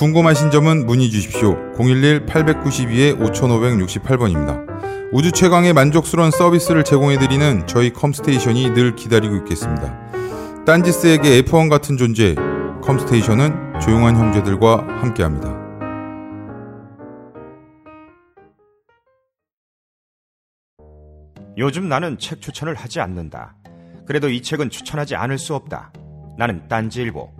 궁금하신 점은 문의 주십시오. 011-892-5568번입니다. 우주 최강의 만족스러운 서비스를 제공해드리는 저희 컴스테이션이 늘 기다리고 있겠습니다. 딴지스에게 F1 같은 존재, 컴스테이션은 조용한 형제들과 함께합니다. 요즘 나는 책 추천을 하지 않는다. 그래도 이 책은 추천하지 않을 수 없다. 나는 딴지일보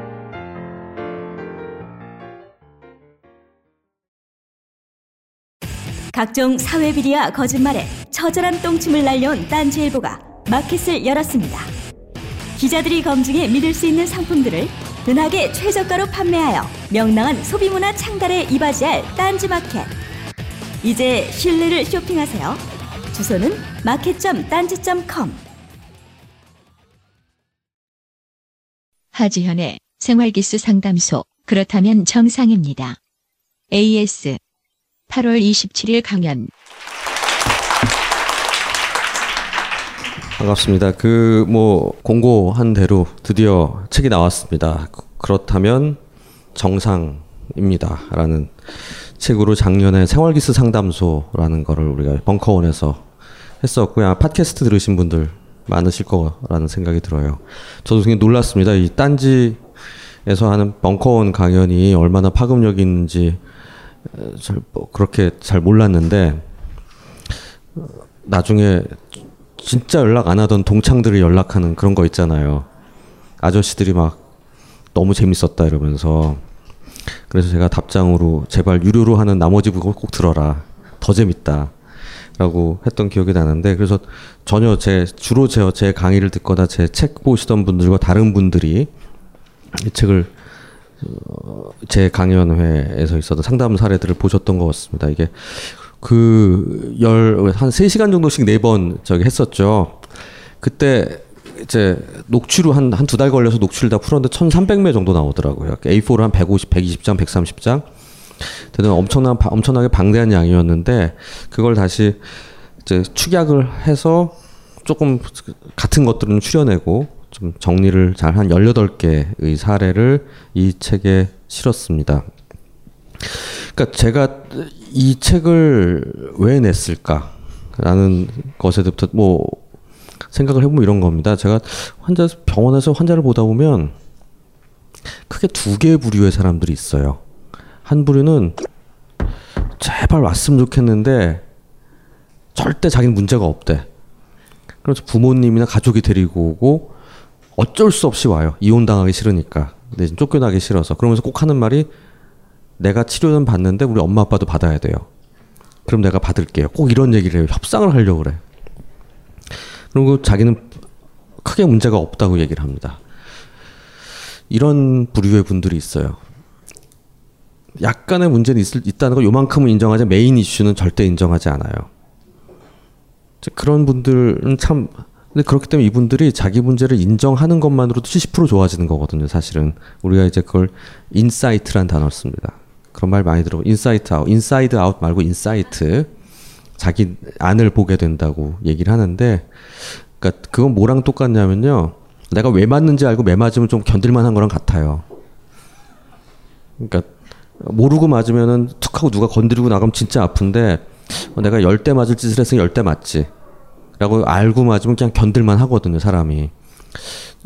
각종 사회 비리와 거짓말에 처절한 똥침을 날려온 딴지일보가 마켓을 열었습니다. 기자들이 검증해 믿을 수 있는 상품들을 은하계 최저가로 판매하여 명랑한 소비문화 창달에 이바지할 딴지마켓. 이제 신뢰를 쇼핑하세요. 주소는 마켓.딴지.com 하지현의 생활기수 상담소 그렇다면 정상입니다. AS 8월 27일 강연 반갑습니다. 그 뭐 공고한 대로 드디어 책이 나왔습니다. 그- 그렇다면 정상입니다라는 책으로 작년에 생활기스 상담소라는 거를 우리가 벙커원에서 했었고요. 팟캐스트 들으신 분들 많으실 거라는 생각이 들어요. 저도 굉장히 놀랐습니다. 이 딴지에서 하는 벙커원 강연이 얼마나 파급력이 있는지 어, 잘, 뭐 그렇게 잘 몰랐는데 어, 나중에 진짜 연락 안 하던 동창들이 연락하는 그런 거 있잖아요. 아저씨들이 막 너무 재밌었다 이러면서 그래서 제가 답장으로 제발 유료로 하는 나머지 부분 꼭 들어라. 더 재밌다. 라고 했던 기억이 나는데 그래서 전혀 제 주로 제, 제 강의를 듣거나 제 책 보시던 분들과 다른 분들이 이 책을 어, 제 강연회에서 있었던 상담 사례들을 보셨던 것 같습니다. 이게 그 열 한 세시간 정도씩 네 번 저기 했었죠. 그때 이제 녹취로 한 한 두 달 걸려서 녹취를 다 풀었는데 1,300매 정도 나오더라고요. A4를 한 150, 120장, 130장. 되는 엄청난 바- 엄청나게 방대한 양이었는데 그걸 다시 이제 축약을 해서 조금 같은 것들은 추려내고 좀 정리를 잘 한 18개의 사례를 이 책에 실었습니다. 그러니까 제가 이 책을 왜 냈을까라는 것에부터 뭐 생각을 해보면 이런 겁니다. 제가 환자 병원에서 환자를 보다 보면 크게 두 개의 부류의 사람들이 있어요. 한 부류는 제발 왔으면 좋겠는데 절대 자기는 문제가 없대. 그래서 부모님이나 가족이 데리고 오고 어쩔 수 없이 와요. 이혼 당하기 싫으니까. 근데 쫓겨나기 싫어서. 그러면서 꼭 하는 말이 내가 치료는 받는데 우리 엄마 아빠도 받아야 돼요. 그럼 내가 받을게요. 꼭 이런 얘기를 해요. 협상을 하려고 그래. 그리고 자기는 크게 문제가 없다고 얘기를 합니다. 이런 부류의 분들이 있어요. 약간의 문제는 있을, 있다는 걸 요만큼은 인정하지 메인 이슈는 절대 인정하지 않아요. 그런 분들은 참 근데 그렇기 때문에 이분들이 자기 문제를 인정하는 것만으로도 70% 좋아지는 거거든요. 사실은 우리가 이제 그걸 insight란 단어를 씁니다. 그런 말 많이 들어. insight out, inside out 말고 insight. 자기 안을 보게 된다고 얘기를 하는데, 그러니까 그건 뭐랑 똑같냐면요. 내가 왜 맞는지 알고 매 맞으면 좀 견딜만한 거랑 같아요. 그러니까 모르고 맞으면은 툭 하고 누가 건드리고 나가면 진짜 아픈데 어, 내가 열 대 맞을 짓을 했으니 열 대 맞지. 라고 알고 맞으면 그냥 견딜만 하거든요, 사람이.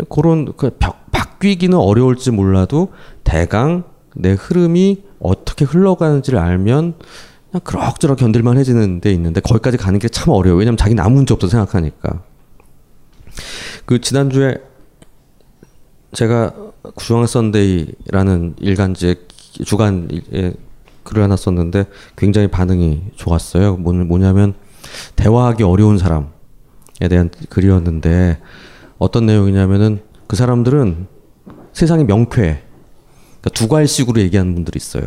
그런 그 벽, 바뀌기는 어려울지 몰라도 대강 내 흐름이 어떻게 흘러가는지를 알면 그냥 그럭저럭 견딜만 해지는 데 있는데 거기까지 가는 게 참 어려워요. 왜냐면 자기는 아무 문제 없다 생각하니까. 그 지난주에 제가 구중앙 선데이라는 일간지에 주간에 글을 하나 썼는데 굉장히 반응이 좋았어요. 뭐냐면 대화하기 어려운 사람에 대한 글이었는데 어떤 내용이냐면은 그 사람들은 세상의 명쾌 그러니까 두괄식으로 얘기하는 분들이 있어요.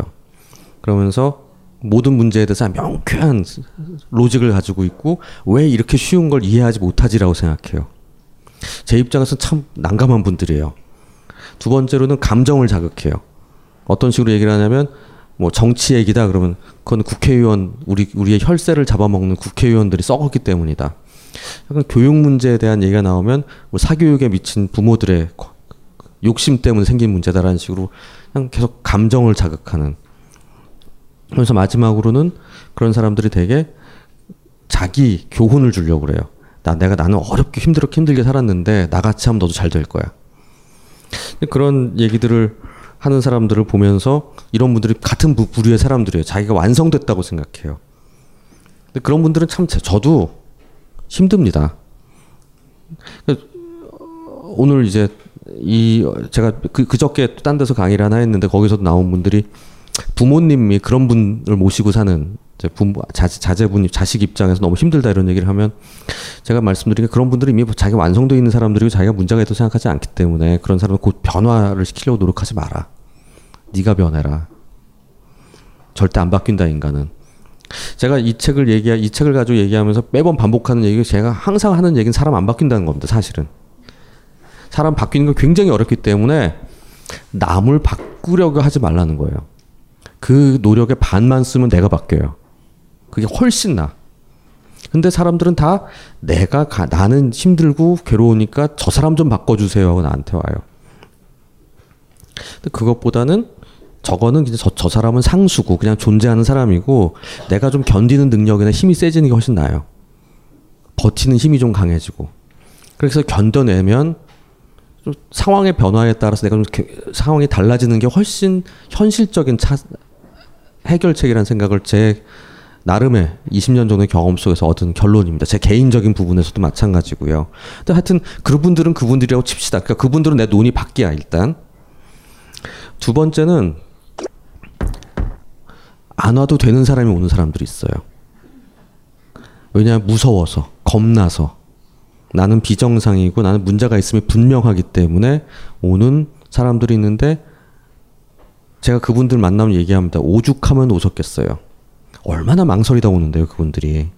그러면서 모든 문제에 대해서 명쾌한 로직을 가지고 있고 왜 이렇게 쉬운 걸 이해하지 못하지라고 생각해요. 제 입장에서 참 난감한 분들이에요. 두 번째로는 감정을 자극해요. 어떤 식으로 얘기를 하냐면 뭐 정치 얘기다 그러면 그건 국회의원 우리 우리의 혈세를 잡아먹는 국회의원들이 썩었기 때문이다. 약간 교육 문제에 대한 얘기가 나오면 뭐 사교육에 미친 부모들의 욕심 때문에 생긴 문제다라는 식으로 그냥 계속 감정을 자극하는. 그래서 마지막으로는 그런 사람들이 되게 자기 교훈을 주려고 그래요. 나 내가 나는 어렵게 힘들게 힘들게 살았는데 나같이 하면 너도 잘 될 거야. 그런 얘기들을 하는 사람들을 보면서 이런 분들이 같은 부류의 사람들이에요. 자기가 완성됐다고 생각해요. 근데 그런 분들은 참 저도 힘듭니다. 오늘 이제 이 제가 그 그저께 딴 데서 강의를 하나 했는데 거기서도 나온 분들이 부모님이 그런 분을 모시고 사는 부모 자 제, 분이 자식 입장에서 너무 힘들다 이런 얘기를 하면 제가 말씀드린 게 그런 분들이 이미 자기가 완성되어 있는 사람들이고 자기가 문제가 있다고 생각하지 않기 때문에 그런 사람은 곧 변화를 시키려고 노력하지 마라. 네가 변해라. 절대 안 바뀐다 인간은. 제가 이 책을 얘기 이 책을 가지고 얘기하면서 매번 반복하는 얘기가 제가 항상 하는 얘기는 사람 안 바뀐다는 겁니다. 사실은 사람 바뀌는 건 굉장히 어렵기 때문에 남을 바꾸려고 하지 말라는 거예요. 그 노력의 반만 쓰면 내가 바뀌어요. 그게 훨씬 나. 근데 사람들은 다 내가 가, 나는 힘들고 괴로우니까 저 사람 좀 바꿔주세요 하고 나한테 와요. 근데 그것보다는 저거는 그냥 저, 저 사람은 상수고 그냥 존재하는 사람이고 내가 좀 견디는 능력이나 힘이 세지는 게 훨씬 나아요. 버티는 힘이 좀 강해지고. 그래서 견뎌내면 좀 상황의 변화에 따라서 내가 좀 상황이 달라지는 게 훨씬 현실적인 차, 해결책이라는 생각을 제 나름의 20년 정도의 경험 속에서 얻은 결론입니다. 제 개인적인 부분에서도 마찬가지고요. 근데 하여튼 그분들은 그분들이라고 칩시다. 그러니까 그분들은 내 눈이 바뀌야 일단. 두 번째는 안 와도 되는 사람이 오는 사람들이 있어요. 왜냐하면 무서워서, 겁나서. 나는 비정상이고 나는 문제가 있음이 분명하기 때문에 오는 사람들이 있는데 제가 그분들 만나면 얘기합니다. 오죽하면 오셨겠어요. 얼마나 망설이다 오는데요, 그분들이.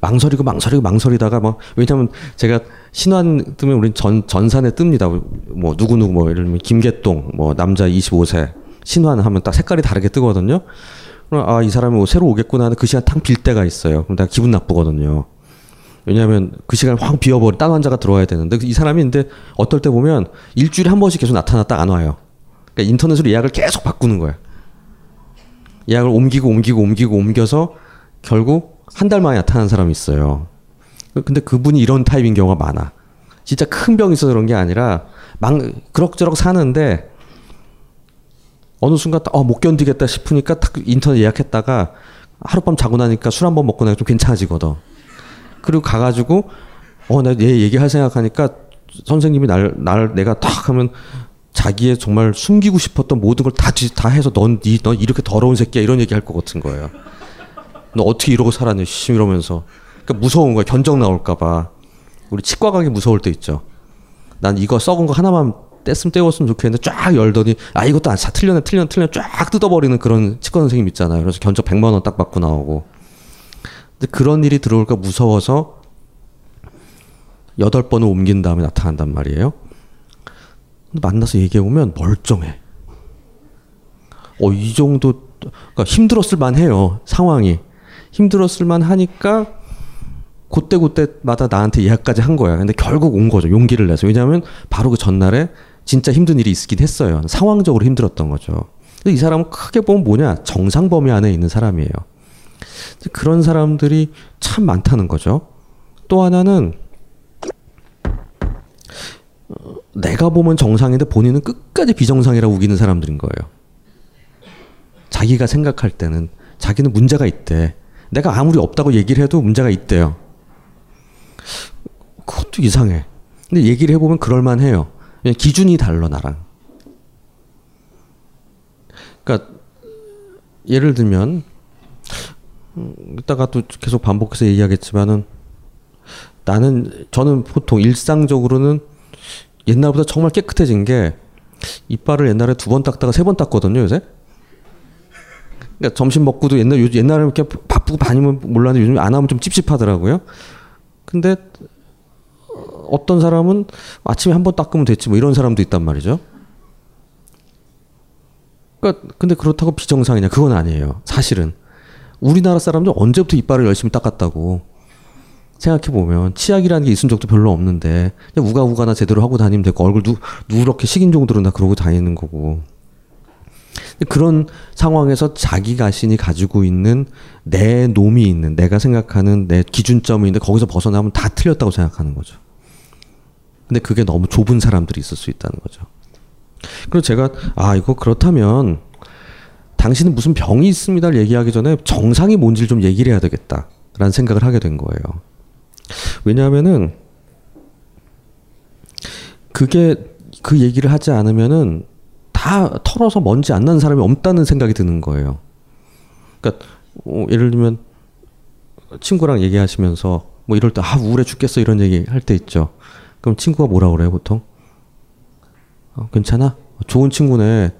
망설이고 망설이고 망설이다가 뭐 왜냐면 제가 신환 뜨면 우린 전 전산에 뜹니다. 뭐 누구 누구 뭐 예를 들면 김계동 뭐 남자 25세 신환 하면 딱 색깔이 다르게 뜨거든요. 아, 이 사람이 뭐 새로 오겠구나 하는 그 시간 탕 빌 때가 있어요. 그럼 내가 기분 나쁘거든요. 왜냐하면 그 시간 확 비워버린 딴 환자가 들어와야 되는데 이 사람이 근데 어떨 때 보면 일주일에 한 번씩 계속 나타났다 안 와요. 그러니까 인터넷으로 예약을 계속 바꾸는 거예요. 예약을 옮기고 옮기고 옮기고 옮겨서 결국 한 달 만에 나타난 사람이 있어요. 근데 그분이 이런 타입인 경우가 많아. 진짜 큰 병이 있어서 그런 게 아니라 막 그럭저럭 사는데 어느 순간 어, 못 견디겠다 싶으니까 딱 인터넷 예약했다가 하룻밤 자고 나니까 술 한 번 먹고 나니까 좀 괜찮아지거든. 그리고 가가지고 어, 나 얘 얘기할 생각하니까 선생님이 날, 날 내가 딱 하면 자기의 정말 숨기고 싶었던 모든 걸 다 다 해서 넌, 니, 넌 이렇게 더러운 새끼야 이런 얘기 할 것 같은 거예요. 너 어떻게 이러고 살았냐, 씨, 이러면서. 그러니까 무서운 거야. 견적 나올까봐. 우리 치과 가기 무서울 때 있죠. 난 이거 썩은 거 하나만 뗐으면 떼었으면 좋겠는데 쫙 열더니 아 이것도 안 차, 틀렸네 틀렸네 틀렸네 쫙 뜯어버리는 그런 치과 선생님 있잖아요. 그래서 견적 100만 원 딱 받고 나오고. 근데 그런 일이 들어올까 무서워서 여덟 번을 옮긴 다음에 나타난단 말이에요. 만나서 얘기해 보면 멀쩡해. 어, 이 정도, 그러니까 힘들었을 만 해요. 상황이. 힘들었을 만 하니까 그때 그때마다 나한테 예약까지 한 거야. 근데 결국 온 거죠. 용기를 내서. 왜냐하면 바로 그 전날에 진짜 힘든 일이 있긴 했어요. 상황적으로 힘들었던 거죠. 이 사람은 크게 보면 뭐냐 정상 범위 안에 있는 사람이에요. 그런 사람들이 참 많다는 거죠. 또 하나는 어, 내가 보면 정상인데 본인은 끝까지 비정상이라고 우기는 사람들인 거예요. 자기가 생각할 때는 자기는 문제가 있대. 내가 아무리 없다고 얘기를 해도 문제가 있대요. 그것도 이상해. 근데 얘기를 해보면 그럴만해요. 기준이 달라 나랑. 그러니까 예를 들면 음, 이따가 또 계속 반복해서 얘기하겠지만은 나는 저는 보통 일상적으로는 옛날보다 정말 깨끗해진 게 이빨을 옛날에 두 번 닦다가 세 번 닦거든요 요새. 그러니까 점심 먹고도 옛날 옛날에 이렇게 바쁘고 다니면 몰랐는데 요즘 안 하면 좀 찝찝하더라고요. 근데 어떤 사람은 아침에 한 번 닦으면 됐지 뭐 이런 사람도 있단 말이죠. 그러니까 근데 그렇다고 비정상이냐? 그건 아니에요. 사실은 우리나라 사람들 언제부터 이빨을 열심히 닦았다고 생각해 보면 치약이라는 게 있은 적도 별로 없는데 우가우가나 제대로 하고 다니면 되고 얼굴 누 누렇게 식인 정도로 나 그러고 다니는 거고. 그런 상황에서 자기 자신이 가지고 있는 내 놈이 있는 내가 생각하는 내 기준점이 있는데 거기서 벗어나면 다 틀렸다고 생각하는 거죠. 근데 그게 너무 좁은 사람들이 있을 수 있다는 거죠. 그리고 제가 아 이거 그렇다면 당신은 무슨 병이 있습니다를 얘기하기 전에 정상이 뭔지를 좀 얘기를 해야 되겠다라는 생각을 하게 된 거예요. 왜냐하면은 그게 그 얘기를 하지 않으면은 다 털어서 먼지 안 나는 사람이 없다는 생각이 드는 거예요. 그러니까 어, 예를 들면 친구랑 얘기하시면서 뭐 이럴 때 아 우울해 죽겠어 이런 얘기 할 때 있죠. 그럼 친구가 뭐라 그래요 보통? 어, 괜찮아? 좋은 친구네.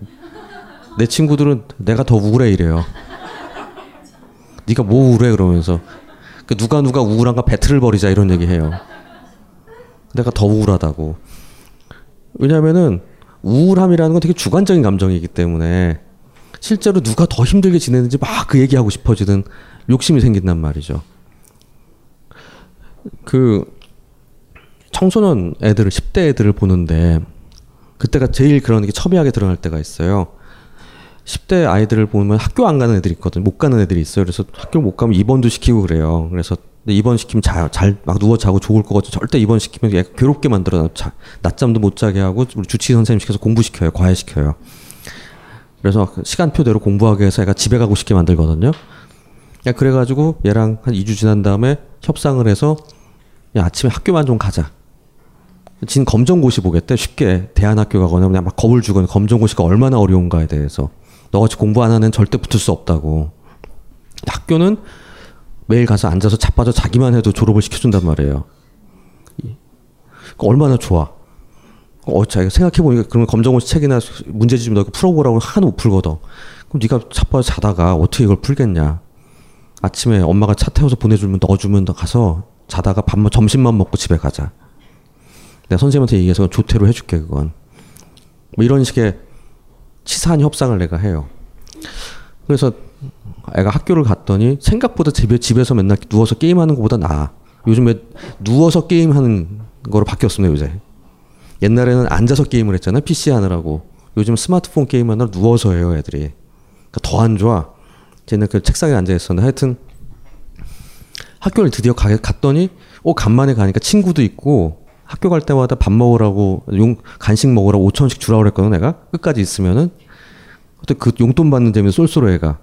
내 친구들은 내가 더 우울해 이래요. 네가 뭐 우울해 그러면서 그 누가 누가 우울한가 배틀을 벌이자 이런 얘기해요. 내가 더 우울하다고. 왜냐하면은 우울함이라는 건 되게 주관적인 감정이기 때문에 실제로 누가 더 힘들게 지내는지 막 그 얘기하고 싶어지는 욕심이 생긴단 말이죠. 그 청소년 애들을 10대 애들을 보는데 그때가 제일 그런 게 첨예하게 드러날 때가 있어요. 10대 아이들을 보면 학교 안 가는 애들이 있거든. 못 가는 애들이 있어요. 그래서 학교 못 가면 입원도 시키고 그래요. 그래서 입원 시키면 잘막 누워 자고 좋을 거거든. 절대 입원 시키면 얘 괴롭게 만들어 자, 낮잠도 못 자게 하고 우리 주치 선생님 시켜서 공부시켜요. 과외시켜요. 그래서 그 시간표대로 공부하게 해서 애가 집에 가고 싶게 만들거든요. 야, 그래가지고 얘랑 한 2주 지난 다음에 협상을 해서 야, 아침에 학교만 좀 가자. 진 검정고시 보겠대. 쉽게 대안학교 가거나 그냥 막 겁을 주거나 검정고시가 얼마나 어려운가에 대해서. 너같이 공부 안 하는 절대 붙을 수 없다고. 학교는 매일 가서 앉아서 자빠져 자기만 해도 졸업을 시켜준단 말이에요. 얼마나 좋아. 어, 자, 생각해보니까 그러면 검정고시 책이나 문제지 좀 넣고 풀어보라고 하나도 못 풀거든. 그럼 네가 자빠져 자다가 어떻게 이걸 풀겠냐. 아침에 엄마가 차 태워서 보내주면 넣어주면 너 가서 자다가 밥만 점심만 먹고 집에 가자. 내가 선생님한테 얘기해서 조퇴로 해줄게 그건. 뭐 이런 식의 치사한 협상을 내가 해요. 그래서 애가 학교를 갔더니 생각보다 집에 집에서 맨날 누워서 게임하는 것보다 나아. 요즘에 누워서 게임하는 거로 바뀌었습니다 요새. 옛날에는 앉아서 게임을 했잖아요 PC 하느라고. 요즘 스마트폰 게임하느라 누워서 해요 애들이. 그러니까 더 안 좋아. 쟤는 그 책상에 앉아 있었는데 하여튼 학교를 드디어 가, 갔더니 어 간만에 가니까 친구도 있고 학교 갈 때마다 밥 먹으라고 용 간식 먹으라고 5천 원씩 주라고 그랬거든 내가 끝까지 있으면은 그때 그 용돈 받는 재미에 쏠쏠해 애가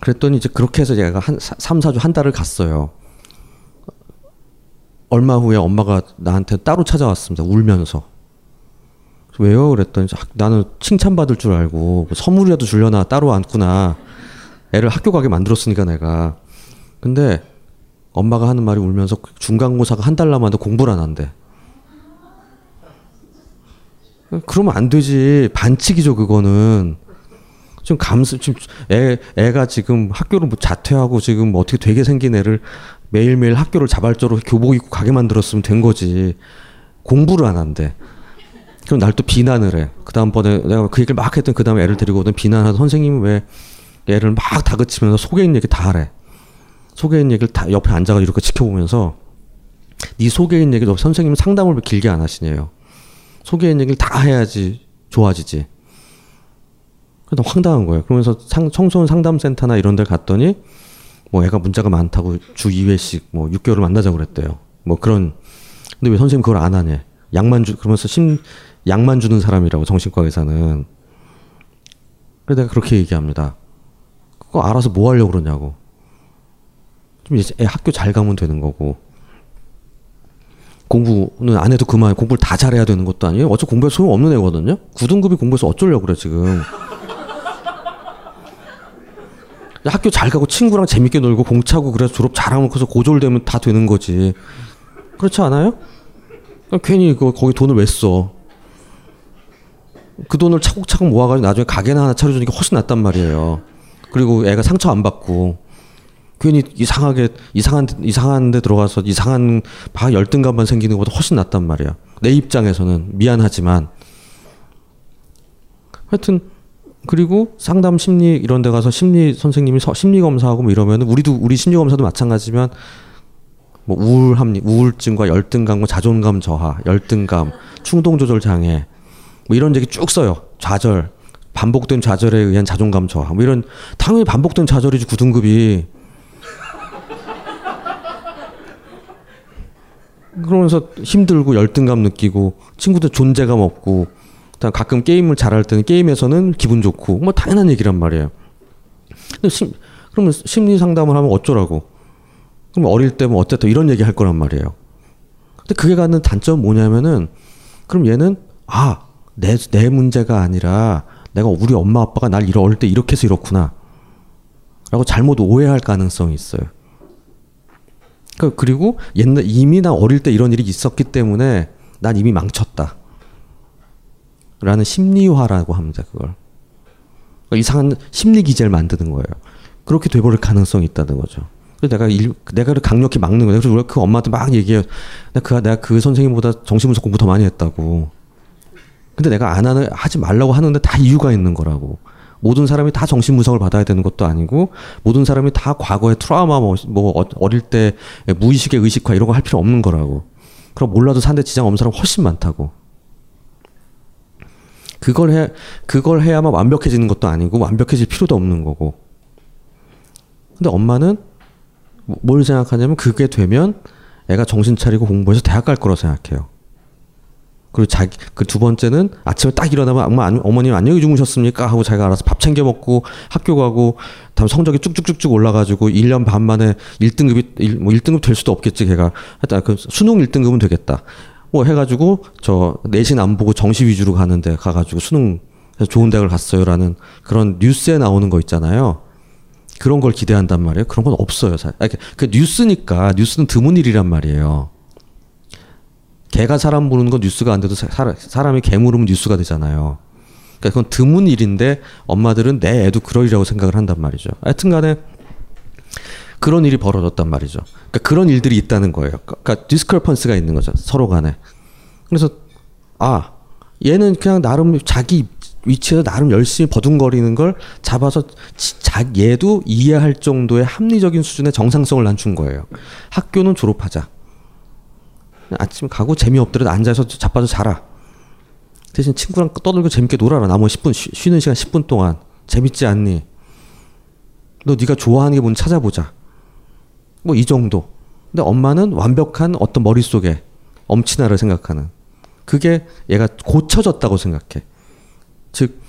그랬더니 이제 그렇게 해서 얘가 한 3, 4주 한 달을 갔어요. 얼마 후에 엄마가 나한테 따로 찾아왔습니다. 울면서. 왜요? 그랬더니 나는 칭찬받을 줄 알고 뭐 선물이라도 줄려나 따로 앉구나. 애를 학교 가게 만들었으니까 내가. 근데 엄마가 하는 말이 울면서 중간고사가 한 달 남았는데 공부를 안 한대. 그러면 안 되지. 반칙이죠, 그거는. 지금 감수, 지금 애, 애가 지금 학교를 뭐 자퇴하고 지금 뭐 어떻게 되게 생긴 애를 매일매일 학교를 자발적으로 교복 입고 가게 만들었으면 된 거지. 공부를 안 한대. 그럼 날 또 비난을 해. 그 다음번에 내가 그 얘기를 막 했던 그 다음에 애를 데리고 오던 비난하던 선생님은 왜 애를 막 다그치면서 속에 있는 얘기 다 하래. 소개인 얘기를 다 옆에 앉아가 이렇게 지켜보면서 네 소개인 얘기도 선생님 상담을 길게 안 하시네요. 소개인 얘기를 다 해야지 좋아지지. 그래서 황당한 거예요. 그러면서 상, 청소년 상담센터나 이런 데 갔더니 뭐 애가 문자가 많다고 주 2회씩 뭐 6개월을 만나자고 그랬대요. 뭐 그런 근데 왜 선생님 그걸 안 하냐? 약만 주 그러면서 심 약만 주는 사람이라고 정신과 의사는 그래서 내가 그렇게 얘기합니다. 그거 알아서 뭐 하려고 그러냐고. 좀 이제 애 학교 잘 가면 되는 거고. 공부는 안 해도 그만 공부를 다 잘해야 되는 것도 아니에요. 어차피 공부에 소용 없는 애거든요. 9등급이 공부해서 어쩌려고 그래 지금. 학교 잘 가고 친구랑 재밌게 놀고 공차고 그래서 졸업 잘하면 커서 고졸되면 다 되는 거지. 그렇지 않아요? 괜히 그 거기 돈을 왜 써? 그 돈을 차곡차곡 모아가지고 나중에 가게나 하나 차려주는 게 훨씬 낫단 말이에요. 그리고 애가 상처 안 받고 괜히 이상하게 이상한 이상한 데 들어가서 이상한 바 열등감만 생기는 것보다 훨씬 낫단 말이야. 내 입장에서는 미안하지만 하여튼 그리고 상담 심리 이런 데 가서 심리 선생님이 서, 심리 검사하고 뭐 이러면 우리도 우리 심리 검사도 마찬가지지만 뭐 우울함 우울증과 열등감과 자존감 저하, 열등감, 충동 조절 장애 뭐 이런 얘기 쭉 써요. 좌절, 반복된 좌절에 의한 자존감 저하. 뭐 이런 당연히 반복된 좌절이지 9등급이. 그러면서 힘들고 열등감 느끼고 친구들 존재감 없고 그다음 가끔 게임을 잘할 때는 게임에서는 기분 좋고 뭐 당연한 얘기란 말이에요. 근데 심, 그러면 심리 상담을 하면 어쩌라고? 그럼 어릴 때뭐 어쨌든 이런 얘기 할 거란 말이에요. 근데 그게 갖는 단점은 뭐냐면은 그럼 얘는 아, 내, 내 문제가 아니라 내가 우리 엄마 아빠가 날 어릴 때 이렇게 해서 이렇구나. 라고 잘못 오해할 가능성이 있어요. 그, 그리고 옛날, 이미 나 어릴 때 이런 일이 있었기 때문에 난 이미 망쳤다. 라는 심리화라고 합니다, 그걸. 그러니까 이상한 심리 기제를 만드는 거예요. 그렇게 돼버릴 가능성이 있다는 거죠. 그래서 내가 일, 내가 강력히 막는 거예요. 그래서 그 엄마한테 막 얘기해요. 그, 내가 그 선생님보다 정신분석 공부 더 많이 했다고. 근데 내가 안 하는, 하지 말라고 하는데 다 이유가 있는 거라고. 모든 사람이 다 정신 분석을 받아야 되는 것도 아니고, 모든 사람이 다 과거의 트라우마, 뭐, 뭐 어, 어릴 때 무의식의 의식화 이런 거 할 필요 없는 거라고. 그럼 몰라도 산데 지장 없는 사람 훨씬 많다고. 그걸 해, 그걸 해야만 완벽해지는 것도 아니고, 완벽해질 필요도 없는 거고. 근데 엄마는 뭘 생각하냐면 그게 되면 애가 정신 차리고 공부해서 대학 갈 거라고 생각해요. 그리고 자기 그 두 번째는 아침에 딱 일어나면 엄마 안, 어머님 안녕히 주무셨습니까 하고 자기가 알아서 밥 챙겨 먹고 학교 가고 다음 성적이 쭉쭉쭉쭉 올라가지고 1년 반 만에 1등급이 1, 뭐 1등급 될 수도 없겠지 걔가 하여튼 그 수능 1등급은 되겠다. 뭐 해가지고 저 내신 안 보고 정시 위주로 가는데 가가지고 수능 좋은 대학을 갔어요라는 그런 뉴스에 나오는 거 있잖아요. 그런 걸 기대한단 말이에요. 그런 건 없어요. 그, 그 뉴스니까 뉴스는 드문 일이란 말이에요. 개가 사람 부르는 건 뉴스가 안 돼도 사, 사람이 개 물으면 뉴스가 되잖아요. 그러니까 그건 드문 일인데 엄마들은 내 애도 그러리라고 생각을 한단 말이죠. 하여튼 간에 그런 일이 벌어졌단 말이죠. 그러니까 그런 일들이 있다는 거예요. 그러니까 디스크레펀스가 있는 거죠. 서로 간에. 그래서 아 얘는 그냥 나름 자기 위치에서 나름 열심히 버둥거리는 걸 잡아서 자, 얘도 이해할 정도의 합리적인 수준의 정상성을 낮춘 거예요. 학교는 졸업하자. 아침에 가고 재미없더라도 앉아서 자빠져 자라. 대신 친구랑 떠들고 재밌게 놀아라. 나머지 10분 쉬, 는 시간 10분 동안 재밌지 않니? 너 네가 좋아하는 게 뭔지 찾아보자. 뭐 이 정도. 근데 엄마는 완벽한 어떤 머릿속에 엄친아를 생각하는 그게 얘가 고쳐졌다고 생각해. 즉,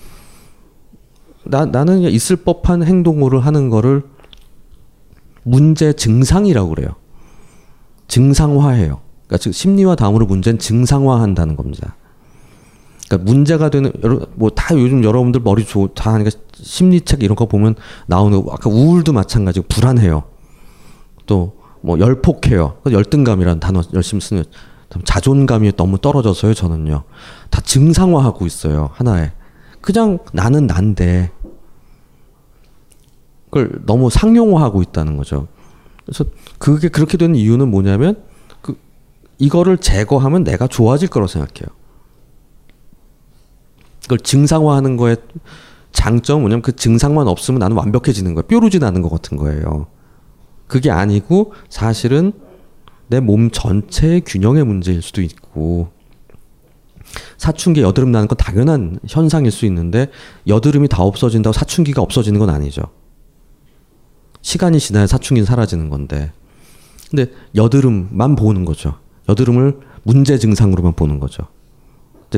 나, 나는 있을 법한 행동을 하는 거를 문제 증상이라고 그래요. 증상화해요. 그러니까 즉 심리와 다음으로 문제는 증상화한다는 겁니다. 그러니까 문제가 되는 뭐다 요즘 여러분들 머리 좋다 하니까 심리책 이런 거 보면 나오는 아까 우울도 마찬가지고 불안해요. 또 뭐 열폭해요. 열등감이라는 단어 열심히 쓰는 자존감이 너무 떨어져서요. 저는요 다 증상화하고 있어요 하나에. 그냥 나는 난데 그걸 너무 상용화하고 있다는 거죠. 그래서 그게 그렇게 되는 이유는 뭐냐면 그 이거를 제거하면 내가 좋아질 거라고 생각해요. 그걸 증상화하는 거에 장점 뭐냐면 그 증상만 없으면 나는 완벽해지는 거예요. 뾰루지 나는 것 같은 거예요. 그게 아니고 사실은 내 몸 전체의 균형의 문제일 수도 있고 사춘기 여드름 나는 건 당연한 현상일 수 있는데 여드름이 다 없어진다고 사춘기가 없어지는 건 아니죠. 시간이 지나야 사춘기는 사라지는 건데. 근데 여드름만 보는 거죠. 여드름을 문제 증상으로만 보는 거죠.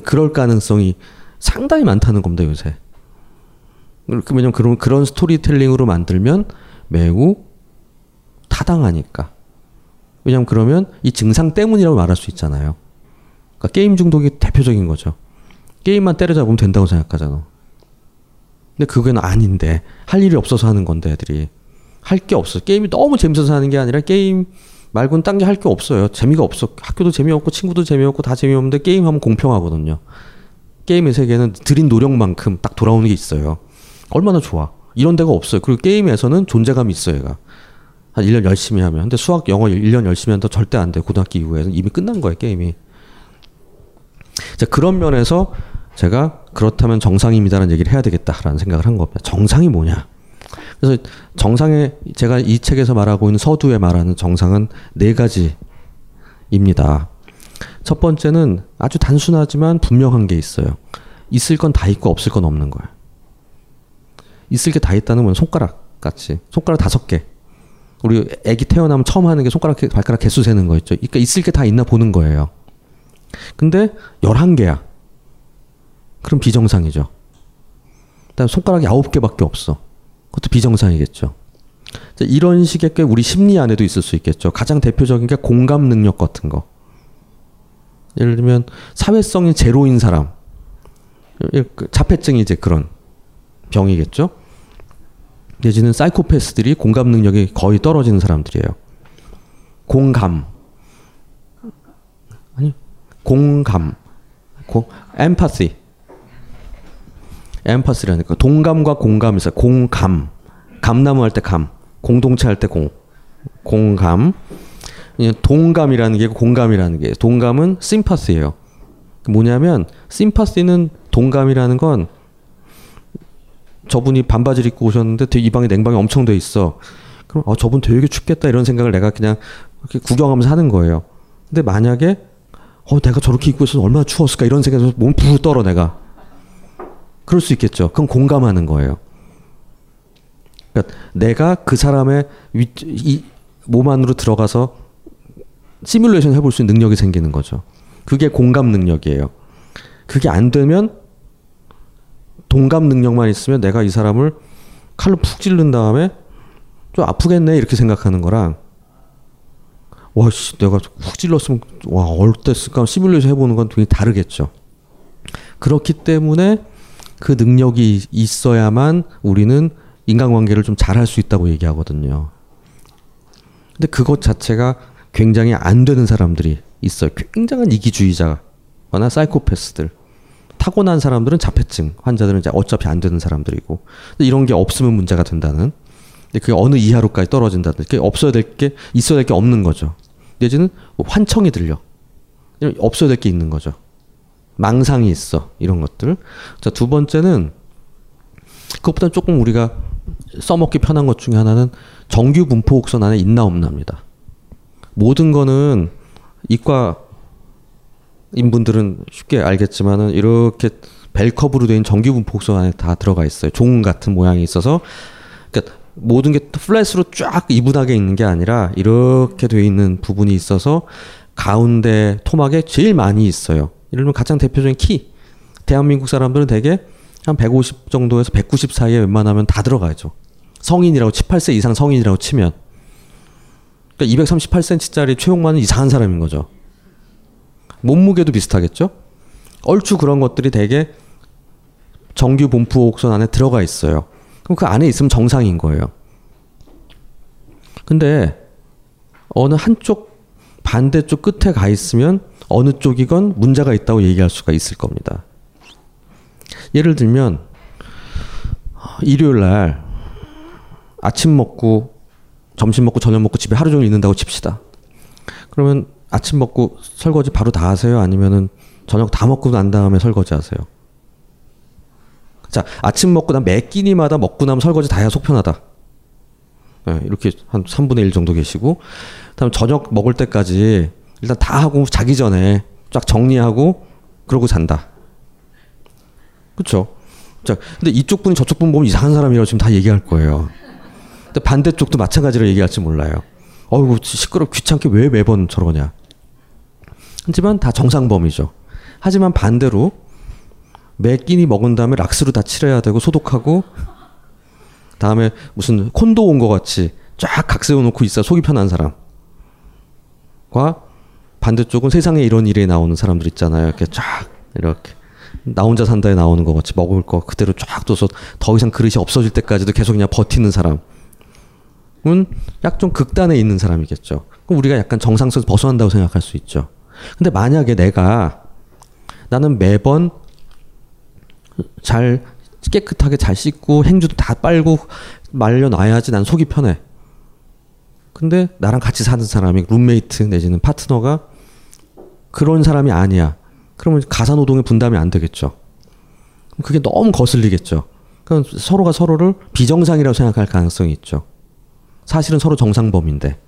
그럴 가능성이 상당히 많다는 겁니다, 요새. 왜냐면 그런, 그런 스토리텔링으로 만들면 매우 타당하니까. 왜냐면 그러면 이 증상 때문이라고 말할 수 있잖아요. 그러니까 게임 중독이 대표적인 거죠. 게임만 때려잡으면 된다고 생각하잖아. 근데 그건 아닌데 할 일이 없어서 하는 건데 애들이 할 게 없어. 게임이 너무 재밌어서 하는 게 아니라 게임 말고는 딴 게 할 게 없어요. 재미가 없어. 학교도 재미없고 친구도 재미없고 다 재미없는데 게임하면 공평하거든요. 게임의 세계는 들인 노력만큼 딱 돌아오는 게 있어요. 얼마나 좋아. 이런 데가 없어요. 그리고 게임에서는 존재감이 있어요, 얘가. 한 1년 열심히 하면. 근데 수학, 영어 1년 열심히 한다 절대 안 돼. 고등학교 이후에는 이미 끝난 거예요, 게임이. 자, 그런 면에서 제가 그렇다면 정상입니다라는 얘기를 해야 되겠다라는 생각을 한 겁니다. 정상이 뭐냐? 그래서 정상에 제가 이 책에서 말하고 있는 서두에 말하는 정상은 네 가지입니다. 첫 번째는 아주 단순하지만 분명한 게 있어요. 있을 건 다 있고 없을 건 없는 거예요. 있을 게 다 있다는 건 손가락 같이 손가락 다섯 개. 우리 아기 태어나면 처음 하는 게 손가락 발가락 개수 세는 거 있죠. 그러니까 있을 게 다 있나 보는 거예요. 근데 11개야. 그럼 비정상이죠. 그다음 손가락이 9개밖에 없어. 그것도 비정상이겠죠. 이런 식의 꽤 우리 심리 안에도 있을 수 있겠죠. 가장 대표적인 게 공감 능력 같은 거. 예를 들면 사회성이 제로인 사람. 그 자폐증이 이제 그런 병이겠죠. 내지는 사이코패스들이 공감 능력이 거의 떨어지는 사람들이에요. 공감. 아니, 공감. 고, 엠파시. 엠파시라니까. 동감과 공감이 있어요. 공감. 감나무 할 때 감. 공동체 할 때 공. 공감. 동감이라는 게 공감이라는 게 동감은 심파스예요. 뭐냐면 심파스는 동감이라는 건 저분이 반바지를 입고 오셨는데 이 방에 냉방이 엄청 돼 있어. 그럼 어, 저분 되게 춥겠다 이런 생각을 내가 그냥 이렇게 구경하면서 하는 거예요. 근데 만약에 어 내가 저렇게 입고 있어서 얼마나 추웠을까 이런 생각에서 몸 부르 떨어 내가. 그럴 수 있겠죠. 그건 공감하는 거예요. 그러니까 내가 그 사람의 위, 이, 몸 안으로 들어가서 시뮬레이션 해볼 수 있는 능력이 생기는 거죠. 그게 공감 능력이에요. 그게 안 되면 동감 능력만 있으면 내가 이 사람을 칼로 푹 찌른 다음에 좀 아프겠네 이렇게 생각하는 거랑 와 씨 내가 푹 찔렀으면 와 어땠을까 시뮬레이션 해보는 건 되게 다르겠죠. 그렇기 때문에 그 능력이 있어야만 우리는 인간관계를 좀 잘할 수 있다고 얘기하거든요. 근데 그것 자체가 굉장히 안 되는 사람들이 있어요. 굉장한 이기주의자거나 사이코패스들. 타고난 사람들은 자폐증 환자들은 이제 어차피 안 되는 사람들이고 이런 게 없으면 문제가 된다는. 근데 그게 어느 이하로까지 떨어진다는. 그게 없어야 될 게 있어야 될 게 없는 거죠. 내지는 뭐 환청이 들려. 없어야 될 게 있는 거죠. 망상이 있어 이런 것들. 자두 번째는 그것보다 조금 우리가 써먹기 편한 것 중에 하나는 정규 분포 곡선 안에 있나 없나입니다. 모든 거는 이과 인분들은 쉽게 알겠지만은 이렇게 벨컵으로 된 정규 분포 곡선 안에 다 들어가 있어요. 종 같은 모양이 있어서 그러니까 모든 게 플랫으로 쫙 이분하게 있는 게 아니라 이렇게 돼 있는 부분이 있어서 가운데 토막에 제일 많이 있어요. 예를 들면 가장 대표적인 키. 대한민국 사람들은 대개 한 150 정도에서 190 사이에 웬만하면 다 들어가죠. 성인이라고 18세 이상 성인이라고 치면 그러니까 238cm짜리 최용만은 이상한 사람인 거죠. 몸무게도 비슷하겠죠? 얼추 그런 것들이 대개 정규 본부 옥선 안에 들어가 있어요. 그럼 그 안에 있으면 정상인 거예요. 근데 어느 한쪽 반대쪽 끝에 가 있으면 어느 쪽이건 문제가 있다고 얘기할 수가 있을 겁니다. 예를 들면 일요일 날 아침 먹고 점심 먹고 저녁 먹고 집에 하루 종일 있는다고 칩시다. 그러면 아침 먹고 설거지 바로 다 하세요? 아니면은 저녁 다 먹고 난 다음에 설거지 하세요? 자, 아침 먹고 난 매 끼니마다 먹고 나면 설거지 다 해야 속편하다. 예, 이렇게 한 3분의 1 정도 계시고 그다음 저녁 먹을 때까지 일단 다 하고 자기 전에 쫙 정리하고 그러고 잔다. 그렇죠? 자, 근데 이쪽 분이 저쪽 분 보면 이상한 사람이라고 지금 다 얘기할 거예요. 근데 반대쪽도 마찬가지로 얘기할지 몰라요. 어이구 시끄럽 귀찮게 왜 매번 저러냐. 하지만 다 정상범이죠. 하지만 반대로 매 끼니 먹은 다음에 락스로 다 칠해야 되고 소독하고 다음에 무슨 콘도 온 것 같이 쫙 각 세워놓고 있어 속이 편한 사람과 반대쪽은 세상에 이런 일이 나오는 사람들 있잖아요. 이렇게 쫙 이렇게 나 혼자 산다에 나오는 것 같이 먹을 거 그대로 쫙 둬서 더 이상 그릇이 없어질 때까지도 계속 그냥 버티는 사람은 약 좀 극단에 있는 사람이겠죠. 그럼 우리가 약간 정상선에서 벗어난다고 생각할 수 있죠. 근데 만약에 내가 나는 매번 잘 깨끗하게 잘 씻고 행주도 다 빨고 말려놔야지 난 속이 편해. 근데 나랑 같이 사는 사람이 룸메이트 내지는 파트너가 그런 사람이 아니야. 그러면 가사 노동의 분담이 안 되겠죠. 그게 너무 거슬리겠죠. 그럼 서로가 서로를 비정상이라고 생각할 가능성이 있죠. 사실은 서로 정상범인데.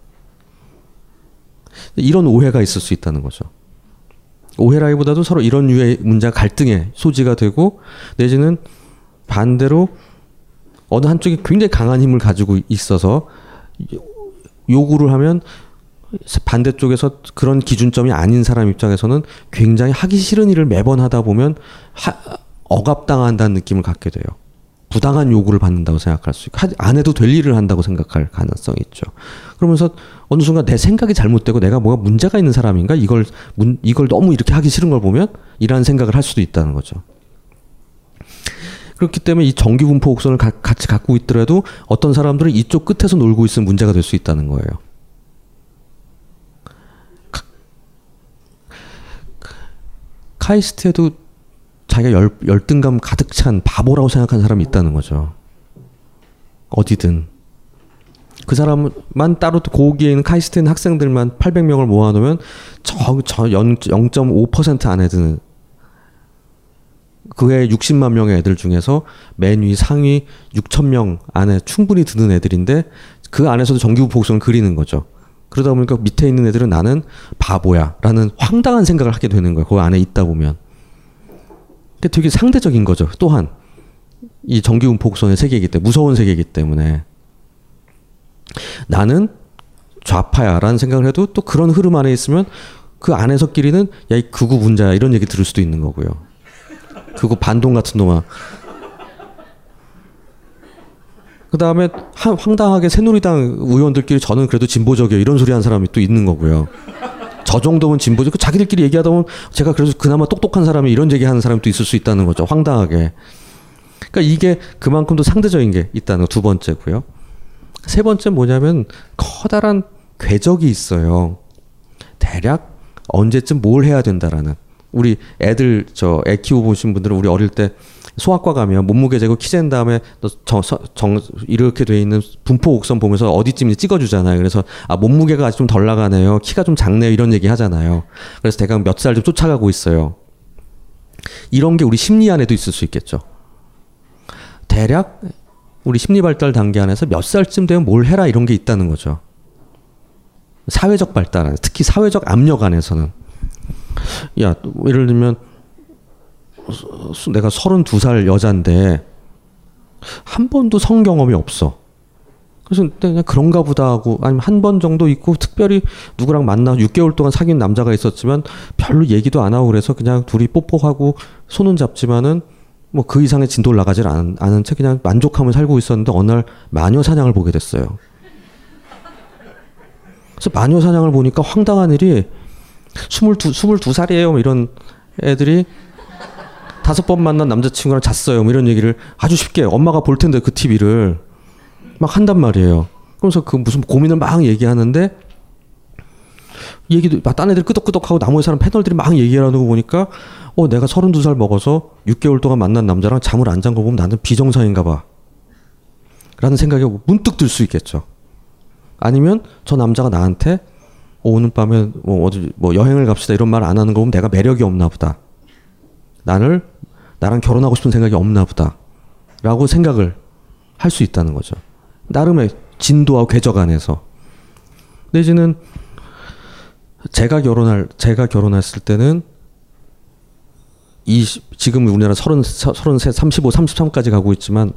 이런 오해가 있을 수 있다는 거죠. 오해라기보다도 서로 이런 류의 문제가 갈등의 소지가 되고 내지는 반대로 어느 한쪽이 굉장히 강한 힘을 가지고 있어서 요구를 하면 반대쪽에서 그런 기준점이 아닌 사람 입장에서는 굉장히 하기 싫은 일을 매번 하다 보면 하, 억압당한다는 느낌을 갖게 돼요. 부당한 요구를 받는다고 생각할 수 있고 안 해도 될 일을 한다고 생각할 가능성이 있죠. 그러면서 어느 순간 내 생각이 잘못되고 내가 뭐가 문제가 있는 사람인가 이걸 문, 이걸 너무 이렇게 하기 싫은 걸 보면 이러한 생각을 할 수도 있다는 거죠. 그렇기 때문에 이 정기 분포 곡선을 가, 같이 갖고 있더라도 어떤 사람들은 이쪽 끝에서 놀고 있으면 문제가 될 수 있다는 거예요. 카이스트에도 자기가 열, 열등감 가득 찬 바보라고 생각하는 사람이 있다는 거죠. 어디든. 그 사람만 따로 고기에는 카이스트 는 학생들만 800명을 모아놓으면 저, 저 0.5% 안에 드는 그 외에 60만 명의 애들 중에서 맨 위 상위 6천 명 안에 충분히 드는 애들인데 그 안에서도 정규 복선을 그리는 거죠. 그러다 보니까 밑에 있는 애들은 나는 바보야 라는 황당한 생각을 하게 되는 거예요. 그 안에 있다 보면. 근데 되게 상대적인 거죠. 또한 이 정규 분포 곡선의 세계이기 때문에 무서운 세계이기 때문에 나는 좌파야라는 생각을 해도 또 그런 흐름 안에 있으면 그 안에서끼리는 야 이 극우 분자야 이런 얘기 들을 수도 있는 거고요. 그거 반동 같은 놈아. 그 다음에 황당하게 새누리당 의원들끼리 저는 그래도 진보적이에요 이런 소리 하는 사람이 또 있는 거고요. 저 정도면 진보적. 그 자기들끼리 얘기하다 보면 제가 그래서 그나마 똑똑한 사람이 이런 얘기 하는 사람도 있을 수 있다는 거죠. 황당하게. 그러니까 이게 그만큼도 상대적인 게 있다는 거 두 번째고요. 세 번째 뭐냐면 커다란 궤적이 있어요. 대략 언제쯤 뭘 해야 된다라는. 우리 애들 저 애 키워 보신 분들은 우리 어릴 때 소아과 가면 몸무게 재고 키잰 다음에 정, 정, 이렇게 돼 있는 분포 곡선 보면서 어디쯤인지 찍어주잖아요. 그래서 아 몸무게가 아직 좀 덜 나가네요. 키가 좀 작네요. 이런 얘기 하잖아요. 그래서 대강 몇 살 좀 쫓아가고 있어요. 이런 게 우리 심리 안에도 있을 수 있겠죠. 대략 우리 심리 발달 단계 안에서 몇 살쯤 되면 뭘 해라 이런 게 있다는 거죠. 사회적 발달, 특히 사회적 압력 안에서는 야 예를 들면 내가 32살 여잔데 한 번도 성 경험이 없어. 그래서 그냥 그런가 보다 하고 아니면 한 번 정도 있고 특별히 누구랑 만나 6개월 동안 사귄 남자가 있었지만 별로 얘기도 안 하고 그래서 그냥 둘이 뽀뽀하고 손은 잡지만은 뭐 그 이상의 진도를 나가질 않은, 않은 채 그냥 만족하며 살고 있었는데 어느 날 마녀 사냥을 보게 됐어요. 그래서 마녀 사냥을 보니까 황당한 일이 22, 22살이에요. 뭐 이런 애들이 다섯 번 만난 남자친구랑 잤어요. 뭐 이런 얘기를 아주 쉽게 엄마가 볼 텐데 그 TV를 막 한단 말이에요. 그러면서 그 무슨 고민을 막 얘기하는데 얘기도 딴 애들 끄덕끄덕하고 나머지 사람 패널들이 막 얘기하는 거 보니까 어 내가 32살 먹어서 6개월 동안 만난 남자랑 잠을 안 잔 거 보면 나는 비정상인가 봐. 라는 생각이 문득 들 수 있겠죠. 아니면 저 남자가 나한테 어, 오늘 밤에 뭐 어디 뭐 여행을 갑시다 이런 말 안 하는 거 보면 내가 매력이 없나 보다. 나를 나랑 결혼하고 싶은 생각이 없나 보다. 라고 생각을 할 수 있다는 거죠. 나름의 진도와 궤적 안에서 내지는 제가 결혼할 제가 결혼했을 때는 20, 지금 우리나라 30, 33, 35, 33까지 가고 있지만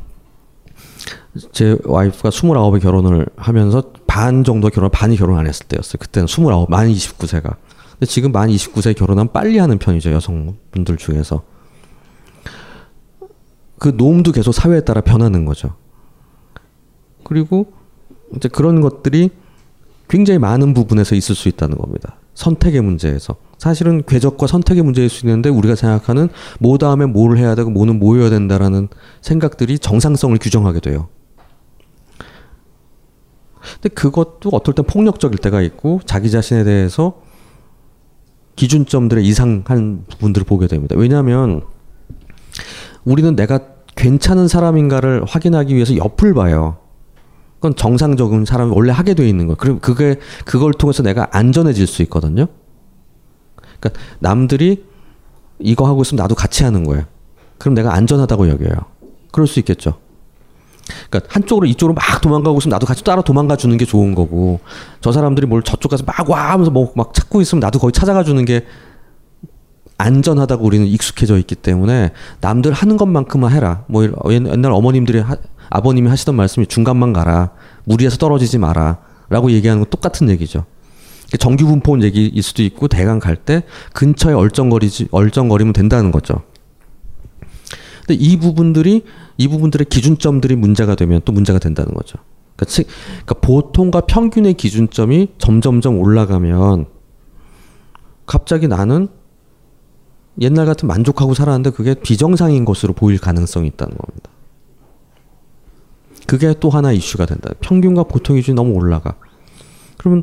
제 와이프가 29에 결혼을 하면서 반 정도 결혼, 반이 결혼 안 했을 때였어요. 그때는 29, 만 29세가. 근데 지금 만 29세 결혼하면 빨리 하는 편이죠. 여성분들 중에서. 그 노움도 계속 사회에 따라 변하는 거죠. 그리고 이제 그런 것들이 굉장히 많은 부분에서 있을 수 있다는 겁니다. 선택의 문제에서. 사실은 궤적과 선택의 문제일 수 있는데 우리가 생각하는 뭐 다음에 뭘 해야 되고 뭐는 뭐여야 된다라는 생각들이 정상성을 규정하게 돼요. 근데 그것도 어떨 땐 폭력적일 때가 있고 자기 자신에 대해서 기준점들의 이상한 부분들을 보게 됩니다. 왜냐하면 우리는 내가 괜찮은 사람인가를 확인하기 위해서 옆을 봐요. 그건 정상적인 사람이 원래 하게 돼 있는 거예요. 그럼 그게 그걸 통해서 내가 안전해질 수 있거든요. 그러니까 남들이 이거 하고 있으면 나도 같이 하는 거예요. 그럼 내가 안전하다고 여겨요. 그럴 수 있겠죠. 그러니까 한쪽으로 이쪽으로 막 도망가고 있으면 나도 같이 따라 도망가 주는 게 좋은 거고 저 사람들이 뭘 저쪽 가서 막 와 하면서 뭐 막 찾고 있으면 나도 거기 찾아가 주는 게 안전하다고 우리는 익숙해져 있기 때문에 남들 하는 것만큼만 해라. 뭐 옛날 어머님들이 하, 아버님이 하시던 말씀이 중간만 가라. 무리해서 떨어지지 마라. 라고 얘기하는 건 똑같은 얘기죠. 정규 분포원 얘기일 수도 있고 대강 갈 때 근처에 얼쩡거리지 얼쩡거리면 된다는 거죠. 근데 이 부분들이 이 부분들의 기준점들이 문제가 되면 또 문제가 된다는 거죠. 그러니까, 그러니까 보통과 평균의 기준점이 점점점 올라가면 갑자기 나는 옛날 같은 만족하고 살았는데 그게 비정상인 것으로 보일 가능성이 있다는 겁니다. 그게 또 하나 이슈가 된다. 평균과 보통 기준이 너무 올라가. 그러면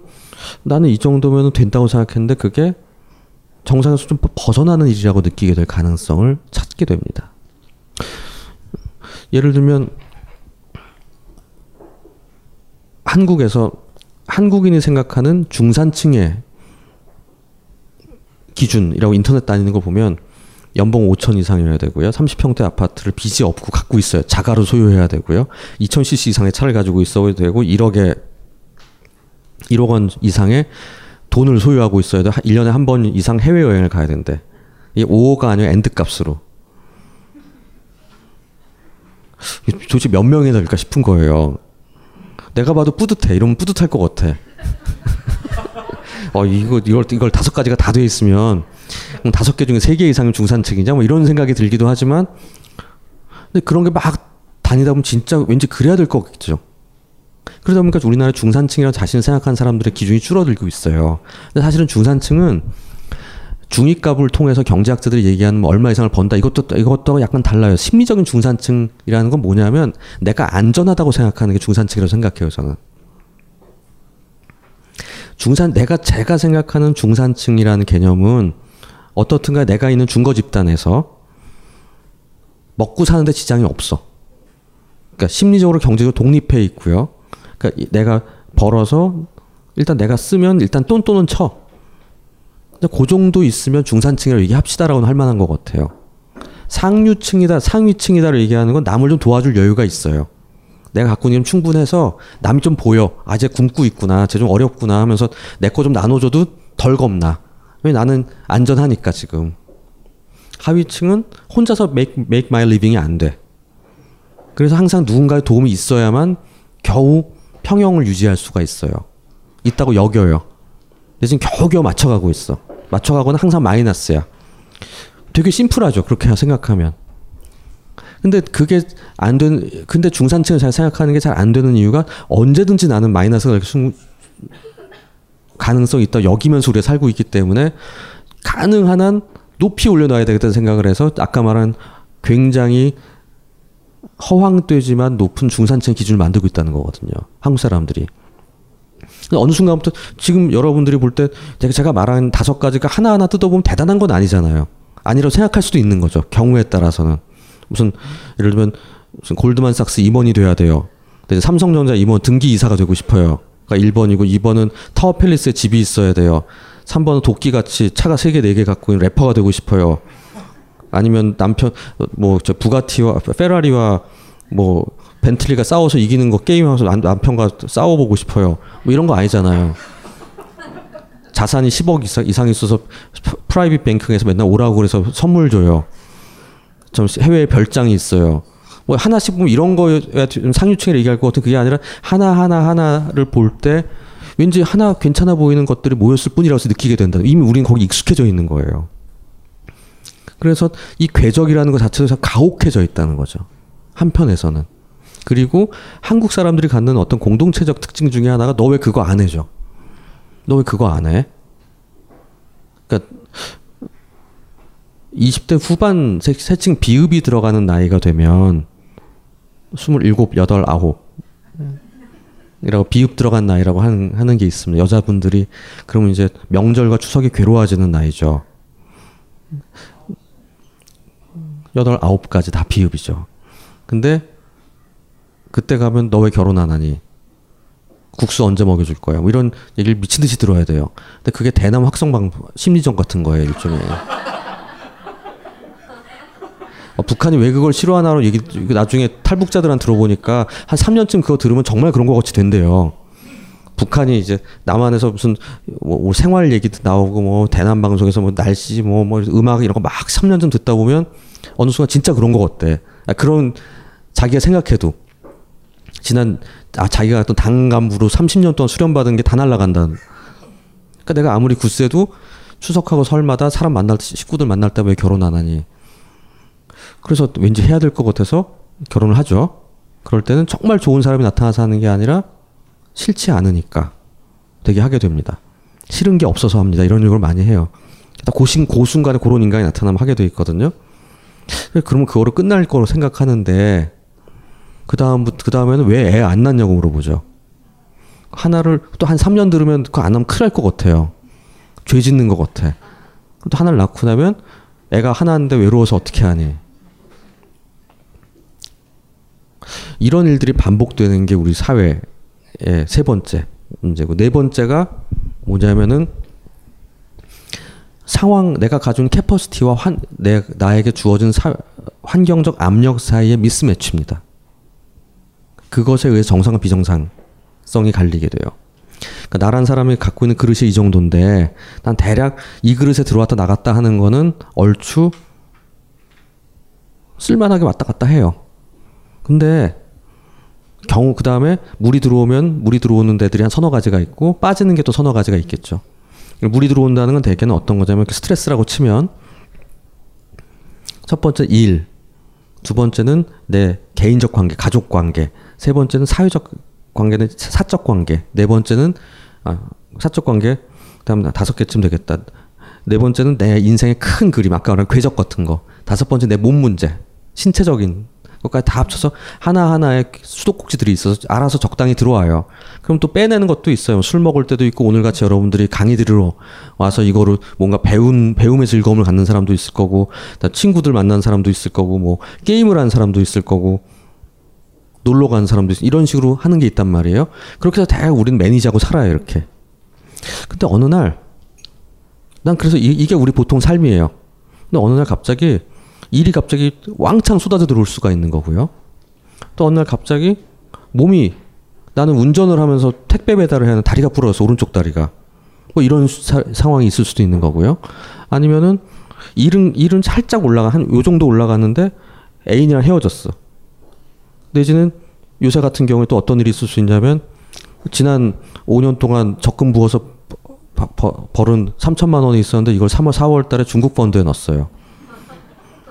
나는 이 정도면 된다고 생각했는데 그게 정상에서 좀 벗어나는 일이라고 느끼게 될 가능성을 찾게 됩니다. 예를 들면 한국에서 한국인이 생각하는 중산층의 기준이라고 인터넷 다니는 거 보면 연봉 5천 이상이어야 되고요. 30평대 아파트를 빚이 없고 갖고 있어요. 자가로 소유해야 되고요. 2000cc 이상의 차를 가지고 있어야 되고 1억에 1억 원 이상의 돈을 소유하고 있어야 돼. 1년에 한 번 이상 해외 여행을 가야 된대. 이게 or가 아니라 and 값으로. 도대체 몇 명이나 될까 싶은 거예요. 내가 봐도 뿌듯해. 이러면 뿌듯할 것 같아. 어, 이거, 이걸, 이걸 다섯 가지가 다 돼 있으면, 다섯 개 중에 세 개 이상은 중산층이냐? 뭐 이런 생각이 들기도 하지만, 근데 그런 게 막 다니다 보면 진짜 왠지 그래야 될 것 같죠. 그러다 보니까 우리나라 중산층이라고 자신을 생각하는 사람들의 기준이 줄어들고 있어요. 근데 사실은 중산층은 중위값을 통해서 경제학자들이 얘기하는 뭐 얼마 이상을 번다 이것도 이것도 약간 달라요. 심리적인 중산층이라는 건 뭐냐면 내가 안전하다고 생각하는 게 중산층이라고 생각해요. 저는 중산 내가 제가 생각하는 중산층이라는 개념은 어떻든가 내가 있는 중거 집단에서 먹고 사는데 지장이 없어. 그러니까 심리적으로 경제적으로 독립해 있고요. 그러니까 내가 벌어서 일단 내가 쓰면 일단 똔똔은 쳐. 그 정도 있으면 중산층이라고 얘기합시다라고는 할 만한 것 같아요. 상류층이다, 상위층이다를 얘기하는 건 남을 좀 도와줄 여유가 있어요. 내가 갖고 있는 충분해서 남이 좀 보여. 아, 쟤 굶고 있구나. 쟤 좀 어렵구나 하면서 내 거 좀 나눠줘도 덜 겁나. 왜 나는 안전하니까 지금. 하위층은 혼자서 make, make my living이 안 돼. 그래서 항상 누군가의 도움이 있어야만 겨우 평형을 유지할 수가 있어요. 있다고 여겨요. 지금 겨우겨우 맞춰가고 있어. 맞춰가고는 항상 마이너스야. 되게 심플하죠. 그렇게 생각하면. 근데 그게 안 되는, 근데 중산층을 잘 생각하는 게 잘 안 되는 이유가 언제든지 나는 마이너스가 순, 가능성이 있다 여기면서 우리가 살고 있기 때문에 가능한 한 높이 올려놔야 되겠다는 생각을 해서 아까 말한 굉장히 허황되지만 높은 중산층 기준을 만들고 있다는 거거든요. 한국 사람들이. 어느 순간부터 지금 여러분들이 볼 때 제가 말한 다섯 가지가 하나하나 뜯어보면 대단한 건 아니잖아요. 아니라고 생각할 수도 있는 거죠. 경우에 따라서는. 무슨 예를 들면 무슨 골드만삭스 임원이 돼야 돼요. 근데 삼성전자 임원 등기 이사가 되고 싶어요. 그러니까 1번이고 2번은 타워 팰리스에 집이 있어야 돼요. 3번은 도끼같이 차가 3개, 4개 갖고 있는 래퍼가 되고 싶어요. 아니면 남편 뭐 저 부가티와 페라리와 뭐 벤틀리가 싸워서 이기는 거 게임하면서 남, 남편과 싸워보고 싶어요. 뭐 이런 거 아니잖아요. 자산이 10억 이상, 이상 있어서 프라이빗 뱅킹에서 맨날 오라고 그래서 선물 줘요. 좀 해외에 별장이 있어요. 뭐 하나씩 보면 이런 거에 좀 상류층에 얘기할 것 같은 그게 아니라 하나 하나 하나를 볼 때 왠지 하나 괜찮아 보이는 것들이 모였을 뿐이라서 느끼게 된다. 이미 우리는 거기 익숙해져 있는 거예요. 그래서 이 궤적이라는 것 자체에서 가혹해져 있다는 거죠. 한편에서는. 그리고 한국 사람들이 갖는 어떤 공동체적 특징 중에 하나가 너 왜 그거 안 해줘? 너 왜 그거 안 해? 그러니까 20대 후반 세층 비읍이 들어가는 나이가 되면 27, 8, 9 이라고 비읍 들어간 나이라고 하는, 하는 게 있습니다. 여자분들이 그러면 이제 명절과 추석이 괴로워지는 나이죠. 8, 9까지 다 비읍이죠. 근데 그때 가면 너 왜 결혼 안 하니? 국수 언제 먹여줄 거야? 뭐 이런 얘기를 미친 듯이 들어야 돼요. 근데 그게 대남 확성방 심리전 같은 거예요, 일종의. 어, 북한이 왜 그걸 싫어하나로 얘기 나중에 탈북자들한테 들어보니까 한 3년쯤 그거 들으면 정말 그런 것 같이 된대요. 북한이 이제 남한에서 무슨 뭐, 뭐 생활 얘기도 나오고 뭐 대남 방송에서 뭐 날씨 뭐, 뭐 음악 이런 거 막 3년쯤 듣다 보면 어느 순간 진짜 그런 거 같대. 아, 그런 자기가 생각해도 지난 아 자기가 어떤 당 간부로 30년 동안 수련받은 게 다 날라간다는. 그러니까 내가 아무리 굳세도 추석하고 설마다 사람 만날 때 식구들 만날 때 왜 결혼 안 하니? 그래서 왠지 해야 될 것 같아서 결혼을 하죠. 그럴 때는 정말 좋은 사람이 나타나서 하는 게 아니라 싫지 않으니까 되게 하게 됩니다. 싫은 게 없어서 합니다. 이런 식으로 많이 해요. 고신 고순간에 그런 인간이 나타나면 하게 돼 있거든요. 그러면 그거로 끝날 거로 생각하는데 그 다음 그 다음에는 왜 애 안 낳냐고 물어보죠. 하나를 또 한 3년 들으면 그거 안 하면 큰일 날 것 같아요. 죄 짓는 것 같아. 또 하나를 낳고 나면 애가 하나인데 외로워서 어떻게 하니? 이런 일들이 반복되는 게 우리 사회의 세 번째 문제고 네 번째가 뭐냐면은 상황 내가 가진 캐퍼시티와 환, 내, 나에게 주어진 사, 환경적 압력 사이의 미스매치입니다. 그것에 의해 정상과 비정상성이 갈리게 돼요. 그러니까 나란 사람이 갖고 있는 그릇이 이 정도인데 난 대략 이 그릇에 들어왔다 나갔다 하는 거는 얼추 쓸만하게 왔다 갔다 해요. 근데 경우 그 다음에 물이 들어오면 물이 들어오는 데들이 한 서너 가지가 있고 빠지는 게 또 서너 가지가 있겠죠. 물이 들어온다는 건 대개는 어떤 거냐면 스트레스라고 치면 첫 번째 일, 두 번째는 내 개인적 관계, 가족 관계, 세 번째는 사회적 관계는 사적 관계, 네 번째는 아, 사적 관계, 그다음 다섯 개쯤 되겠다. 네 번째는 내 인생의 큰 그림, 아까 말한 궤적 같은 거. 다섯 번째 내 몸 문제, 신체적인 그것까지 다 합쳐서 하나하나의 수도꼭지들이 있어서 알아서 적당히 들어와요. 그럼 또 빼내는 것도 있어요. 술 먹을 때도 있고 오늘같이 여러분들이 강의 들으러 와서 이거를 뭔가 배운 배움의 즐거움을 갖는 사람도 있을 거고 친구들 만난 사람도 있을 거고 뭐 게임을 하는 사람도 있을 거고 놀러 가는 사람도 있을 이런 식으로 하는 게 있단 말이에요. 그렇게 해서 대략 우리는 매니저하고 살아요 이렇게. 근데 어느 날 난 그래서 이, 이게 우리 보통 삶이에요. 근데 어느 날 갑자기 일이 갑자기 왕창 쏟아져 들어올 수가 있는 거고요. 또 어느 날 갑자기 몸이 나는 운전을 하면서 택배 배달을 해야 하는 다리가 부러져서 오른쪽 다리가 뭐 이런 사, 상황이 있을 수도 있는 거고요. 아니면은 일은 일은 살짝 올라가 한 요 정도 올라갔는데 애인이랑 헤어졌어. 내지는 요새 같은 경우에 또 어떤 일이 있을 수 있냐면 지난 5년 동안 적금 부어서 벌은 3천만 원이 있었는데 이걸 3월 4월 달에 중국 펀드에 넣었어요.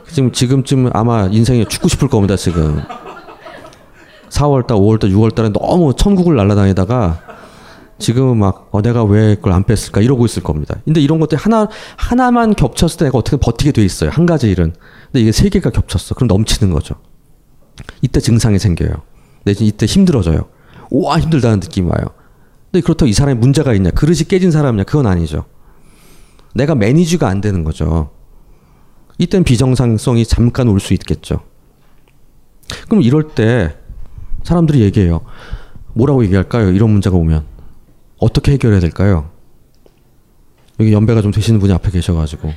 지금 지금쯤 아마 인생에 죽고 싶을 겁니다 지금. 4월 달, 5월 달, 6월 달에 너무 천국을 날아다니다가 지금은 막 어, 내가 왜 그걸 안 뺐을까 이러고 있을 겁니다. 근데 이런 것들 하나 하나만 겹쳤을 때 내가 어떻게 버티게 돼 있어요. 한 가지 일은. 근데 이게 세 개가 겹쳤어. 그럼 넘치는 거죠. 이때 증상이 생겨요. 내지 이때 힘들어져요. 우와 힘들다는 느낌이 와요. 근데 그렇다고 이 사람이 문제가 있냐? 그릇이 깨진 사람이냐? 그건 아니죠. 내가 매니지가 안 되는 거죠. 이땐 비정상성이 잠깐 올 수 있겠죠. 그럼 이럴 때 사람들이 얘기해요. 뭐라고 얘기할까요? 이런 문제가 오면. 어떻게 해결해야 될까요? 여기 연배가 좀 되시는 분이 앞에 계셔가지고.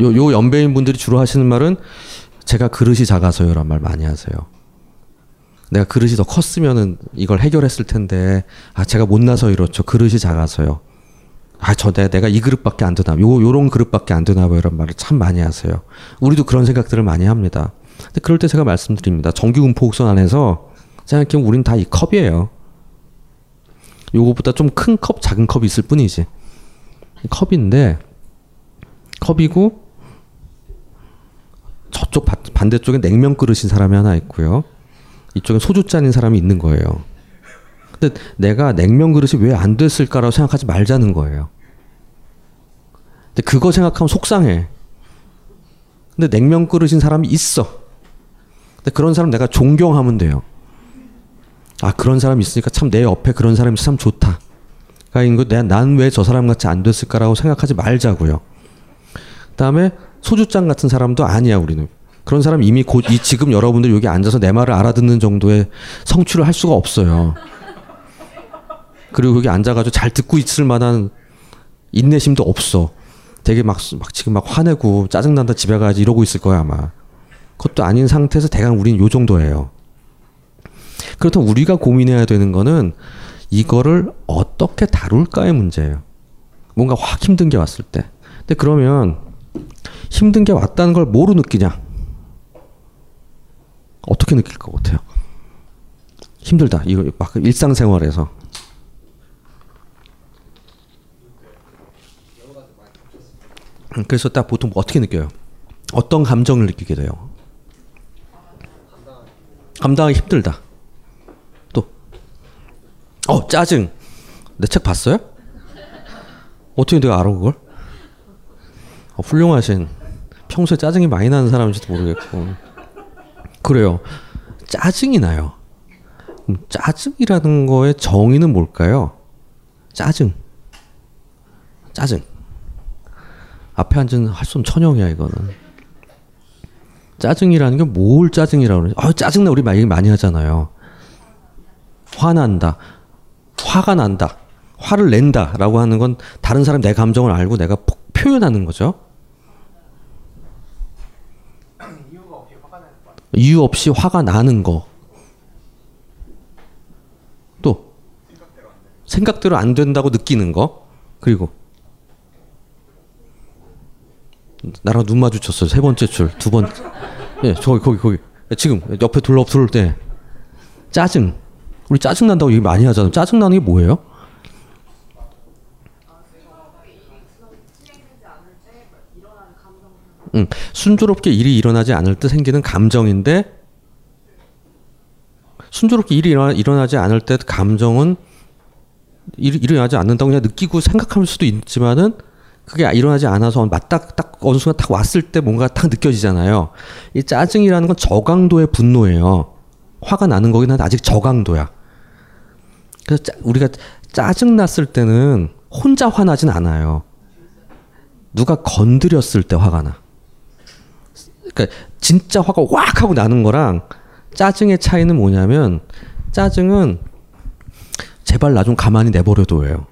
요, 요 연배인 분들이 주로 하시는 말은 제가 그릇이 작아서요란 말 많이 하세요. 내가 그릇이 더 컸으면은 이걸 해결했을 텐데 아 제가 못나서 이렇죠. 그릇이 작아서요. 아 저 내가 이 그릇밖에 안 되나 요 요런 그릇밖에 안 되나 봐 이런 말을 참 많이 하세요. 우리도 그런 생각들을 많이 합니다. 근데 그럴 때 제가 말씀드립니다. 정규 음포곡선 안에서 생각해보면 우린 다 이 컵이에요. 요거보다 좀 큰 컵, 작은 컵이 있을 뿐이지. 컵인데 컵이고 저쪽 바- 반대쪽에 냉면 그릇인 사람이 하나 있고요. 이쪽에 소주 잔인 사람이 있는 거예요. 근데 내가 냉면 그릇이 왜 안 됐을까라고 생각하지 말자는 거예요. 근데 그거 생각하면 속상해. 근데 냉면 그릇인 사람이 있어. 근데 그런 사람 내가 존경하면 돼요. 아 그런 사람이 있으니까 참 내 옆에 그런 사람이 참 좋다. 그러니까 난왜 저 사람 같이 안 됐을까라고 생각하지 말자고요. 그다음에 소주잔 같은 사람도 아니야 우리는. 그런 사람 이미 곧 이 지금 여러분들 여기 앉아서 내 말을 알아듣는 정도의 성취를 할 수가 없어요. 그리고 여기 앉아가지고 잘 듣고 있을 만한 인내심도 없어. 되게 막, 막 지금 막 화내고 짜증난다 집에 가야지 이러고 있을 거야 아마. 그것도 아닌 상태에서 대강 우린 요 정도예요. 그렇다면 우리가 고민해야 되는 거는 이거를 어떻게 다룰까의 문제예요. 뭔가 확 힘든 게 왔을 때. 근데 그러면 힘든 게 왔다는 걸 뭐로 느끼냐? 어떻게 느낄 것 같아요? 힘들다. 이거 막 일상생활에서. 음, 그래서 딱 보통 어떻게 느껴요? 어떤 감정을 느끼게 돼요? 감당하기 힘들다. 또, 어 짜증. 내 책 봤어요? 어떻게 내가 알아 그걸? 어, 훌륭하신. 평소에 짜증이 많이 나는 사람인지도 모르겠고. 그래요. 짜증이 나요. 그럼 짜증이라는 거의 정의는 뭘까요? 짜증. 짜증. 앞에 앉은 할손 천영이야 이거는. 짜증이라는 게 뭘 짜증이라고 그러지? 아 짜증나 우리 많이 많이 하잖아요. 화난다. 화가 난다. 화를 낸다라고 하는 건 다른 사람 내 감정을 알고 내가 폭- 표현하는 거죠. 이유 없이 화가 나는 거. 또 생각대로 안 된다고 느끼는 거. 그리고 나랑 눈 마주쳤어요. 세 번째 줄, 두 번. 예, 저기 거기 거기. 지금 옆에 둘러 둘 때 짜증. 우리 짜증 난다고 얘기 많이 하잖아요. 짜증 나는 게 뭐예요? 응, 순조롭게 일이 일어나지 않을 때 생기는 감정인데 순조롭게 일이 일어나, 일어나지 않을 때 감정은 일, 일어나지 않는다고 그냥 느끼고 생각할 수도 있지만은 그게 일어나지 않아서 맞딱 딱 어느 순간 딱 왔을 때 뭔가 딱 느껴지잖아요. 이 짜증이라는 건 저강도의 분노예요. 화가 나는 거긴 한데 아직 저강도야. 그래서 짜, 우리가 짜증 났을 때는 혼자 화나진 않아요. 누가 건드렸을 때 화가 나. 그러니까 진짜 화가 왁 하고 나는 거랑 짜증의 차이는 뭐냐면 짜증은 제발 나 좀 가만히 내버려둬요.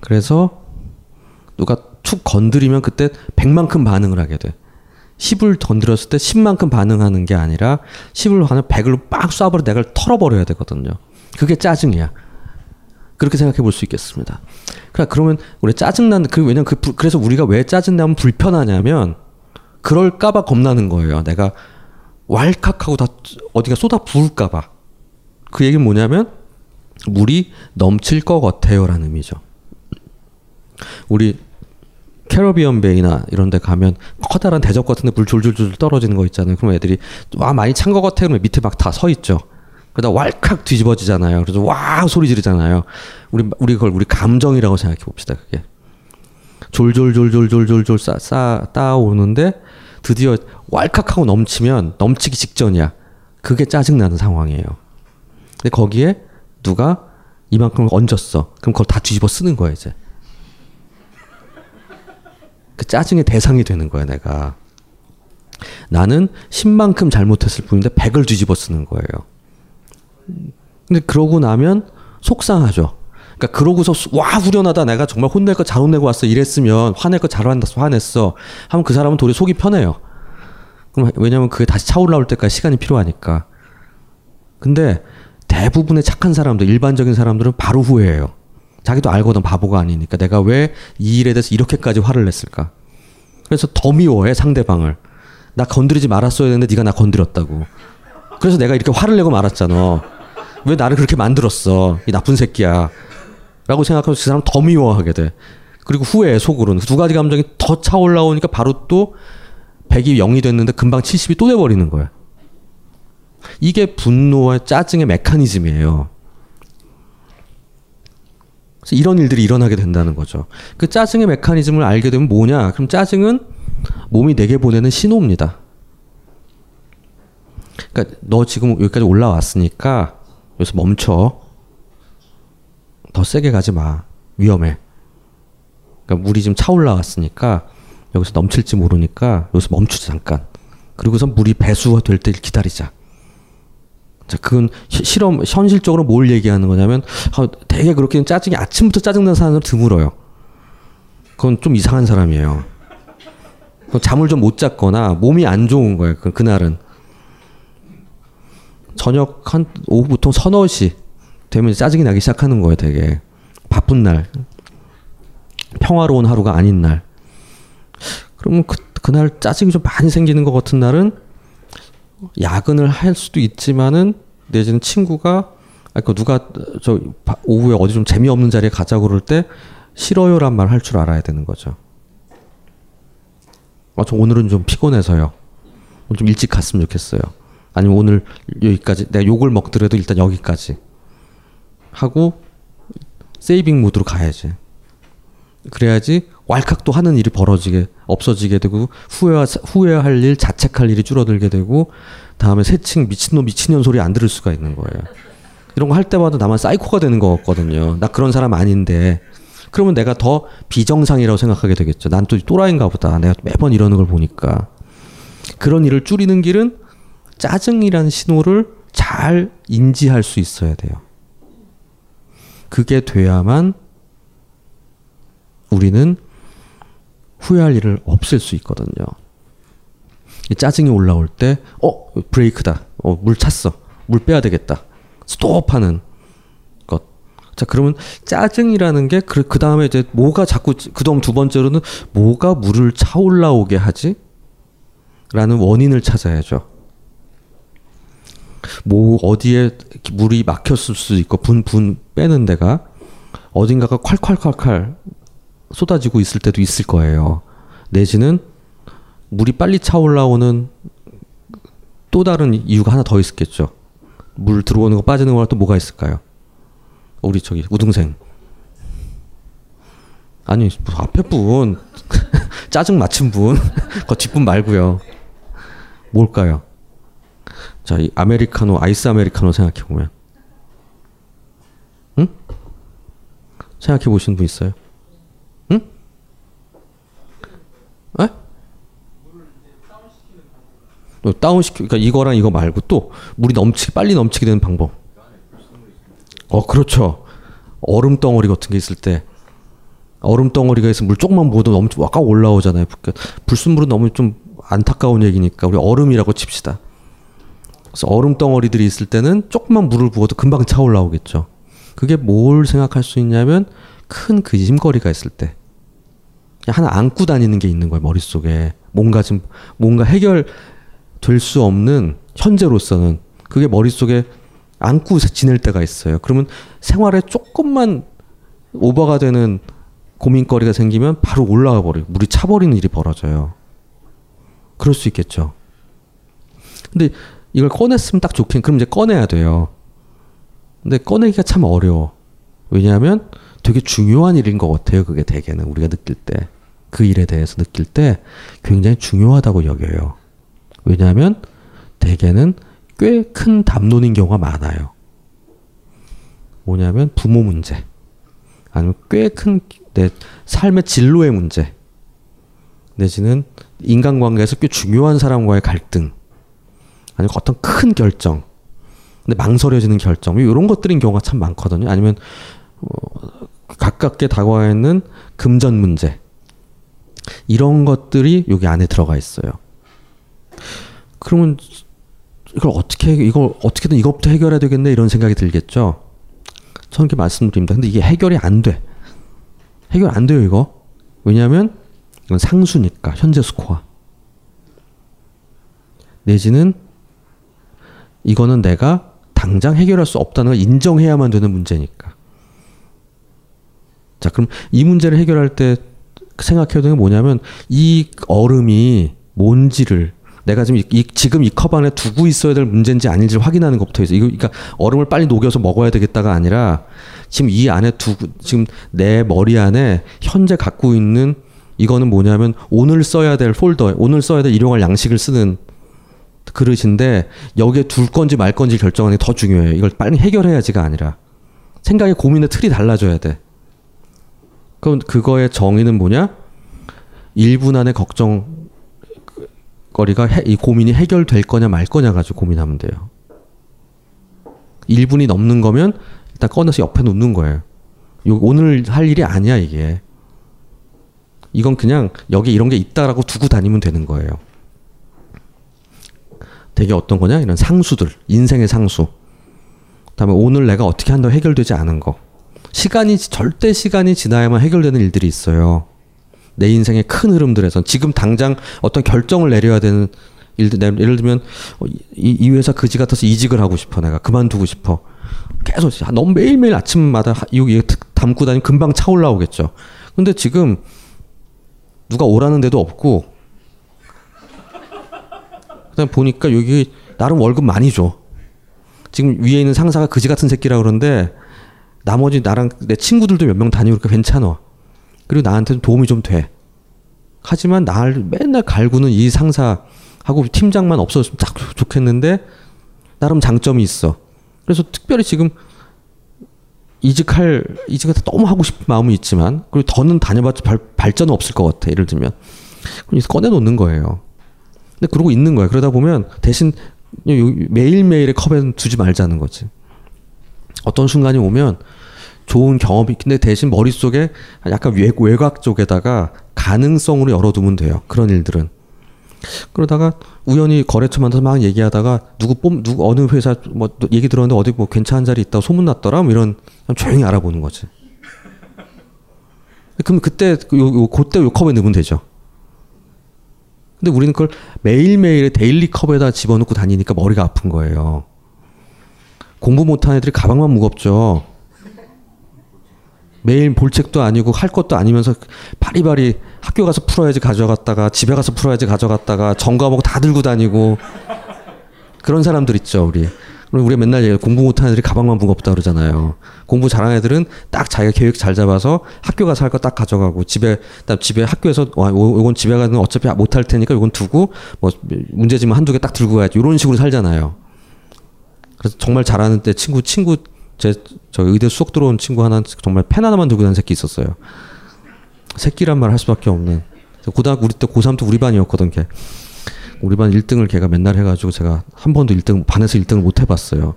그래서 누가 툭 건드리면 그때 100만큼 반응을 하게 돼. 10을 건드렸을 때 10만큼 반응하는 게 아니라 10을 하면 100을 빡 쏴버려 내가 털어버려야 되거든요. 그게 짜증이야. 그렇게 생각해 볼 수 있겠습니다. 그러니까 그러면 우리 짜증난 그 왜냐면 그 불- 그래서 우리가 왜 짜증나면 불편하냐면 그럴까봐 겁나는 거예요. 내가 왈칵하고 다 어디가 쏟아 부을까봐. 그 얘기는 뭐냐면 물이 넘칠 것 같아요라는 의미죠. 우리 캐러비언 베이나 이런 데 가면 커다란 대접 같은 데물 졸졸졸 떨어지는 거 있잖아요. 그럼 애들이 와 많이 찬 것 같아요. 그러면 밑에 막 다 서 있죠. 그러다 왈칵 뒤집어지잖아요. 그래서 와 소리 지르잖아요. 우리 우리 그걸 우리 감정이라고 생각해 봅시다. 그게 졸졸졸졸졸졸졸 싸 싸 따오는데 드디어 왈칵하고 넘치면 넘치기 직전이야. 그게 짜증 나는 상황이에요. 근데 거기에 누가 이만큼을 얹었어. 그럼 그걸 다 뒤집어 쓰는 거야 이제. 그 짜증의 대상이 되는 거야 내가. 나는 10만큼 잘못했을 뿐인데 100을 뒤집어 쓰는 거예요. 근데 그러고 나면 속상하죠. 그러니까 그러고서 수- 와 후련하다 내가 정말 혼낼 거 잘 혼내고 왔어 이랬으면 화낼 거 잘 화냈어 화냈어 하면 그 사람은 도리 속이 편해요. 그럼 왜냐면 그게 다시 차올라올 때까지 시간이 필요하니까. 근데 대부분의 착한 사람들, 일반적인 사람들은 바로 후회해요. 자기도 알거든 바보가 아니니까 내가 왜 이 일에 대해서 이렇게까지 화를 냈을까? 그래서 더 미워해 상대방을. 나 건드리지 말았어야 되는데 네가 나 건드렸다고. 그래서 내가 이렇게 화를 내고 말았잖아. 왜 나를 그렇게 만들었어? 이 나쁜 새끼야. 라고 생각하면 그 사람 더 미워하게 돼. 그리고 후에 속으로는 두 가지 감정이 더 차올라오니까 바로 또 100이 0이 됐는데 금방 70이 또 돼버리는 거야. 이게 분노와 짜증의 메커니즘이에요. 그래서 이런 일들이 일어나게 된다는 거죠. 그 짜증의 메커니즘을 알게 되면 뭐냐? 그럼 짜증은 몸이 내게 보내는 신호입니다. 그러니까 너 지금 여기까지 올라왔으니까 여기서 멈춰. 더 세게 가지 마. 위험해. 그러니까 물이 지금 차올라왔으니까 여기서 넘칠지 모르니까 여기서 멈추자 잠깐. 그리고선 물이 배수가 될때 기다리자. 자, 그건 실험 현실적으로 뭘 얘기하는 거냐면 아, 되게 그렇게 짜증이 아침부터 짜증나는 사람은 드물어요. 그건 좀 이상한 사람이에요. 잠을 좀 못 잤거나 몸이 안 좋은 거예요. 그, 그날은 저녁 한 오후 보통 서너 시 되면 짜증이 나기 시작하는 거예요. 되게 바쁜 날, 평화로운 하루가 아닌 날. 그러면 그, 그날 짜증이 좀 많이 생기는 것 같은 날은 야근을 할 수도 있지만은 내지는 친구가 아그 누가 저 오후에 어디 좀 재미없는 자리에 가자고 그럴 때 싫어요란 말 할 줄 알아야 되는 거죠. 아, 저 오늘은 좀 피곤해서요. 좀 일찍 갔으면 좋겠어요. 아니면 오늘 여기까지 내가 욕을 먹더라도 일단 여기까지 하고 세이빙 모드로 가야지. 그래야지 왈칵 또 하는 일이 벌어지게 없어지게 되고 후회하, 후회할 일 자책할 일이 줄어들게 되고 다음에 새칭 미친놈 미친년 소리 안 들을 수가 있는 거예요. 이런 거 할 때마다 나만 사이코가 되는 거 같거든요. 나 그런 사람 아닌데 그러면 내가 더 비정상이라고 생각하게 되겠죠. 난 또 또라이인가 보다. 내가 매번 이러는 걸 보니까 그런 일을 줄이는 길은 짜증이라는 신호를 잘 인지할 수 있어야 돼요. 그게 돼야만 우리는 후회할 일을 없앨 수 있거든요. 짜증이 올라올 때, 어, 브레이크다. 어, 물 찼어. 물 빼야 되겠다. 스톱 하는 것. 자, 그러면 짜증이라는 게, 그, 그 다음에 이제 뭐가 자꾸, 그 다음 두 번째로는 뭐가 물을 차올라오게 하지? 라는 원인을 찾아야죠. 뭐, 어디에 물이 막혔을 수도 있고, 분, 분 빼는 데가 어딘가가 콸콸콸콸 쏟아지고 있을 때도 있을 거예요. 내지는 물이 빨리 차올라오는 또 다른 이유가 하나 더 있었겠죠. 물 들어오는 거 빠지는 거랑 또 뭐가 있을까요? 우리 저기 우등생. 아니 뭐 앞에 분 짜증 맞춘 분, 그 뒷분 말고요. 뭘까요? 자, 이 아메리카노 아이스 아메리카노 생각해 보면, 응? 생각해 보신 분 있어요? 다운시키 그러니까 이거랑 이거 말고 또 물이 넘치게 빨리 넘치게 되는 방법. 어 그렇죠. 얼음 덩어리 같은 게 있을 때 얼음 덩어리가 있으면 물 조금만 부어도 너무 와까 올라오잖아요. 불순물은 너무 좀 안타까운 얘기니까 우리 얼음이라고 칩시다. 그래서 얼음 덩어리들이 있을 때는 조금만 물을 부어도 금방 차올라오겠죠. 그게 뭘 생각할 수 있냐면 큰 그짐거리가 있을 때 하나 안고 다니는 게 있는 거예요 머릿속에 뭔가 좀 뭔가 해결 될 수 없는 현재로서는 그게 머릿속에 안고 지낼 때가 있어요. 그러면 생활에 조금만 오버가 되는 고민거리가 생기면 바로 올라가 버려요. 물이 차버리는 일이 벌어져요. 그럴 수 있겠죠. 근데 이걸 꺼냈으면 딱 좋긴, 그럼 이제 꺼내야 돼요. 근데 꺼내기가 참 어려워. 왜냐하면 되게 중요한 일인 것 같아요. 그게 대개는 우리가 느낄 때. 그 일에 대해서 느낄 때 굉장히 중요하다고 여겨요. 왜냐하면 대개는 꽤 큰 담론인 경우가 많아요. 뭐냐면 부모 문제, 아니면 꽤 큰 내 삶의 진로의 문제, 내지는 인간관계에서 꽤 중요한 사람과의 갈등, 아니면 어떤 큰 결정, 근데 망설여지는 결정, 이런 것들인 경우가 참 많거든요. 아니면 어, 가깝게 다가와 있는 금전 문제, 이런 것들이 여기 안에 들어가 있어요. 그러면 이걸 어떻게 이걸 어떻게든 이것부터 해결해야 되겠네 이런 생각이 들겠죠. 저는 이렇게 말씀드립니다. 근데 이게 해결이 안 돼. 해결 안 돼요 이거. 왜냐하면 이건 상수니까 현재 스코어. 내지는 이거는 내가 당장 해결할 수 없다는 걸 인정해야만 되는 문제니까. 자, 그럼 이 문제를 해결할 때 생각해야 되는 게 뭐냐면 이 얼음이 뭔지를 내가 지금 이, 이- 지금 이 컵 안에 두고 있어야 될 문제인지 아닌지를 확인하는 것부터 있어. 이거 그러니까 얼음을 빨리 녹여서 먹어야 되겠다가 아니라 지금 이 안에 두고 지금 내 머리 안에 현재 갖고 있는 이거는 뭐냐면 오늘 써야 될 폴더, 오늘 써야 될 일용할 양식을 쓰는 그릇인데 여기에 둘 건지 말 건지 결정하는 게 더 중요해요. 이걸 빨리 해결해야지가 아니라 생각의 고민의 틀이 달라져야 돼. 그럼 그거의 정의는 뭐냐? 1분 안에 걱정 거리가 해- 이 고민이 해결될 거냐 말 거냐 가지고 고민하면 돼요. 1분이 넘는 거면 일단 꺼내서 옆에 놓는 거예요. 요 오늘 할 일이 아니야 이게. 이건 그냥 여기 이런 게 있다라고 두고 다니면 되는 거예요. 되게 어떤 거냐? 이런 상수들, 인생의 상수. 그다음에 오늘 내가 어떻게 한다고 해결되지 않은 거. 시간이 절대 시간이 지나야만 해결되는 일들이 있어요. 내 인생의 큰 흐름들에선 지금 당장 어떤 결정을 내려야 되는 일들 내- 예를 들면 어, 이, 이 회사 그지 같아서 이직을 하고 싶어 내가 그만두고 싶어 계속 아, 너무 매일매일 아침마다 이거 담고 다니면 금방 차 올라오겠죠. 근데 지금 누가 오라는 데도 없고 그다음 보니까 여기 나름 월급 많이 줘. 지금 위에 있는 상사가 그지 같은 새끼라 그러는데 나머지 나랑 내 친구들도 몇 명 다니고 그러니까 괜찮아. 그리고 나한테는 도움이 좀 돼. 하지만 날 맨날 갈구는 이 상사하고 팀장만 없어졌으면 딱 좋겠는데 나름 장점이 있어. 그래서 특별히 지금 이직할 이직을 너무 하고 싶은 마음은 있지만 그리고 더는 다녀봤자 발, 발전은 없을 것 같아. 예를 들면 그럼 꺼내 놓는 거예요. 근데 그러고 있는 거야. 그러다 보면 대신 매일매일의 컵에는 두지 말자는 거지. 어떤 순간이 오면 좋은 경험이 근데 대신 머릿속에 약간 외, 외곽 쪽에다가 가능성으로 열어두면 돼요. 그런 일들은. 그러다가 우연히 거래처 만나서 막 얘기하다가 누구 뽑 누구 어느 회사 뭐 얘기 들었는데 어디 뭐 괜찮은 자리 있다고 소문 났더라 뭐 이런 조용히 알아보는 거지. 그럼 그때 그 요, 요 그때 요 컵에 넣으면 되죠. 근데 우리는 그걸 매일매일 데일리 컵에다 집어넣고 다니니까 머리가 아픈 거예요. 공부 못하는 애들이 가방만 무겁죠. 매일 볼 책도 아니고 할 것도 아니면서 바리바리 학교 가서 풀어야지 가져갔다가 집에 가서 풀어야지 가져갔다가 전과목 다 들고 다니고 그런 사람들 있죠 우리. 그리고 우리 맨날. 공부 못하는 애들이 가방만 무겁다 그러잖아요. 공부 잘하는 애들은 딱 자기가 계획 잘 잡아서 학교 가서 할 거 딱 가져가고 집에 딱 집에 학교에서 와 요- 요건 집에 가는 어차피 못할 테니까 요건 두고 뭐 문제지만 한두 개 딱 들고 가야지 이런 식으로 살잖아요. 그래서 정말 잘하는 때 친구 친구 제 저 의대 수석 들어온 친구 하나 정말 펜 하나만 들고 다니는 새끼 있었어요. 새끼란 말 할 수밖에 없는. 고등학교 우리 때 고3 때 우리 반이었거든 걔. 우리 반 1등을 걔가 맨날 해가지고 제가 한 번도 1등 반에서 1등을 못 해봤어요.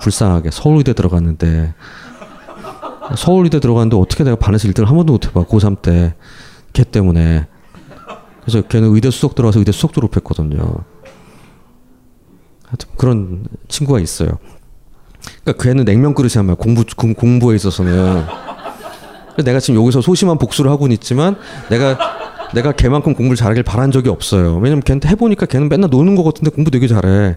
불쌍하게 서울의대 들어갔는데 서울의대 들어갔는데 어떻게 내가 반에서 1등을 한 번도 못 해봐 고3 때 걔 때문에 그래서 걔는 의대 수석 들어가서 의대 수석 졸업했거든요. 하여튼 그런 친구가 있어요. 그러니까 걔는 냉면 그릇이란 말이야. 공부 공, 공부에 있어서는. 내가 지금 여기서 소심한 복수를 하고는 있지만 내가 내가 걔만큼 공부를 잘하길 바란 적이 없어요. 왜냐면 걔한테 해보니까 걔는 맨날 노는 거 같은데 공부 되게 잘해.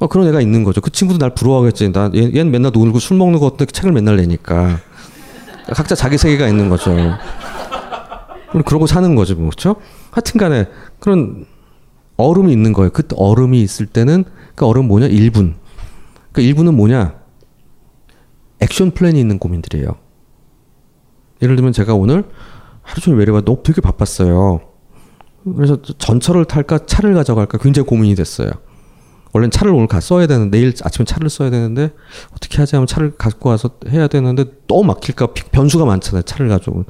어, 그런 애가 있는 거죠. 그 친구도 날 부러워하겠지. 나 얘, 얘는 맨날 놀고 술 먹는 거 같은데 책을 맨날 내니까. 각자 자기 세계가 있는 거죠. 그러고 사는 거죠, 뭐, 그렇죠? 하여튼 간에 그런 얼음이 있는 거예요. 그 얼음이 있을 때는 그 얼음 뭐냐? 1분. 그 1분은 뭐냐? 액션 플랜이 있는 고민들이에요. 예를 들면 제가 오늘 하루 종일 외래가 너무 되게 바빴어요. 그래서 전철을 탈까 차를 가져갈까 굉장히 고민이 됐어요. 원래는 차를 오늘 가 써야 되는데 내일 아침에 차를 써야 되는데 어떻게 하지 하면 차를 갖고 와서 해야 되는데 너무 막힐까 비- 변수가 많잖아요. 차를 가지고.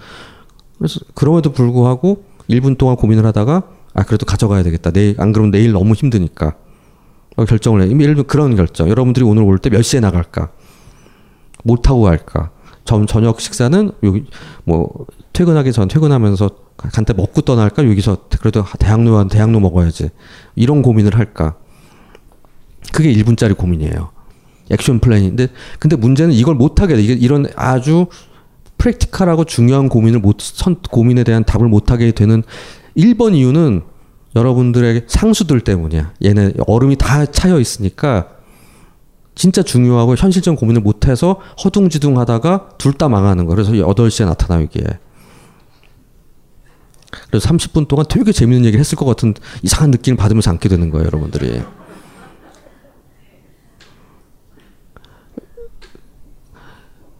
그래서 그럼에도 불구하고 1분 동안 고민을 하다가 아 그래도 가져가야 되겠다. 내일 안 그러면 내일 너무 힘드니까. 어, 결정을 해. 예를 들면 그런 결정. 여러분들이 오늘 올 때 몇 시에 나갈까? 못 타고 갈까? 전 저녁 식사는 여기 뭐 퇴근하기 전 퇴근하면서 간단히 먹고 떠날까? 여기서 그래도 대학로 한 대학로 먹어야지. 이런 고민을 할까? 그게 1분짜리 고민이에요. 액션 플랜인데 근데 문제는 이걸 못 하게 돼. 이게 이런 아주 프랙티컬하고 중요한 고민을 못 선, 고민에 대한 답을 못 하게 되는 1번 이유는 여러분들의 상수들 때문이야. 얘네 얼음이 다 차여 있으니까 진짜 중요하고 현실적 고민을 못 해서 허둥지둥 하다가 둘 다 망하는 거. 그래서 8시에 나타나요, 이게. 그래서 30분 동안 되게 재밌는 얘기를 했을 것 같은 이상한 느낌을 받으면서 앉게 되는 거예요, 여러분들이.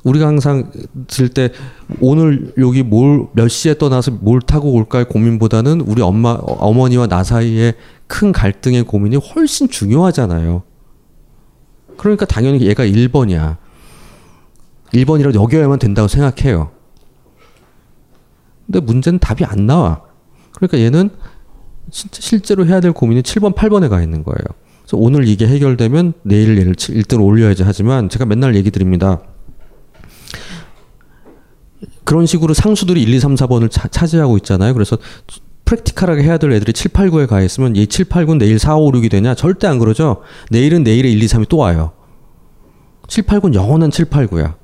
우리가 항상 들 때 오늘 여기 뭘 몇 시에 떠나서 뭘 타고 올까의 고민보다는 우리 엄마 어머니와 나 사이에 큰 갈등의 고민이 훨씬 중요하잖아요. 그러니까 당연히 얘가 1번이야. 1번이라도 여겨야만 된다고 생각해요. 근데 문제는 답이 안 나와. 그러니까 얘는 실제로 해야 될 고민이 7번, 8번에 가 있는 거예요. 그래서 오늘 이게 해결되면 내일 얘를 1등 올려야지 하지만 제가 맨날 얘기 드립니다. 그런 식으로 상수들이 1, 2, 3, 4번을 차, 차지하고 있잖아요. 그래서 프랙티컬하게 해야 될 애들이 7, 8, 9에 가 있으면 이 7, 8, 9 내일 4, 5, 6이 되냐? 절대 안 그러죠. 내일은 내일에 1, 2, 3이 또 와요. 7, 8, 9는 영원한 7, 8, 9야.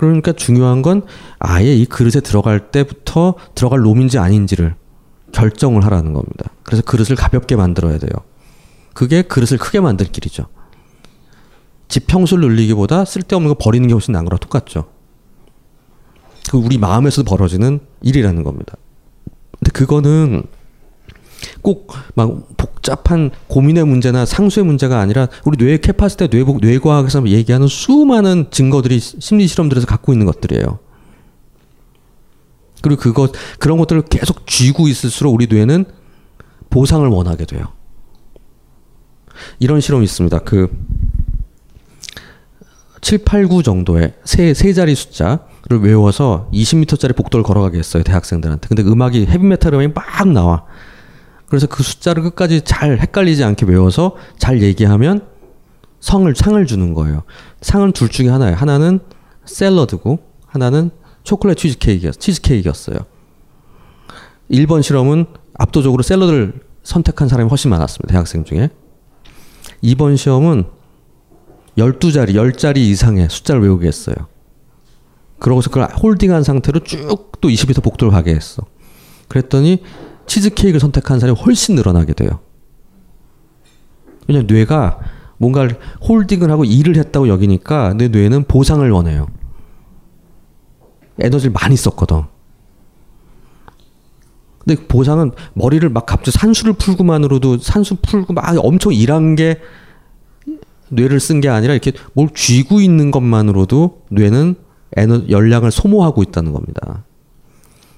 그러니까 중요한 건 아예 이 그릇에 들어갈 때부터 들어갈 놈인지 아닌지를 결정을 하라는 겁니다. 그래서 그릇을 가볍게 만들어야 돼요. 그게 그릇을 크게 만들 길이죠. 집 평수를 늘리기보다 쓸데없는 거 버리는 게 훨씬 나은 거랑 똑같죠. 그 우리 마음에서도 벌어지는 일이라는 겁니다. 근데 그거는 꼭 막 복잡한 고민의 문제나 상수의 문제가 아니라 우리 뇌의 capacity 뇌 뇌과학에서 얘기하는 수많은 증거들이 심리 실험들에서 갖고 있는 것들이에요. 그리고 그것 그런 것들을 계속 쥐고 있을수록 우리 뇌는 보상을 원하게 돼요. 이런 실험이 있습니다. 그 7, 8, 9 정도의 세, 세 자리 숫자를 외워서 20m짜리 복도를 걸어가게 했어요. 대학생들한테. 근데 음악이 헤비메탈 음악이 막 나와. 그래서 그 숫자를 끝까지 잘 헷갈리지 않게 외워서 잘 얘기하면 성을 상을 주는 거예요. 상은 둘 중에 하나예요. 하나는 샐러드고 하나는 초콜릿 치즈케이크 치즈케이크였어요. 1번 실험은 압도적으로 샐러드를 선택한 사람이 훨씬 많았습니다. 대학생 중에. 2번 시험은 12자리, 10자리 이상의 숫자를 외우게 했어요. 그러고서 그걸 홀딩한 상태로 쭉 또 20m 복도를 가게 했어. 그랬더니 치즈케이크를 선택한 사람이 훨씬 늘어나게 돼요. 왜냐면 뇌가 뭔가를 홀딩을 하고 일을 했다고 여기니까 내 뇌는 보상을 원해요. 에너지를 많이 썼거든. 근데 보상은 머리를 막 갑자기 산수를 풀고만으로도 산수 풀고 막 엄청 일한 게 뇌를 쓴 게 아니라 이렇게 뭘 쥐고 있는 것만으로도 뇌는 에너 열량을 소모하고 있다는 겁니다.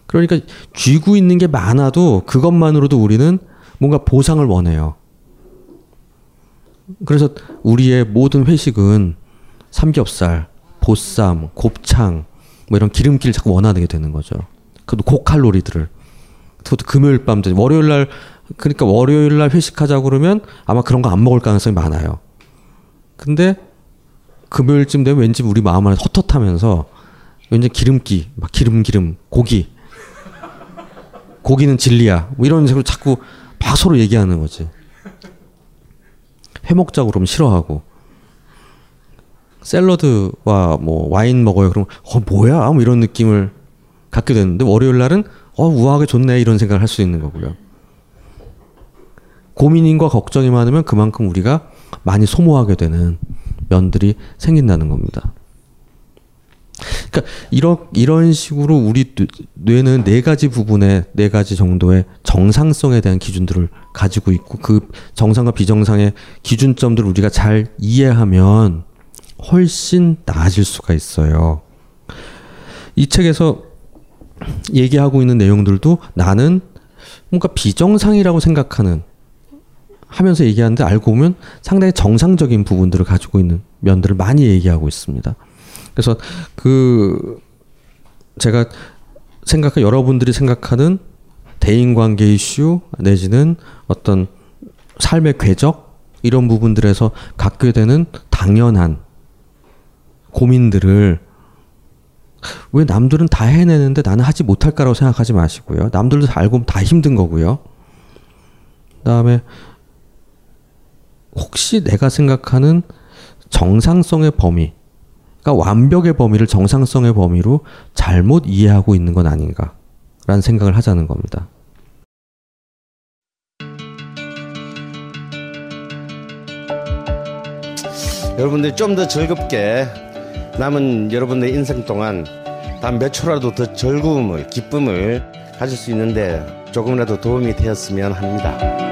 그러니까 쥐고 있는 게 많아도 그것만으로도 우리는 뭔가 보상을 원해요. 그래서 우리의 모든 회식은 삼겹살, 보쌈, 곱창 뭐 이런 기름기를 자꾸 원하게 되는 거죠. 그것도 고칼로리들을. 그것도 금요일 밤, 월요일 날 그러니까 월요일 날 회식하자 그러면 아마 그런 거 안 먹을 가능성이 많아요. 근데 금요일쯤 되면 왠지 우리 마음 안에 헛헛하면서 왠지 기름기, 막 기름 기름, 고기. 고기는 진리야. 뭐 이런 식으로 자꾸 막 서로 얘기하는 거지. 회 먹자고 그러면 싫어하고. 샐러드와 뭐 와인 먹어요. 그러면 어 뭐야? 뭐 이런 느낌을 갖게 되는데 월요일 날은 어 우아하게 좋네 이런 생각을 할 수 있는 거고요. 고민인과 걱정이 많으면 그만큼 우리가 많이 소모하게 되는 면들이 생긴다는 겁니다. 그러니까 이런 이런 식으로 우리 뇌는 네 가지 부분의 네 가지 정도의 정상성에 대한 기준들을 가지고 있고 그 정상과 비정상의 기준점들을 우리가 잘 이해하면 훨씬 나아질 수가 있어요. 이 책에서 얘기하고 있는 내용들도 나는 뭔가 비정상이라고 생각하는 하면서 얘기하는데 알고 보면 상당히 정상적인 부분들을 가지고 있는 면들을 많이 얘기하고 있습니다. 그래서 그 제가 생각한 여러분들이 생각하는 대인관계 이슈 내지는 어떤 삶의 궤적 이런 부분들에서 갖게 되는 당연한 고민들을 왜 남들은 다 해내는데 나는 하지 못할까라고 생각하지 마시고요. 남들도 다 알고 다 힘든 거고요. 그다음에 혹시 내가 생각하는 정상성의 범위, 그러니까 완벽의 범위를 정상성의 범위로 잘못 이해하고 있는 건 아닌가라는 생각을 하자는 겁니다. 여러분들이 좀 더 즐겁게 남은 여러분의 인생 동안 단 몇 초라도 더 즐거움을, 기쁨을 가질 수 있는데 조금이라도 도움이 되었으면 합니다.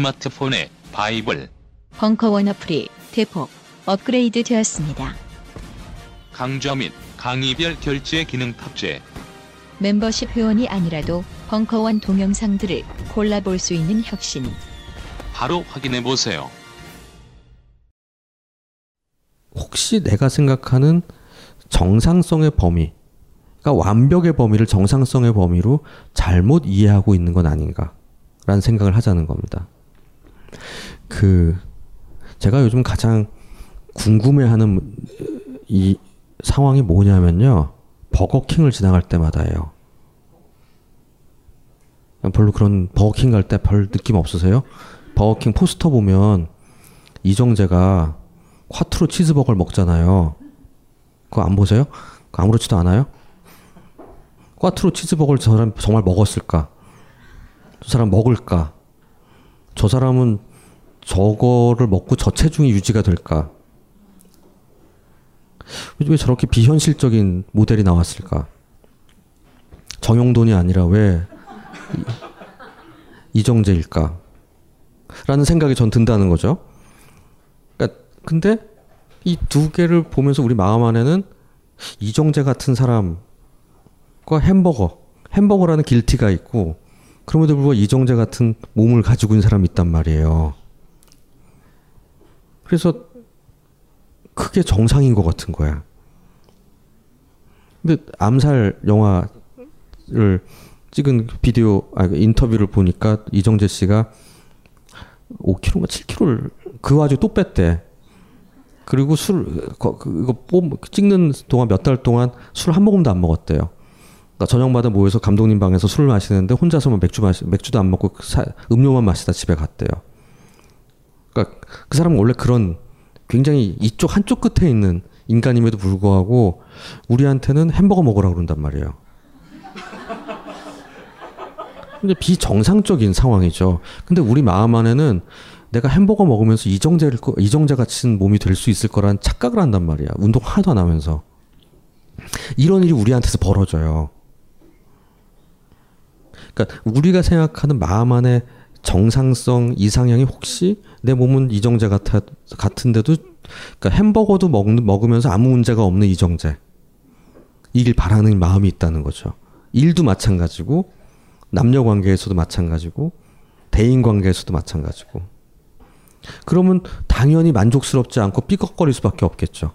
스마트폰의 바이블 벙커원 어플이 대폭 업그레이드 되었습니다. 강좌 및 강의별 결제 기능 탑재 멤버십 회원이 아니라도 벙커원 동영상들을 골라볼 수 있는 혁신. 바로 확인해 보세요. 혹시 내가 생각하는 정상성의 범위, 그러니까 완벽의 범위를 정상성의 범위로 잘못 이해하고 있는 건 아닌가라는 생각을 하자는 겁니다. 그 제가 요즘 가장 궁금해하는 이 상황이 뭐냐면요. 버거킹을 지나갈 때마다예요. 별로 그런 버거킹 갈 때 별 느낌 없으세요? 버거킹 포스터 보면 이정재가 콰트로 치즈버거를 먹잖아요. 그거 안 보세요? 그거 아무렇지도 않아요? 꽈트로 치즈버거를 저 사람 정말 먹었을까? 저 사람 먹을까? 저 사람은 저거를 먹고 저 체중이 유지가 될까? 왜 저렇게 비현실적인 모델이 나왔을까? 정용돈이 아니라 왜 이정재일까? 라는 생각이 전 든다는 거죠. 그러니까 근데 이 두 개를 보면서 우리 마음 안에는 이정재 같은 사람과 햄버거, 햄버거라는 길티가 있고 그럼에도 불구하고 이정재 같은 몸을 가지고 있는 사람이 있단 말이에요. 그래서 크게 정상인 것 같은 거야. 근데 암살 영화를 찍은 비디오, 아, 인터뷰를 보니까 이정재 씨가 5kg인가 7kg를 그 와중에 또 뺐대. 그리고 술, 그, 이거 뽑, 찍는 동안 몇 달 동안 술 한 모금도 안 먹었대요. 그러니까 저녁마다 모여서 감독님 방에서 술을 마시는데 혼자서만 맥주 마시, 맥주도 안 먹고 사, 음료만 마시다 집에 갔대요. 그러니까 그 사람은 원래 그런 굉장히 이쪽 한쪽 끝에 있는 인간임에도 불구하고 우리한테는 햄버거 먹으라고 그런단 말이에요. 근데 비정상적인 상황이죠. 근데 우리 마음 안에는 내가 햄버거 먹으면서 이정재 이정재 같은 몸이 될 수 있을 거란 착각을 한단 말이야. 운동 하나도 안 하면서. 이런 일이 우리한테서 벌어져요. 그러니까 우리가 생각하는 마음 안에 정상성 이상향이 혹시 내 몸은 이정재 같아 같은데도 그러니까 햄버거도 먹, 먹으면서 아무 문제가 없는 이정재 이길 바라는 마음이 있다는 거죠. 일도 마찬가지고 남녀 관계에서도 마찬가지고 대인 관계에서도 마찬가지고 그러면 당연히 만족스럽지 않고 삐걱거릴 수밖에 없겠죠.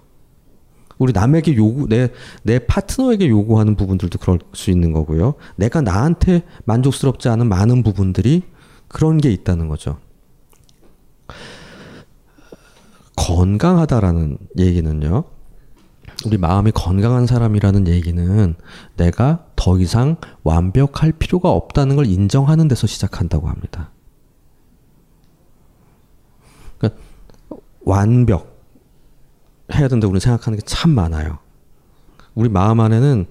우리 남에게 요구 내 내 파트너에게 요구하는 부분들도 그럴 수 있는 거고요. 내가 나한테 만족스럽지 않은 많은 부분들이 그런 게 있다는 거죠. 건강하다라는 얘기는요. 우리 마음이 건강한 사람이라는 얘기는 내가 더 이상 완벽할 필요가 없다는 걸 인정하는 데서 시작한다고 합니다. 그러니까 완벽 해야 된다고 우리 생각하는 게 참 많아요. 우리 마음 안에는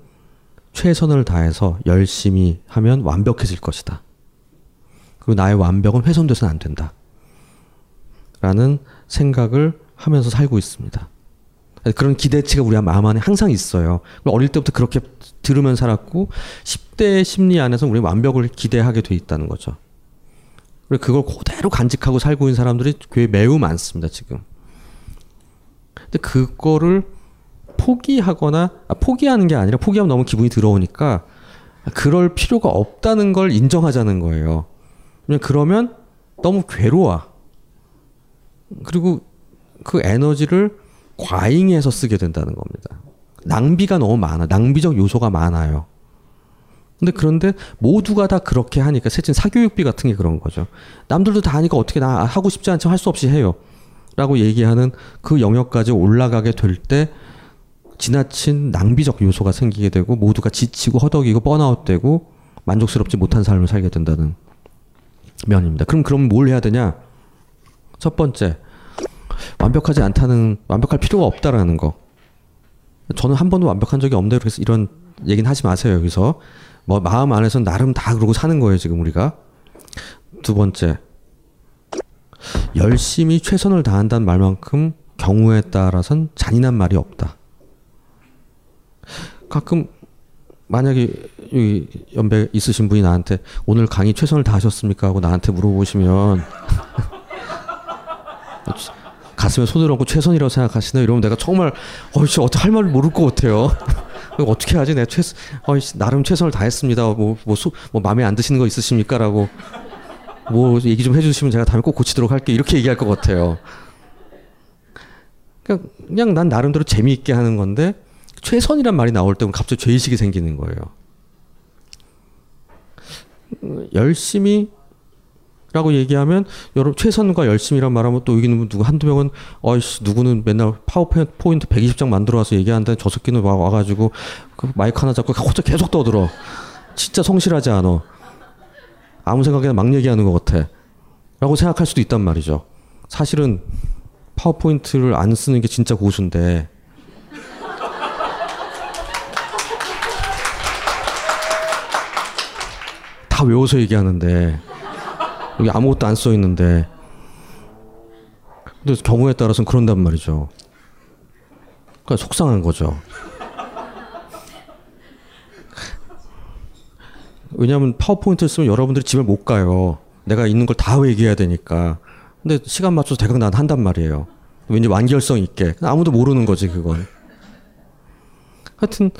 최선을 다해서 열심히 하면 완벽해질 것이다. 그리고 나의 완벽은 훼손돼서는 안 된다. 라는 생각을 하면서 살고 있습니다. 그런 기대치가 우리 마음 안에 항상 있어요. 어릴 때부터 그렇게 들으면 살았고 10대 심리 안에서 우리 완벽을 기대하게 돼 있다는 거죠. 그걸 그대로 간직하고 살고 있는 사람들이 꽤 매우 많습니다, 지금. 근데 그거를 포기하거나 아, 포기하는 게 아니라 포기하면 너무 기분이 들어오니까 그럴 필요가 없다는 걸 인정하자는 거예요. 그러면 너무 괴로워. 그리고 그 에너지를 과잉해서 쓰게 된다는 겁니다. 낭비가 너무 많아. 낭비적 요소가 많아요. 근데 그런데 모두가 다 그렇게 하니까 세진 사교육비 같은 게 그런 거죠. 남들도 다 하니까 어떻게 나 하고 싶지 않지만 할 수 없이 해요. 라고 얘기하는 그 영역까지 올라가게 될 때 지나친 낭비적 요소가 생기게 되고 모두가 지치고 허덕이고 번아웃되고 만족스럽지 못한 삶을 살게 된다는 면입니다. 그럼 그럼 뭘 해야 되냐? 첫 번째 완벽하지 않다는 완벽할 필요가 없다라는 거. 저는 한 번도 완벽한 적이 없는데 그래서 이런 얘기는 하지 마세요 여기서 뭐 마음 안에서 나름 다 그러고 사는 거예요 지금 우리가 두 번째 열심히 최선을 다한다는 말만큼 경우에 따라선 잔인한 말이 없다. 가끔 만약에 여기 연배 있으신 분이 나한테 오늘 강의 최선을 다하셨습니까 하고 나한테 물어보시면 가슴에 손을 얹고 최선이라고 생각하시나 이러면 내가 정말 어이씨 어떻게 할 말을 모를 것 같아요. 어떻게 하지? 내가 최 어이씨 나름 최선을 다했습니다. 뭐뭐 뭐, 뭐 마음에 안 드시는 거 있으십니까?라고 뭐 얘기 좀 해주시면 제가 다음에 꼭 고치도록 할게 이렇게 얘기할 것 같아요. 그냥, 그냥 난 나름대로 재미있게 하는 건데 최선이란 말이 나올 때 갑자기 죄의식이 생기는 거예요. 열심히 라고 얘기하면 여러분 최선과 열심이란 말하면 또 여기는 누구 한두 명은 어이씨 누구는 맨날 파워포인트 120장 만들어 와서 얘기하는데 저 새끼는 와, 와가지고 그 마이크 하나 잡고 혼자 계속 떠들어 진짜 성실하지 않아 아무 생각이나 막 얘기하는 것 같아. 라고 생각할 수도 있단 말이죠. 사실은 파워포인트를 안 쓰는 게 진짜 고수인데. 다 외워서 얘기하는데. 여기 아무것도 안 써 있는데. 근데 경우에 따라서는 그런단 말이죠. 그러니까 속상한 거죠. 왜냐하면 파워포인트를 쓰면 여러분들이 집에 못 가요. 내가 있는 걸 다 얘기해야 되니까. 근데 시간 맞춰서 대강 난 한단 말이에요. 왠지 완결성 있게. 아무도 모르는 거지 그건. 하여튼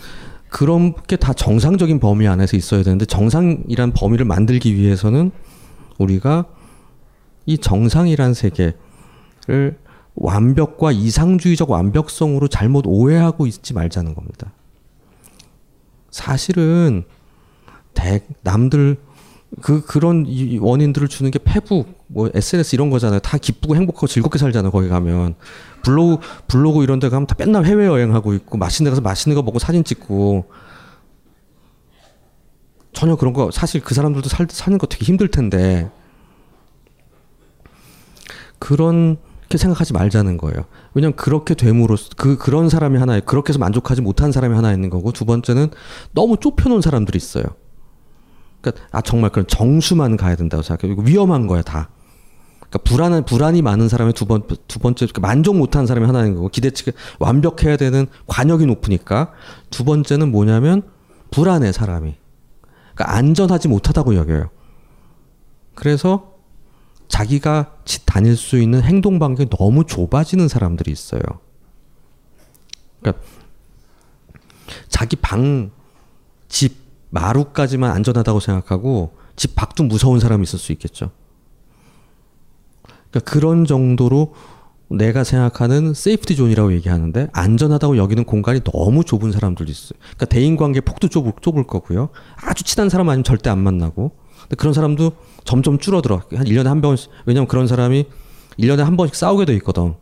그런 게 다 정상적인 범위 안에서 있어야 되는데 정상이란 범위를 만들기 위해서는 우리가 이 정상이란 세계를 완벽과 이상주의적 완벽성으로 잘못 오해하고 있지 말자는 겁니다. 사실은 대, 남들 그 그런 원인들을 주는 게 페북, 뭐 SNS 이런 거잖아요. 다 기쁘고 행복하고 즐겁게 살잖아요. 거기 가면 블로그 블로그 이런 데 가면 다 맨날 해외 여행하고 있고 맛있는 데 가서 맛있는 거 먹고 사진 찍고 전혀 그런 거 사실 그 사람들도 살, 사는 거 되게 힘들 텐데 그렇게 생각하지 말자는 거예요. 왜냐면 그렇게 됨으로써 그 그런 사람이 하나 그렇게 해서 만족하지 못한 사람이 하나 있는 거고 두 번째는 너무 좁혀놓은 사람들이 있어요. 그러니까 아 정말 그런 정수만 가야 된다고 생각해요. 위험한 거야 다. 그러니까 불안한 불안이 많은 사람이 두번 두 번째 만족 못하는 사람이 하나인 거고 기대치가 완벽해야 되는 관역이 높으니까 두 번째는 뭐냐면 불안해 사람이. 그러니까 안전하지 못하다고 여겨요. 그래서 자기가 다닐 수 있는 행동 반경이 너무 좁아지는 사람들이 있어요. 그러니까 자기 방, 집, 마루까지만 안전하다고 생각하고 집 밖도 무서운 사람이 있을 수 있겠죠. 그러니까 그런 정도로 내가 생각하는 safety zone이라고 얘기하는데 안전하다고 여기는 공간이 너무 좁은 사람들도 있어요. 그러니까 대인 관계 폭도 좁을, 좁을 거고요. 아주 친한 사람 아니면 절대 안 만나고. 근데 그런 사람도 점점 줄어들어. 한 1년에 한 번씩. 왜냐면 그런 사람이 1년에 한 번씩 싸우게 돼 있거든.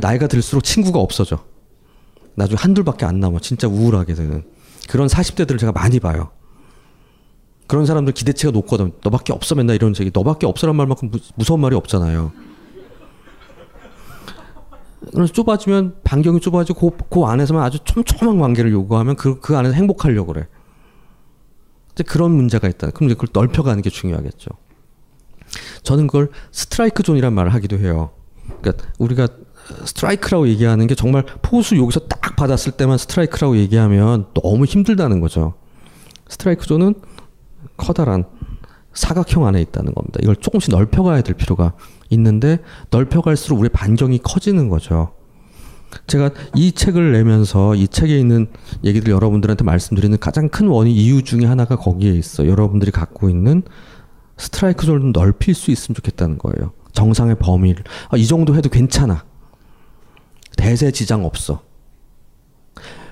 나이가 들수록 친구가 없어져. 나중에 한둘밖에 안 남아. 진짜 우울하게 되는. 그런 40대들을 제가 많이 봐요. 그런 사람들 기대치가 높거든. 너밖에 없어 맨날 이런 얘기. 너밖에 없어란 말만큼 무서운 말이 없잖아요. 그래서 좁아지면 반경이 좁아지고 그, 그 안에서만 아주 촘촘한 관계를 요구하면 그, 그 안에서 행복하려고 그래. 그런 문제가 있다. 그럼 그걸 넓혀가는 게 중요하겠죠. 저는 그걸 스트라이크 존이란 말을 하기도 해요. 그러니까 우리가 스트라이크라고 얘기하는 게 정말 포수 여기서 딱 받았을 때만 스트라이크라고 얘기하면 너무 힘들다는 거죠. 스트라이크 존은 커다란 사각형 안에 있다는 겁니다. 이걸 조금씩 넓혀가야 될 필요가 있는데 넓혀갈수록 우리의 반경이 커지는 거죠. 제가 이 책을 내면서 이 책에 있는 얘기들 여러분들한테 말씀드리는 가장 큰 원인 이유 중에 하나가 거기에 있어. 여러분들이 갖고 있는 스트라이크 존을 넓힐 수 있으면 좋겠다는 거예요. 정상의 범위를 아, 이 정도 해도 괜찮아. 대세 지장 없어.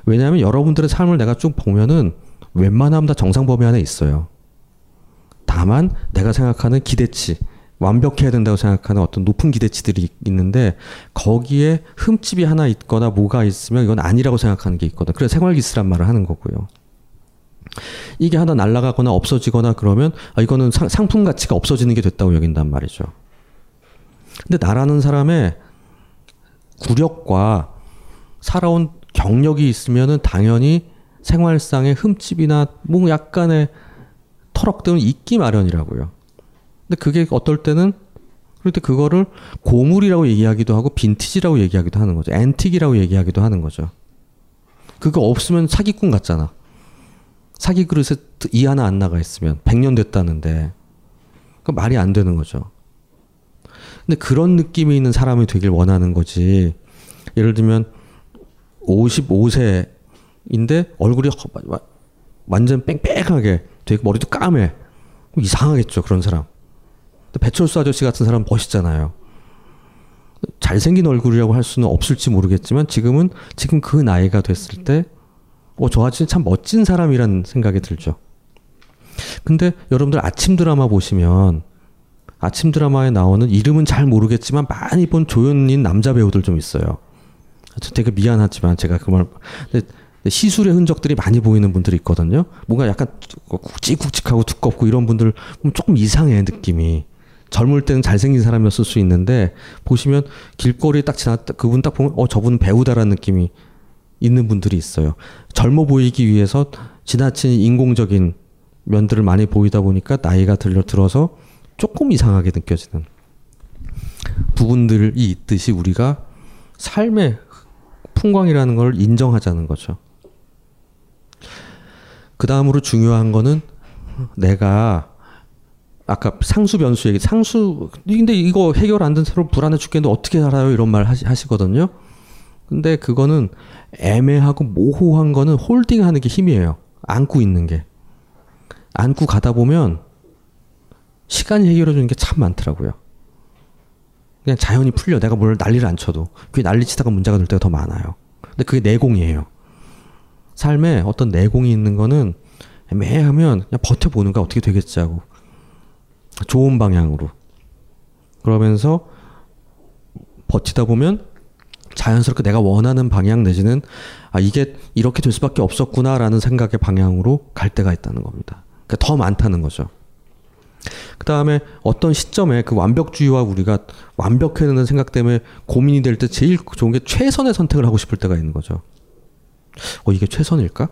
왜냐하면 여러분들의 삶을 내가 쭉 보면은 웬만하면 다 정상 범위 안에 있어요. 다만 내가 생각하는 기대치, 완벽해야 된다고 생각하는 어떤 높은 기대치들이 있는데 거기에 흠집이 하나 있거나 뭐가 있으면 이건 아니라고 생각하는 게 있거든. 그래서 생활기스란 말을 하는 거고요. 이게 하나 날아가거나 없어지거나 그러면 아, 이거는 상, 상품 가치가 없어지는 게 됐다고 여긴단 말이죠. 근데 나라는 사람의 구력과 살아온 경력이 있으면은 당연히 생활상의 흠집이나 뭐 약간의 터럭 등은 있기 마련이라고요. 근데 그게 어떨 때는 그럴 때 그거를 고물이라고 얘기하기도 하고 빈티지라고 얘기하기도 하는 거죠. 앤틱이라고 얘기하기도 하는 거죠. 그거 없으면 사기꾼 같잖아. 사기 그릇에 이 하나 안 나가 있으면 100년 됐다는데 그 말이 안 되는 거죠. 근데 그런 느낌이 있는 사람이 되길 원하는 거지. 예를 들면 55세인데 얼굴이 완전 뺑뺑하게 되게 머리도 까매. 이상하겠죠 그런 사람. 배철수 아저씨 같은 사람 멋있잖아요. 잘생긴 얼굴이라고 할 수는 없을지 모르겠지만 지금은 지금 그 나이가 됐을 때 어, 저 아저씨 참 멋진 사람이란 생각이 들죠. 근데 여러분들 아침 드라마 보시면 아침 드라마에 나오는 이름은 잘 모르겠지만 많이 본 조연인 남자 배우들 좀 있어요. 되게 미안하지만 제가 그 말, 시술의 흔적들이 많이 보이는 분들이 있거든요. 뭔가 약간 굵직굵직하고 두껍고 이런 분들 조금 이상해 느낌이. 젊을 때는 잘생긴 사람이었을 수 있는데 보시면 길거리에 딱 지났다 그분 딱 보면 어 저분은 배우다라는 느낌이 있는 분들이 있어요. 젊어 보이기 위해서 지나친 인공적인 면들을 많이 보이다 보니까 나이가 들려 들어서 조금 이상하게 느껴지는 부분들이 있듯이 우리가 삶의 풍광이라는 걸 인정하자는 거죠. 그 다음으로 중요한 거는 내가 아까 상수 변수 얘기 상수 근데 이거 해결 안된 서로 불안해 죽겠는데 어떻게 살아요 이런 말 하시, 하시거든요. 근데 그거는 애매하고 모호한 거는 홀딩하는 게 힘이에요. 안고 있는 게 안고 가다 보면 시간이 해결해 주는 게 참 많더라고요. 그냥 자연히 풀려. 내가 뭘 난리를 안 쳐도 그게 난리 치다가 문제가 될 때가 더 많아요. 근데 그게 내공이에요. 삶에 어떤 내공이 있는 거는 애매하면 그냥 버텨보는 거 어떻게 되겠지 하고 좋은 방향으로 그러면서 버티다 보면 자연스럽게 내가 원하는 방향 내지는 아 이게 이렇게 될 수밖에 없었구나라는 생각의 방향으로 갈 때가 있다는 겁니다. 그러니까 더 많다는 거죠. 그 다음에 어떤 시점에 그 완벽주의와 우리가 완벽해야 되는 생각 때문에 고민이 될 때 제일 좋은 게 최선의 선택을 하고 싶을 때가 있는 거죠. 어, 이게 최선일까?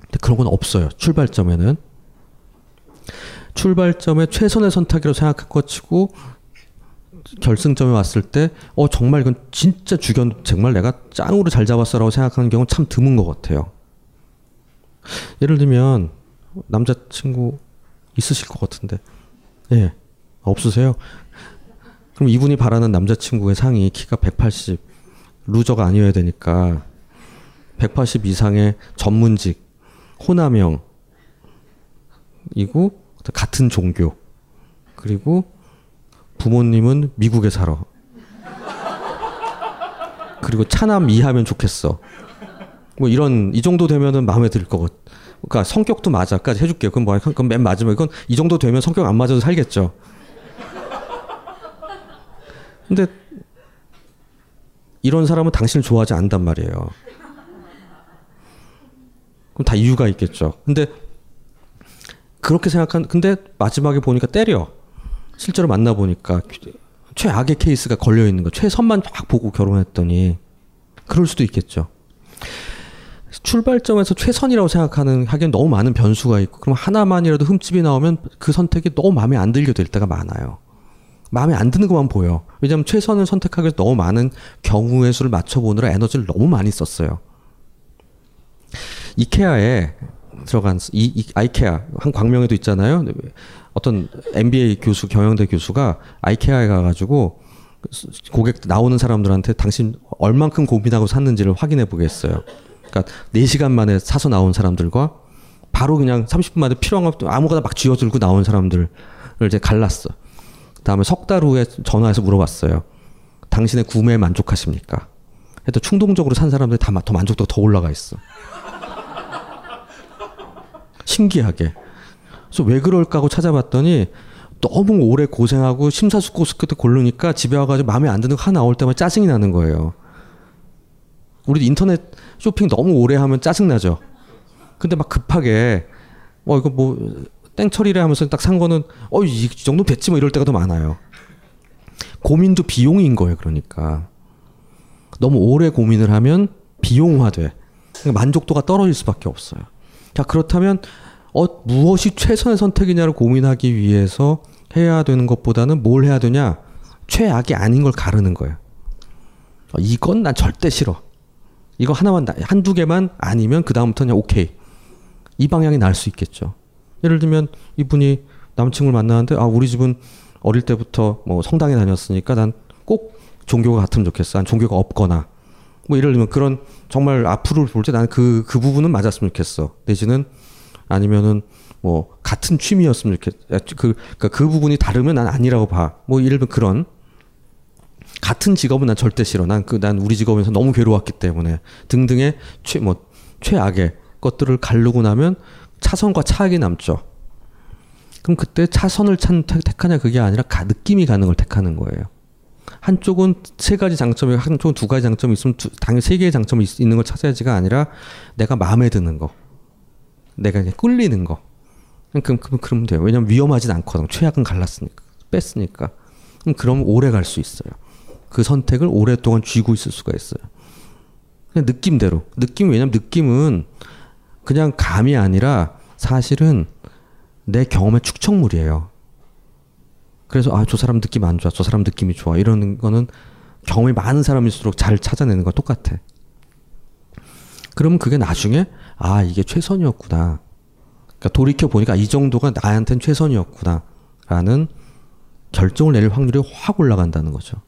근데 그런 건 없어요. 출발점에는. 출발점에 최선의 선택이라고 생각할 것 치고 결승점에 왔을 때, 어, 정말 이건 진짜 주견, 정말 내가 짱으로 잘 잡았어라고 생각하는 경우는 참 드문 것 같아요. 예를 들면, 남자친구 있으실 것 같은데, 예, 없으세요? 그럼 이분이 바라는 남자친구의 상이 키가 180, 루저가 아니어야 되니까, 180 이상의 전문직, 호남형, 이고 같은 종교, 그리고 부모님은 미국에 살아. 그리고 차남 이하면 좋겠어. 뭐 이런 이 정도 되면은 마음에 들 것. 그러니까 성격도 맞아까지 해줄게요. 그럼 뭐 그럼 맨 마지막 이건 이 정도 되면 성격 안 맞아도 살겠죠. 근데 이런 사람은 당신을 좋아하지 않단 말이에요. 그럼 다 이유가 있겠죠. 근데 그렇게 생각한 근데 마지막에 보니까 때려. 실제로 만나 보니까 최악의 케이스가 걸려 있는 거. 최선만 확 보고 결혼했더니 그럴 수도 있겠죠. 출발점에서 최선이라고 생각하는 하기엔 너무 많은 변수가 있고 그럼 하나만이라도 흠집이 나오면 그 선택이 너무 마음에 안 들게 될 때가 많아요. 마음에 안 드는 것만 보여. 왜냐하면 최선을 선택하기 위해서 너무 많은 경우의 수를 맞춰보느라 에너지를 너무 많이 썼어요. 이케아에 들어간 이, 이 아이케아 한 광명에도 있잖아요. 어떤 MBA 교수 경영대 교수가 아이케아에 가가지고 고객 나오는 사람들한테 당신 얼만큼 고민하고 샀는지를 확인해 보겠어요. 그러니까 4시간 만에 사서 나온 사람들과 바로 그냥 30분 만에 필요한 것 아무거나 막 쥐어들고 나온 사람들을 이제 갈랐어. 그다음에 석 달 후에 전화해서 물어봤어요. 당신의 구매에 만족하십니까? 해도 충동적으로 산 사람들이 다 더 만족도가 더 올라가 있어. 신기하게. 그래서 왜 그럴까 하고 찾아봤더니 너무 오래 고생하고 심사숙고스 끝에 고르니까 집에 와가지고 마음에 안 드는 거 하나 나올 때마다 짜증이 나는 거예요. 우리 인터넷 쇼핑 너무 오래 하면 짜증나죠. 근데 막 급하게 어 이거 뭐 땡처리래 하면서 딱 산 거는 어 이 정도 됐지 뭐 이럴 때가 더 많아요. 고민도 비용인 거예요. 그러니까 너무 오래 고민을 하면 비용화돼. 그러니까 만족도가 떨어질 수밖에 없어요. 자 그렇다면 어, 무엇이 최선의 선택이냐를 고민하기 위해서 해야 되는 것보다는 뭘 해야 되냐? 최악이 아닌 걸 가르는 거예요. 어, 이건 난 절대 싫어. 이거 하나만, 한두 개만 아니면 그 다음부터는 그냥 오케이. 이 방향이 날 수 있겠죠. 예를 들면 이분이 남친을 만나는데, 아, 우리 집은 어릴 때부터 뭐 성당에 다녔으니까 난 꼭 종교가 같으면 좋겠어. 난 종교가 없거나. 뭐 예를 들면 그런 정말 앞으로 볼 때 나는 그, 그 부분은 맞았으면 좋겠어. 내지는 아니면은 뭐 같은 취미였으면 좋겠 그, 그러니까 그 부분이 다르면 난 아니라고 봐. 뭐 예를 들면 그런 같은 직업은 난 절대 싫어. 난 그 난 우리 직업에서 너무 괴로웠기 때문에 등등의 최 뭐 최악의 것들을 가르고 나면 차선과 차악이 남죠. 그럼 그때 차선을 찬 택하냐 그게 아니라 가, 느낌이 가는 걸 택하는 거예요. 한쪽은 세 가지 장점이 한쪽은 두 가지 장점이 있으면 두, 당연히 세 개의 장점이 있, 있는 걸 찾아야지가 아니라 내가 마음에 드는 거. 내가 이제 꿀리는 거. 그럼, 그럼, 그러면 돼요. 왜냐면 위험하진 않거든. 최악은 갈랐으니까. 뺐으니까. 그럼 오래 갈 수 있어요. 그 선택을 오랫동안 쥐고 있을 수가 있어요. 그냥 느낌대로. 느낌, 왜냐면 느낌은 그냥 감이 아니라 사실은 내 경험의 축적물이에요. 그래서 아, 저 사람 느낌 안 좋아. 저 사람 느낌이 좋아. 이러는 거는 경험이 많은 사람일수록 잘 찾아내는 거 똑같아. 그러면 그게 나중에 아 이게 최선이었구나. 그러니까 돌이켜 보니까 이 정도가 나한테는 최선이었구나 라는 결정을 내릴 확률이 확 올라간다는 거죠.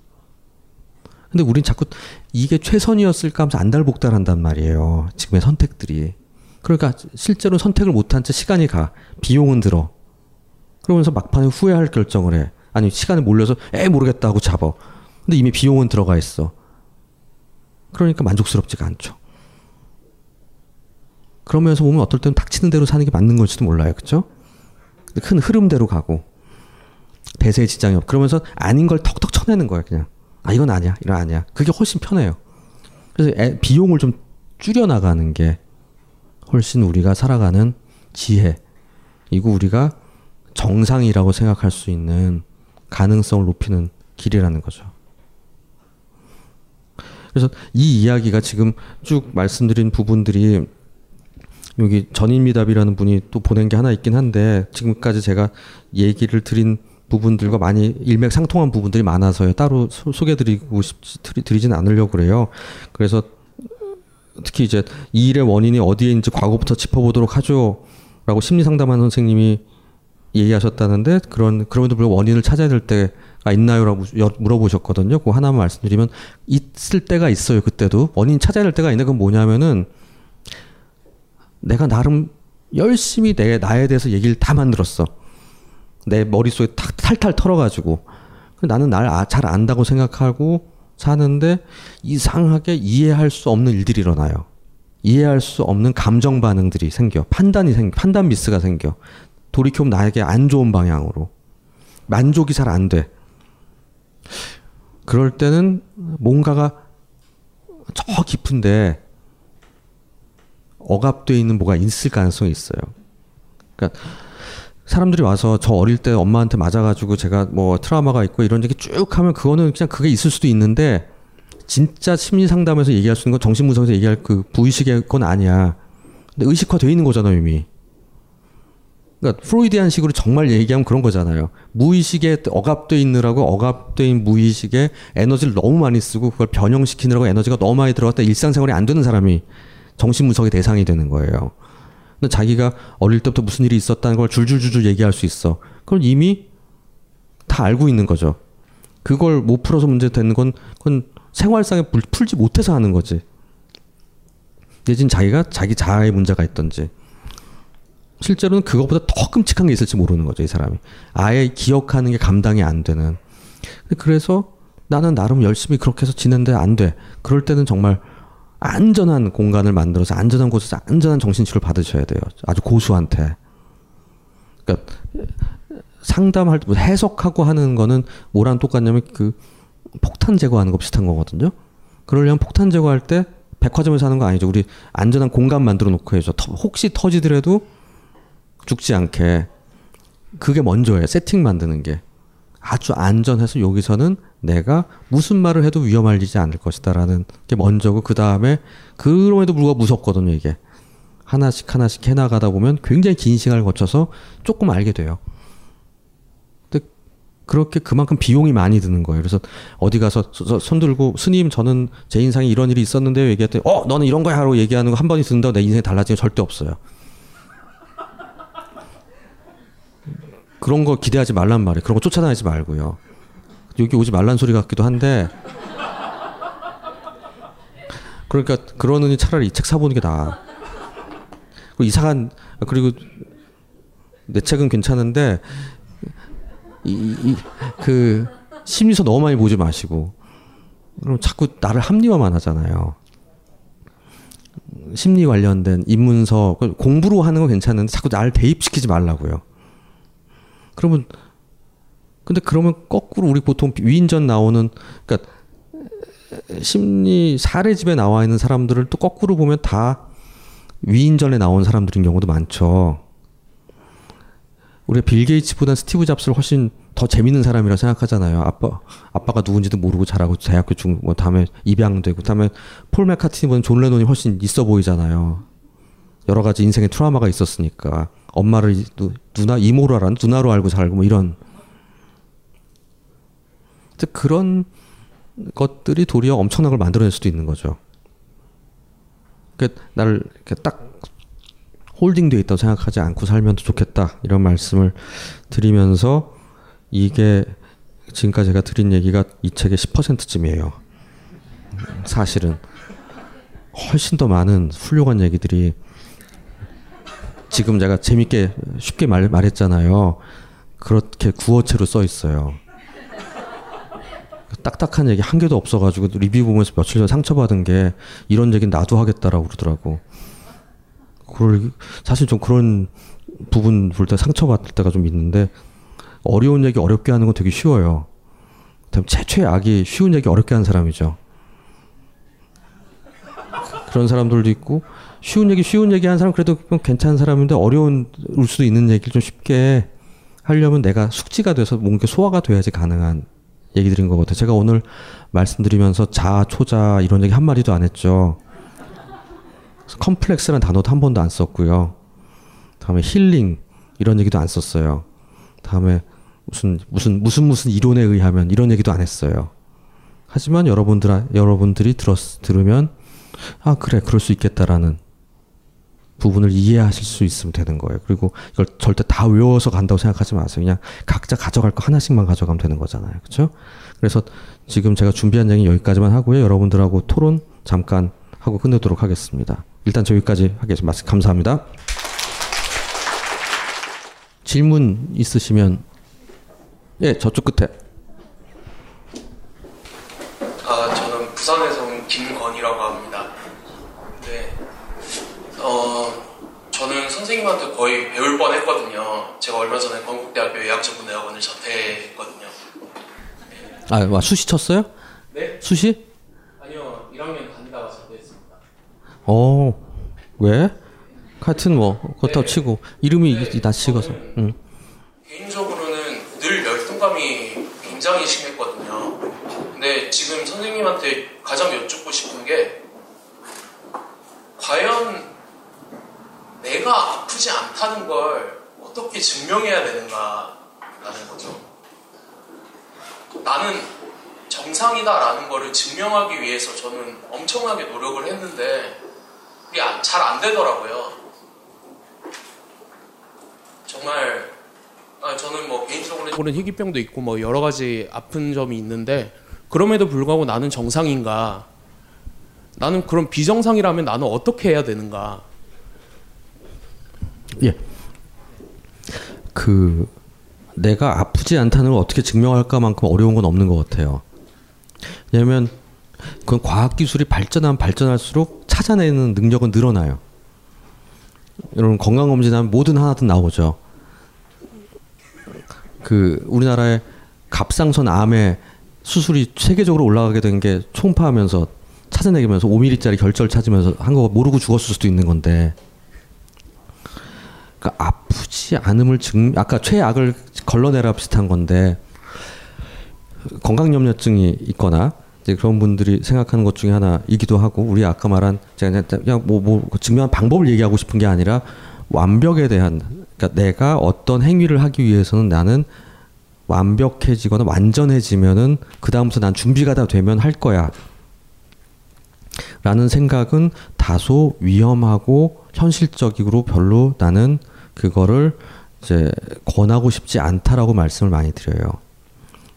근데 우린 자꾸 이게 최선이었을까 하면서 안달복달한단 말이에요. 지금의 선택들이. 그러니까 실제로 선택을 못한 채 시간이 가. 비용은 들어. 그러면서 막판에 후회할 결정을 해. 아니 시간에 몰려서 에 모르겠다 하고 잡아. 근데 이미 비용은 들어가 있어. 그러니까 만족스럽지가 않죠. 그러면서 보면 어떨 때는 닥치는 대로 사는 게 맞는 걸지도 몰라요. 그렇죠? 큰 흐름대로 가고 대세에 지장이 없. 그러면서 아닌 걸 턱턱 쳐내는 거예요. 그냥 아 이건 아니야, 이건 아니야. 그게 훨씬 편해요. 그래서 애, 비용을 좀 줄여 나가는 게 훨씬 우리가 살아가는 지혜. 이고 우리가 정상이라고 생각할 수 있는 가능성을 높이는 길이라는 거죠. 그래서 이 이야기가 지금 쭉 말씀드린 부분들이 여기 전인미답이라는 분이 또 보낸 게 하나 있긴 한데 지금까지 제가 얘기를 드린 부분들과 많이 일맥상통한 부분들이 많아서요. 따로 소, 개드리고 싶, 드리지는 않으려고 그래요. 그래서 특히 이제 이 일의 원인이 어디에인지 과거부터 짚어보도록 하죠. 라고 심리 상담하는 선생님이 얘기하셨다는데 그런 그럼에도 불구하고 원인을 찾아야 될 때가 있나요라고 물어보셨거든요. 그 하나만 말씀드리면 있을 때가 있어요. 그때도 원인 찾아야 될 때가 있는데 그건 뭐냐면은 내가 나름 열심히 내 나에 대해서 얘기를 다 만들었어. 내 머릿속에 탁 탈탈 털어가지고 나는 날잘 아, 안다고 생각하고 사는데 이상하게 이해할 수 없는 일들이 일어나요. 이해할 수 없는 감정 반응들이 생겨. 판단이 생 판단 미스가 생겨. 돌이켜보면 나에게 안 좋은 방향으로. 만족이 잘 안 돼. 그럴 때는 뭔가가 저 깊은데 억압돼 있는 뭐가 있을 가능성이 있어요. 그러니까 사람들이 와서 저 어릴 때 엄마한테 맞아가지고 제가 뭐 트라우마가 있고 이런 얘기 쭉 하면 그거는 그냥 그게 있을 수도 있는데 진짜 심리 상담에서 얘기할 수 있는 건 정신분석에서 얘기할 그 부의식의 건 아니야. 근데 의식화 돼 있는 거잖아 이미. 그러니까 프로이디안 식으로 정말 얘기하면 그런 거잖아요. 무의식에 억압돼 있느라고 억압된 무의식에 에너지를 너무 많이 쓰고 그걸 변형시키느라고 에너지가 너무 많이 들어갔다 일상생활이 안 되는 사람이 정신분석의 대상이 되는 거예요. 근데 자기가 어릴 때부터 무슨 일이 있었다는 걸 줄줄줄줄 얘기할 수 있어. 그걸 이미 다 알고 있는 거죠. 그걸 못 풀어서 문제 되는 건 그건 생활상에 풀- 풀지 못해서 하는 거지. 내진 자기가 자기 자아의 문제가 있던지. 실제로는 그것보다 더 끔찍한 게 있을지 모르는 거죠, 이 사람이. 아예 기억하는 게 감당이 안 되는. 그래서 나는 나름 열심히 그렇게 해서 지낸데 안 돼. 그럴 때는 정말 안전한 공간을 만들어서 안전한 곳에서 안전한 정신치료를 받으셔야 돼요. 아주 고수한테. 그러니까 상담할 때 해석하고 하는 거는 뭐랑 똑같냐면 그 폭탄 제거하는 거 비슷한 거거든요. 그러려면 폭탄 제거할 때 백화점에서 하는 거 아니죠. 우리 안전한 공간 만들어 놓고. 터- 혹시 터지더라도 죽지 않게 그게 먼저예요. 세팅 만드는 게 아주 안전해서 여기서는 내가 무슨 말을 해도 위험하지 않을 것이다라는 게 먼저고 그 다음에 그럼에도 불구하고 무섭거든요. 이게 하나씩 하나씩 해나가다 보면 굉장히 긴 시간을 거쳐서 조금 알게 돼요. 근데 그렇게 그만큼 비용이 많이 드는 거예요. 그래서 어디 가서 손 들고 스님 저는 제 인상에 이런 일이 있었는데요. 얘기했더니 어 너는 이런 거야 하고 얘기하는 거 한 번이 듣는다고 내 인생이 달라지는 거 절대 없어요. 그런 거 기대하지 말란 말이에요. 그런 거 쫓아다니지 말고요. 여기 오지 말란 소리 같기도 한데 그러니까 그러느니 차라리 이 책 사보는 게 나아. 이상한 그리고 내 책은 괜찮은데 이그 심리서 너무 많이 보지 마시고 그럼 자꾸 나를 합리화만 하잖아요. 심리 관련된 입문서 공부로 하는 건 괜찮은데 자꾸 나를 대입시키지 말라고요. 그러면 근데 그러면 거꾸로 우리 보통 위인전 나오는 그러니까 심리 사례집에 나와 있는 사람들을 또 거꾸로 보면 다 위인전에 나온 사람들인 경우도 많죠. 우리가 빌 게이츠보다 스티브 잡스를 훨씬 더 재밌는 사람이라 생각하잖아요. 아빠 아빠가 누군지도 모르고 자라고 대학교 중뭐 다음에 입양되고 다음에 폴 맥카트니보다 존 레논이 훨씬 있어 보이잖아요. 여러 가지 인생의 트라우마가 있었으니까 엄마를 누, 누나 이모로 알아 누나로 알고 살고 뭐 이런 그런 것들이 도리어 엄청난 걸 만들어낼 수도 있는 거죠. 그 나를 이렇게 딱 홀딩돼 있다고 생각하지 않고 살면 더 좋겠다 이런 말씀을 드리면서 이게 지금까지 제가 드린 얘기가 이 책의 10%쯤이에요. 사실은 훨씬 더 많은 훌륭한 얘기들이 지금 제가 재밌게 쉽게 말, 말했잖아요. 그렇게 구어체로 써 있어요. 딱딱한 얘기 한 개도 없어가지고 리뷰 보면서 며칠 전에 상처받은 게 이런 얘기는 나도 하겠다라고 그러더라고. 그걸 사실 좀 그런 부분 볼 때 상처받을 때가 좀 있는데 어려운 얘기 어렵게 하는 건 되게 쉬워요. 최초의 악이 쉬운 얘기 어렵게 하는 사람이죠. 그런 사람들도 있고 쉬운 얘기 쉬운 얘기 하는 사람 그래도 괜찮은 사람인데 어려운 울 수도 있는 얘기를 좀 쉽게 하려면 내가 숙지가 돼서 뭔가 소화가 돼야지 가능한 얘기들인 것 같아요. 제가 오늘 말씀드리면서 자, 초자 이런 얘기 한 마디도 안 했죠. 컴플렉스라는 단어도 한 번도 안 썼고요. 다음에 힐링 이런 얘기도 안 썼어요. 다음에 무슨 무슨 무슨 무슨 이론에 의하면 이런 얘기도 안 했어요. 하지만 여러분들 여러분들이 들었 들으면 아 그래 그럴 수 있겠다라는 부분을 이해하실 수 있으면 되는 거예요. 그리고 이걸 절대 다 외워서 간다고 생각하지 마세요. 그냥 각자 가져갈 거 하나씩만 가져가면 되는 거잖아요. 그렇죠? 그래서 지금 제가 준비한 얘기 여기까지만 하고요. 여러분들하고 토론 잠깐 하고 끝내도록 하겠습니다. 일단 저기까지 하겠습니다. 감사합니다. 질문 있으시면 예 저쪽 끝에 아, 저는 부산에서 온 김건이라고 합니다. 네. 어, 선생님한테 거의 배울 뻔 했거든요. 제가 얼마 전에 건국대학교 예약전문대학원을 자퇴했거든요. 아 와, 수시 쳤어요? 네? 수시? 아니요, 1학년 다니다가 자퇴했습니다. 어 왜? 하여튼 뭐 그렇다고 치고 이름이 나 찍어서 응. 개인적으로는 늘 열등감이 굉장히 심했거든요. 근데 지금 선생님한테 가장 여쭙고 싶은 게 과연 내가 아프지 않다는 걸 어떻게 증명해야 되는가라는 거죠. 나는 정상이다라는 거를 증명하기 위해서 저는 엄청나게 노력을 했는데 그게 잘 안 되더라고요. 정말 아 저는 뭐 개인적으로 는 희귀병도 있고 뭐 여러 가지 아픈 점이 있는데 그럼에도 불구하고 나는 정상인가? 나는 그럼 비정상이라면 나는 어떻게 해야 되는가? 예. 그 내가 아프지 않다는 걸 어떻게 증명할까만큼 어려운 건 없는 것 같아요. 왜냐하면 그건 과학 기술이 발전하면 발전할수록 찾아내는 능력은 늘어나요. 여러분 건강 검진하면 뭐든 하나든 나오죠. 그 우리나라의 갑상선 암의 수술이 세계적으로 올라가게 된게 초음파하면서 찾아내면서 5mm짜리 결절 찾으면서 한 거 모르고 죽었을 수도 있는 건데 그러니까 아프지 않음을 증 아까 최악을 걸러내라 비슷한 건데 건강염려증이 있거나 이제 그런 분들이 생각하는 것 중에 하나이기도 하고 우리 아까 말한 제가 그냥 뭐, 뭐 증명한 방법을 얘기하고 싶은 게 아니라 완벽에 대한 그러니까 내가 어떤 행위를 하기 위해서는 나는 완벽해지거나 완전해지면은 그 다음부터 난 준비가 다 되면 할 거야. 라는 생각은 다소 위험하고 현실적으로 별로 나는 그거를 이제 권하고 싶지 않다라고 말씀을 많이 드려요.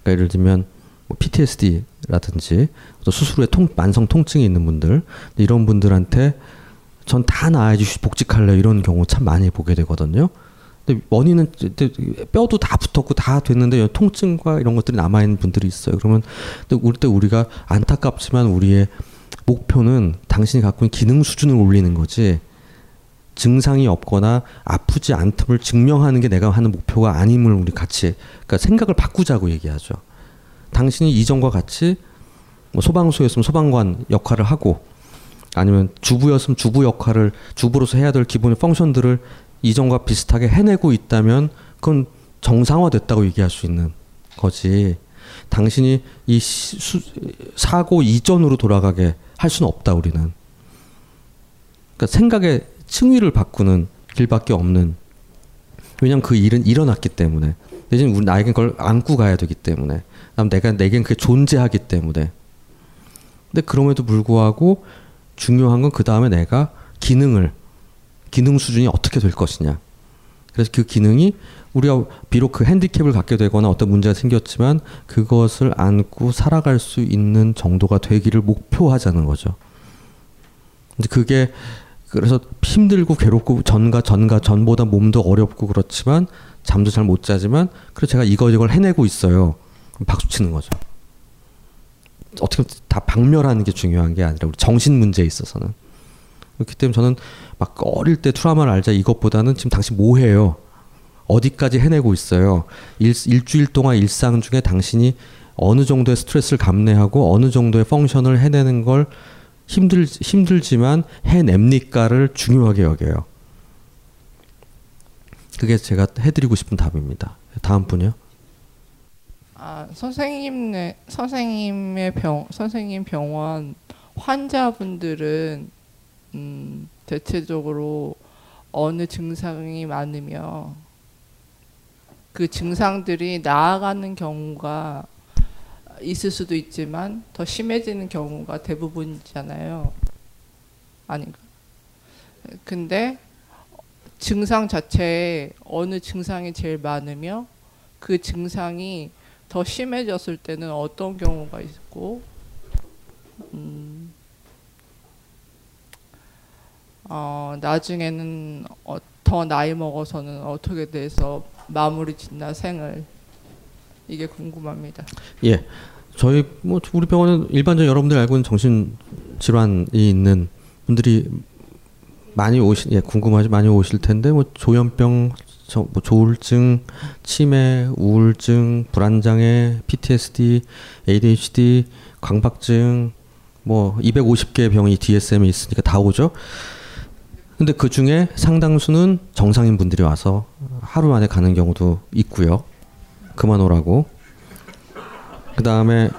그러니까 예를 들면 뭐 PTSD라든지 또 수술 후에 통, 만성 통증이 있는 분들 이런 분들한테 전 다 나아야지 복직할래 이런 경우 참 많이 보게 되거든요. 근데 원인은 뼈도 다 붙었고 다 됐는데 통증과 이런 것들이 남아 있는 분들이 있어요. 그러면 우리 때 우리가 안타깝지만 우리의 목표는 당신이 갖고 있는 기능 수준을 올리는 거지 증상이 없거나 아프지 않음을 증명하는 게 내가 하는 목표가 아님을 우리 같이 그러니까 생각을 바꾸자고 얘기하죠. 당신이 이전과 같이 뭐 소방서였으면 소방관 역할을 하고 아니면 주부였으면 주부 역할을 주부로서 해야 될 기본의 펑션들을 이전과 비슷하게 해내고 있다면 그건 정상화됐다고 얘기할 수 있는 거지. 당신이 이 수, 사고 이전으로 돌아가게 할 수는 없다 우리는. 그러니까 생각의 층위를 바꾸는 길밖에 없는. 왜냐면 그 일은 일어났기 때문에. 대신 우리 나에겐 그걸 안고 가야 되기 때문에. 남 내가 내겐 그게 존재하기 때문에. 근데 그럼에도 불구하고 중요한 건 그 다음에 내가 기능을 기능 수준이 어떻게 될 것이냐. 그래서 그 기능이 우리가 비록 그 핸디캡을 갖게 되거나 어떤 문제가 생겼지만 그것을 안고 살아갈 수 있는 정도가 되기를 목표하자는 거죠. 근데 그게 그래서 힘들고 괴롭고 전과 전과 전보다 몸도 어렵고 그렇지만 잠도 잘 못 자지만 그래서 제가 이거 이걸 해내고 있어요. 박수 치는 거죠. 어떻게 다 박멸하는 게 중요한 게 아니라 우리 정신 문제에 있어서는 그렇기 때문에 저는 막 어릴 때 트라우마를 알자 이것보다는 지금 당신 뭐 해요? 어디까지 해내고 있어요? 일, 일주일 동안 일상 중에 당신이 어느 정도의 스트레스를 감내하고 어느 정도의 펑션을 해내는 걸 힘들 힘들지만 해냅니까를 중요하게 여겨요. 그게 제가 해드리고 싶은 답입니다. 다음 분요. 아 선생님 선생님의 병 선생님 병원 환자분들은 음, 대체적으로 어느 증상이 많으며 그 증상들이 나아가는 경우가 있을 수도 있지만 더 심해지는 경우가 대부분이잖아요. 아닌가? 근데 증상 자체에 어느 증상이 제일 많으며 그 증상이 더 심해졌을 때는 어떤 경우가 있고 음, 어, 나중에는 어, 더 나이 먹어서는 어떻게 돼서 마무리 짓나 생을 이게 궁금합니다. 예, 저희 뭐 우리 병원은 일반적 여러분들 알고 있는 정신 질환이 있는 분들이 많이 오시 예 궁금하지 많이 오실 텐데 뭐 조현병 저, 뭐 조울증, 치매, 우울증, 불안장애, PTSD, ADHD, 광박증, 뭐 250개 병이 DSM에 있으니까 다 오죠. 근데 그 중에 상당수는 정상인 분들이 와서 하루 만에 가는 경우도 있고요. 그만 오라고. 그 다음에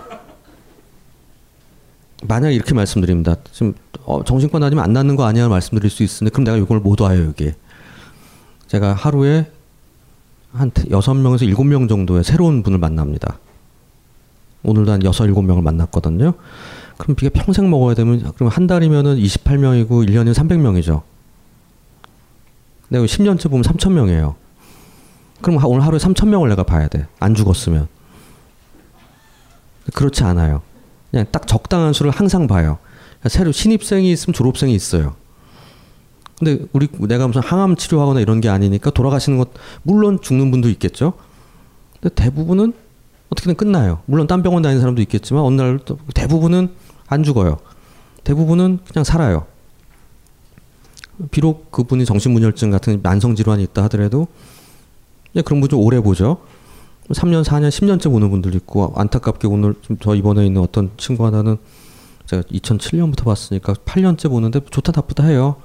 만약 이렇게 말씀드립니다. 지금 어, 정신과 다니면 안 낫는 거 아니야 말씀드릴 수 있는데 그럼 내가 이걸 못 와요 여기. 제가 하루에 한 여섯 명에서 일곱 명 정도의 새로운 분을 만납니다. 오늘도 한 여섯 일곱 명을 만났거든요. 그럼 이게 평생 먹어야 되면 그럼 한 달이면은 28명이고 1년이면 300명이죠. 내가 10년째 보면 3천 명이에요. 그럼 하- 오늘 하루에 3천 명을 내가 봐야 돼. 안 죽었으면. 그렇지 않아요. 그냥 딱 적당한 수를 항상 봐요. 새로 신입생이 있으면 졸업생이 있어요. 근데 우리 내가 무슨 항암 치료하거나 이런 게 아니니까 돌아가시는 것 물론 죽는 분도 있겠죠. 근데 대부분은 어떻게든 끝나요. 물론 딴 병원 다니는 사람도 있겠지만 어느 날또 대부분은 안 죽어요. 대부분은 그냥 살아요. 비록 그분이 정신분열증 같은 만성 질환이 있다 하더라도 그런 분 좀 오래 보죠. 3년, 4년, 10년째 보는 분들 있고 안타깝게 오늘 좀저 이번에 있는 어떤 친구 하나는 제가 2007년부터 봤으니까 8년째 보는데 좋다 나쁘다 해요.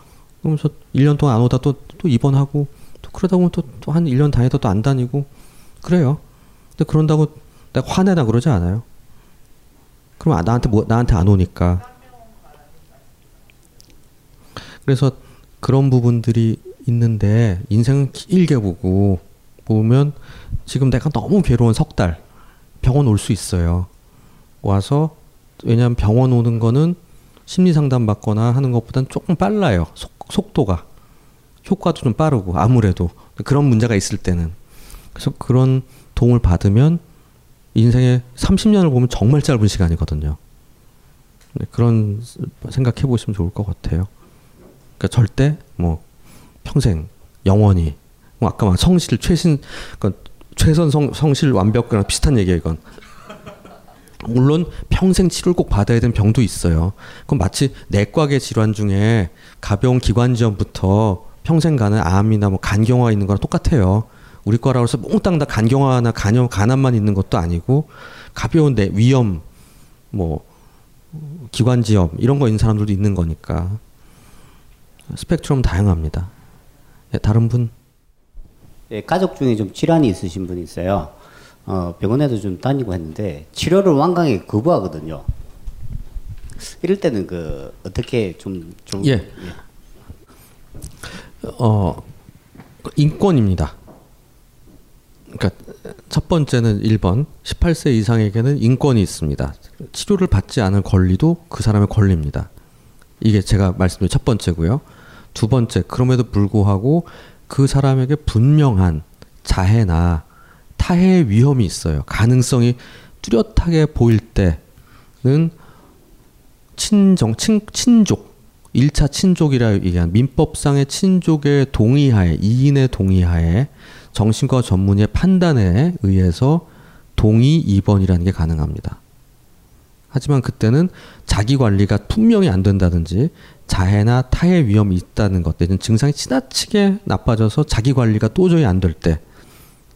그러면서 1년 동안 안 오다 또, 또 입원하고 또 그러다 보면 또한 1년 다니다 또 안 다니고 그래요. 근데 그런다고 내가 화내나 그러지 않아요. 그럼 아, 나한테 뭐 나한테 안 오니까. 그래서 그런 부분들이 있는데 인생은 길게 보고 보면 지금 내가 너무 괴로운 석 달 병원 올 수 있어요. 와서 왜냐하면 병원 오는 거는 심리 상담 받거나 하는 것보다는 조금 빨라요. 속, 속도가 효과도 좀 빠르고 아무래도 그런 문제가 있을 때는 그래서 그런 도움을 받으면 인생의 30년을 보면 정말 짧은 시간이거든요. 네, 그런 생각해 보시면 좋을 것 같아요. 그러니까 절대 뭐 평생 영원히 뭐 아까 막 성실 최신 그러니까 최선 성, 성실 완벽이랑 비슷한 얘기예요 이건. 물론 평생 치료를 꼭 받아야 되는 병도 있어요. 그건 마치 내과계 질환 중에 가벼운 기관지염부터 평생 가는 암이나 뭐 간경화 있는 거랑 똑같아요. 우리 과라고 해서 몽땅 다 간경화나 간염, 간암만 있는 것도 아니고 가벼운 내 위염, 뭐 기관지염 이런 거 있는 사람들도 있는 거니까 스펙트럼 다양합니다. 예, 다른 분 예, 가족 중에 좀 질환이 있으신 분이 있어요. 어, 병원에도 좀 다니고 했는데 치료를 완강하게 거부하거든요. 이럴 때는 그 어떻게 좀좀 예. 어 인권입니다. 그러니까 첫 번째는 1번 18세 이상에게는 인권이 있습니다. 치료를 받지 않을 권리도 그 사람의 권리입니다. 이게 제가 말씀드린 첫 번째고요. 두 번째 그럼에도 불구하고 그 사람에게 분명한 자해나 타해의 위험이 있어요. 가능성이 뚜렷하게 보일 때는 친정 친, 친족 1차 친족이라 얘기한 민법상의 친족의 동의하에 이인의 동의하에 정신과 전문의의 판단에 의해서 동의 입원이라는 게 가능합니다. 하지만 그때는 자기 관리가 분명히 안 된다든지 자해나 타해 위험이 있다는 것 내지는 증상이 지나치게 나빠져서 자기 관리가 도저히 안 될 때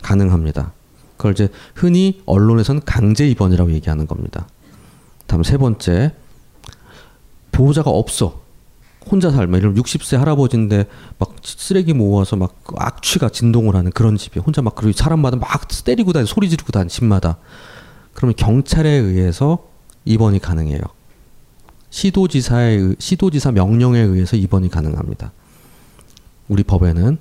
가능합니다. 그걸 이제 흔히 언론에서는 강제 입원이라고 얘기하는 겁니다. 다음 세 번째 보호자가 없어 혼자 살면 이런 60세 할아버지인데 막 쓰레기 모아서 막 악취가 진동을 하는 그런 집이 혼자 막 그리고 사람마다 막 때리고 다니 소리 지르고 다니 집마다 그러면 경찰에 의해서 입원이 가능해요. 시도지사의 의- 시도지사 명령에 의해서 입원이 가능합니다. 우리 법에는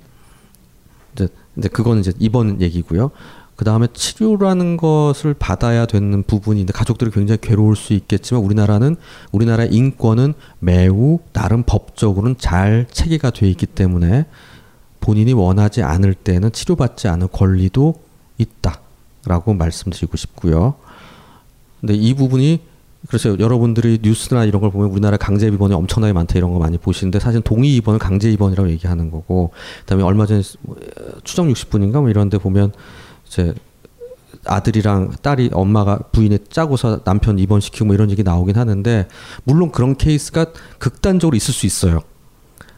이제 이제 그거는 이제 입원 얘기고요. 그 다음에 치료라는 것을 받아야 되는 부분인데 가족들이 굉장히 괴로울 수 있겠지만 우리나라는 우리나라의 인권은 매우 나름 법적으로는 잘 체계가 돼 있기 때문에 본인이 원하지 않을 때는 치료받지 않을 권리도 있다라고 말씀드리고 싶고요. 근데 이 부분이 그래서 여러분들이 뉴스나 이런 걸 보면 우리나라 강제 입원이 엄청나게 많다 이런 거 많이 보시는데 사실 동의 입원을 강제 입원이라고 얘기하는 거고 그다음에 얼마 전에 뭐, 추정 60분인가 뭐 이런 데 보면 이제 아들이랑 딸이 엄마가 부인이 짜고서 남편 입원시키고 뭐 이런 얘기 나오긴 하는데 물론 그런 케이스가 극단적으로 있을 수 있어요.